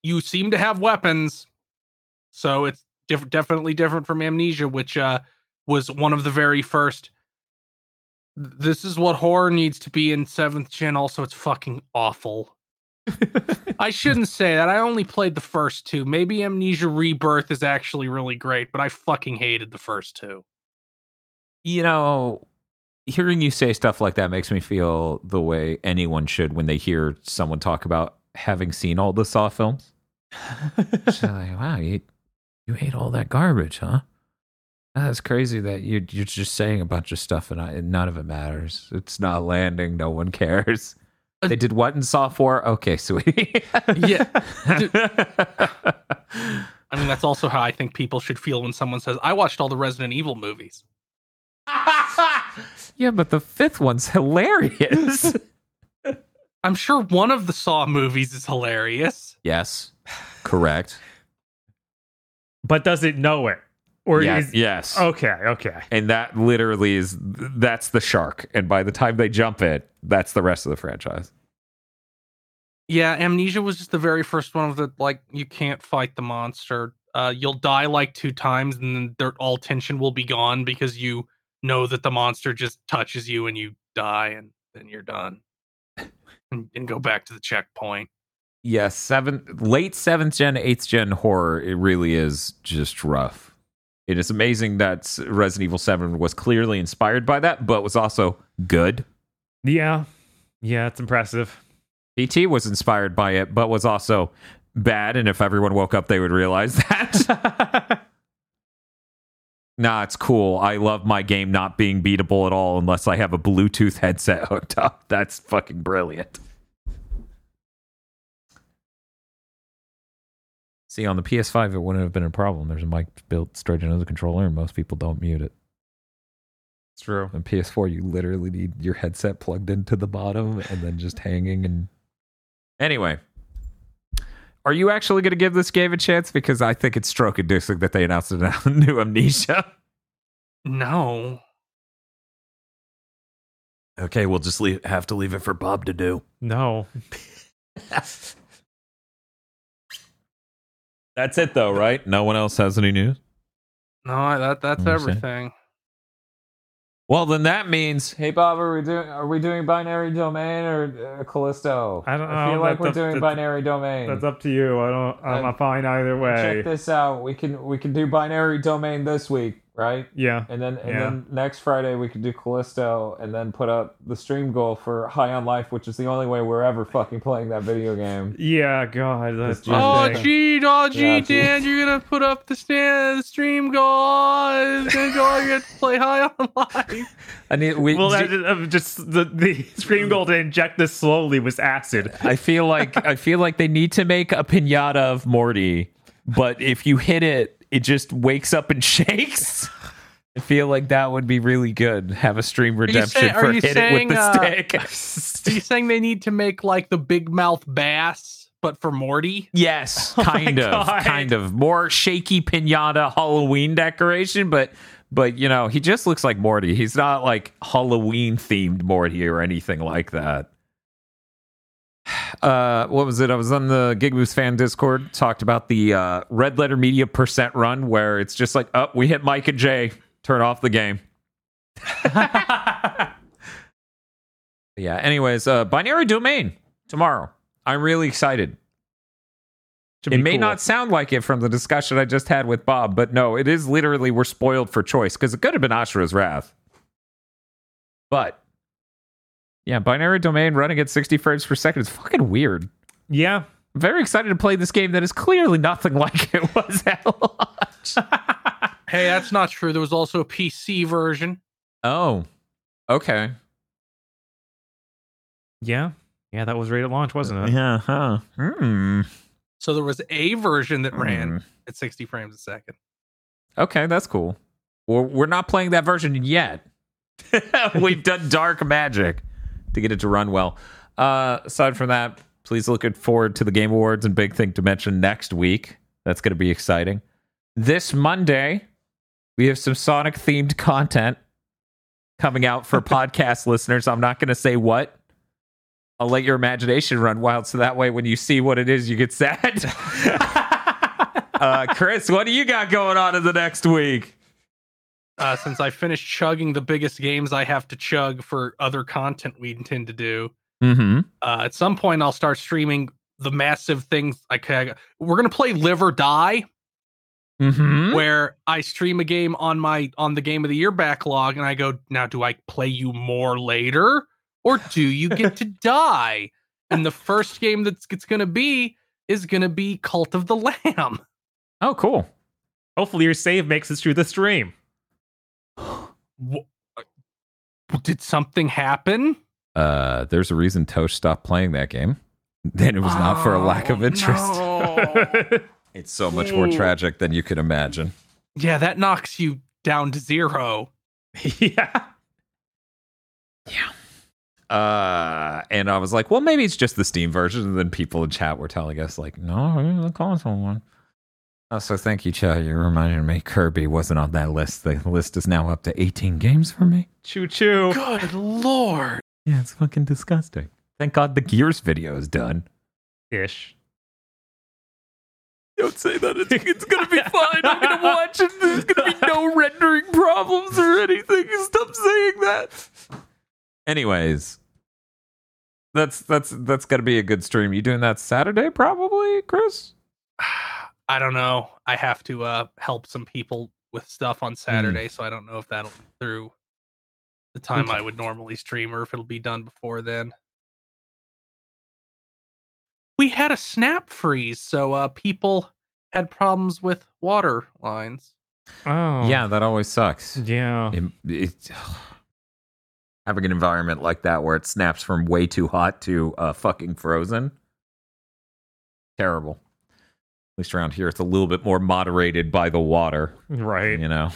you seem to have weapons, so it's diff- definitely different from Amnesia, which uh was one of the very first. This is what horror needs to be in seventh gen. Also, it's fucking awful. I shouldn't say that. I only played the first two. Maybe Amnesia Rebirth is actually really great, but I fucking hated the first two. You know, hearing you say stuff like that makes me feel the way anyone should when they hear someone talk about having seen all the Saw films. She's like, wow, you you ate all that garbage, huh? That's crazy that you you're just saying a bunch of stuff and, I, and none of it matters. It's not landing. No one cares. Uh, They did what in Saw Four? Okay, sweetie. Yeah. I mean, that's also how I think people should feel when someone says, I watched all the Resident Evil movies. yeah, but the fifth one's hilarious. I'm sure one of the Saw movies is hilarious. yes, correct. But does it know it? Or Yeah, is yes. okay, okay. and that literally is that's the shark and by the time they jump it that's the rest of the franchise Yeah, Amnesia was just the very first one of the, like, you can't fight the monster. Uh, you'll die like two times and then their, all tension will be gone because you know that the monster just touches you and you die and then you're done. and, and go back to the checkpoint. yes seventh late seventh gen eighth gen horror it really is just rough it is amazing that resident evil 7 was clearly inspired by that but was also good. Yeah. Yeah, it's impressive. pt was inspired by it but was also bad and if everyone woke up they would realize that. Nah it's cool. I love my game not being beatable at all unless i have a bluetooth headset hooked up. That's fucking brilliant see on the ps5 it wouldn't have been a problem there's a mic built straight into the controller and most people don't mute it It's true. on ps4 you literally need your headset plugged into the bottom and then just hanging and anyway are you actually going to give this game a chance because i think it's stroke inducing that they announced a new amnesia No. Okay, we'll just leave, have to leave it for Bob to do. No. that's it though right no one else has any news No, that that's What do you say? everything. well then that means hey bob are we doing are we doing binary domain or uh, callisto I don't know. i feel like we're that- doing binary domain That's up to you. I don't I'm Uh, fine either way. check this out we can we can do binary domain this week right Yeah. And then and Yeah. then next Friday we could do Callisto and then put up the stream goal for High on Life, which is the only way we're ever fucking playing that video game. Yeah, God. That's Just Oh Okay. gee, oh gee, Yeah, gee. Dan, you're gonna put up the stand, the stream goal. It's gonna go. You have to play high on life. I need we. well, that, uh, just the the stream goal to inject this slowly was acid. I feel like I feel like they need to make a pinata of Morty, but if you hit it, it just wakes up and shakes. I feel like that would be really good. Have a stream redemption say- for hit it with the uh, stick. Are you saying they need to make like the big mouth bass, but for Morty? Yes, Oh kind of, God. kind of more shaky pinata Halloween decoration, but but you know he just looks like Morty. He's not like Halloween themed Morty or anything like that. Uh, what was it? I was on the Gig fan Discord, talked about the uh, Red Letter Media percent run, where it's just like, oh, we hit Mike and Jay, turn off the game. yeah. Anyways, uh, binary domain tomorrow. I'm really excited Should it may cool. not sound like it from the discussion I just had with Bob, but no, it is literally we're spoiled for choice because it could have been Asura's Wrath. But yeah, binary domain running at 60 frames per second is fucking weird. Yeah. I'm very excited to play this game that is clearly nothing like it was at launch. Hey, that's not true. There was also a PC version. oh, okay. Yeah. Yeah, that was right at launch, wasn't it? Yeah, huh. Hmm. So there was a version that ran Hmm. at 60 frames a second. Okay, that's cool. We're, we're not playing that version yet. We've done dark magic to get it to run well. Uh, aside from that, please look forward to the Game Awards and Big Thing Dimension next week. That's going to be exciting. This Monday, we have some Sonic themed content coming out for podcast listeners. I'm not going to say what. I'll let your imagination run wild so that way when you see what it is, you get sad. uh, Chris, what do you got going on in the next week? Uh, since I finished chugging the biggest games I have to chug for other content we intend to do, Mm-hmm. uh, at some point I'll start streaming the massive things. I we're gonna play Live or Die. Mm-hmm. where I stream a game on my on the game of the year backlog and I go, now do I play you more later or do you get to die? And the first game that's it's gonna be is gonna be Cult of the Lamb. Oh, cool. Hopefully, your save makes it through the stream. Wh- uh, Did something happen? Uh, there's a reason Tosh stopped playing that game. Then it was not for a lack of Oh, interest. no. It's so much more tragic than you could imagine. yeah, that knocks you down to zero. yeah. Uh, and I was like, well, maybe it's just the Steam version. And then people in chat were telling us, like, no, it's the console one. Oh, so thank you, chat. You reminded me Kirby wasn't on that list. The list is now up to 18 games for me. Choo choo. Good lord. Yeah, it's fucking disgusting. Thank God the Gears video is done. Ish. Don't say that. It's, it's gonna be fine. I'm gonna watch it. There's gonna be no rendering problems or anything. Stop saying that. Anyways, that's that's that's gonna be a good stream. You doing that Saturday, probably, Chris? I don't know. I have to uh help some people with stuff on Saturday, so I don't know if that'll be through the time I would normally stream or if it'll be done before then. We had a snap freeze, so uh people had problems with water lines. Oh. Yeah, that always sucks. Yeah. It, it- having an environment like that where it snaps from way too hot to uh, fucking frozen. Terrible. At least around here, it's a little bit more moderated by the water. Right. You know,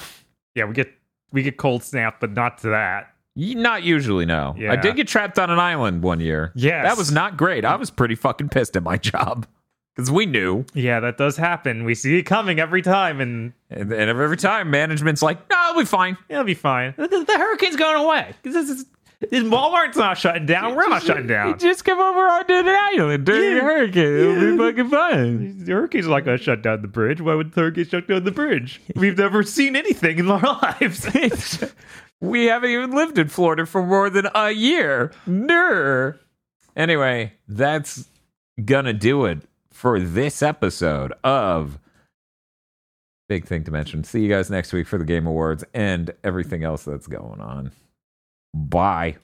Yeah, we get we get cold snap, but not to that. Not usually. No, I did get trapped on an island one year. Yeah, that was not great. I was pretty fucking pissed at my job because we knew, Yeah, that does happen. We see it coming every time, and and, and every time management's like, "No, it'll be fine." it'll be fine. The, the hurricane's going away. 'Cause This is, this Walmart's not shutting down. We're not shutting down. Just come over onto an island during Yeah. a hurricane. It'll Yeah. be fucking fun. The hurricane's not going to shut down the bridge. Why would the hurricane shut down the bridge? We've never seen anything in our lives. We haven't even lived in Florida for more than a year. Ner. Anyway, that's gonna do it for this episode of Big Thing to Mention. See you guys next week for the Game Awards and everything else that's going on. Bye.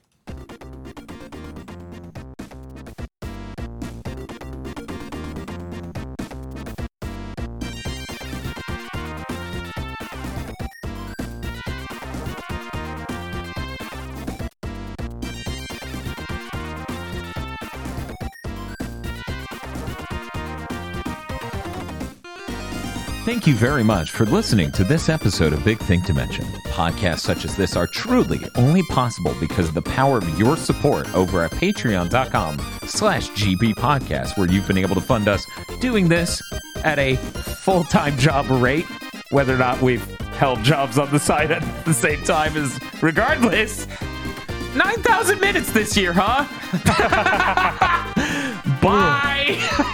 You very much for listening to this episode of Big Thing to Mention. Podcasts such as this are truly only possible because of the power of your support over at patreon.com slash GB where you've been able to fund us doing this at a full-time job rate, whether or not we've held jobs on the side at the same time is regardless. 9,000 minutes this year, huh? Bye.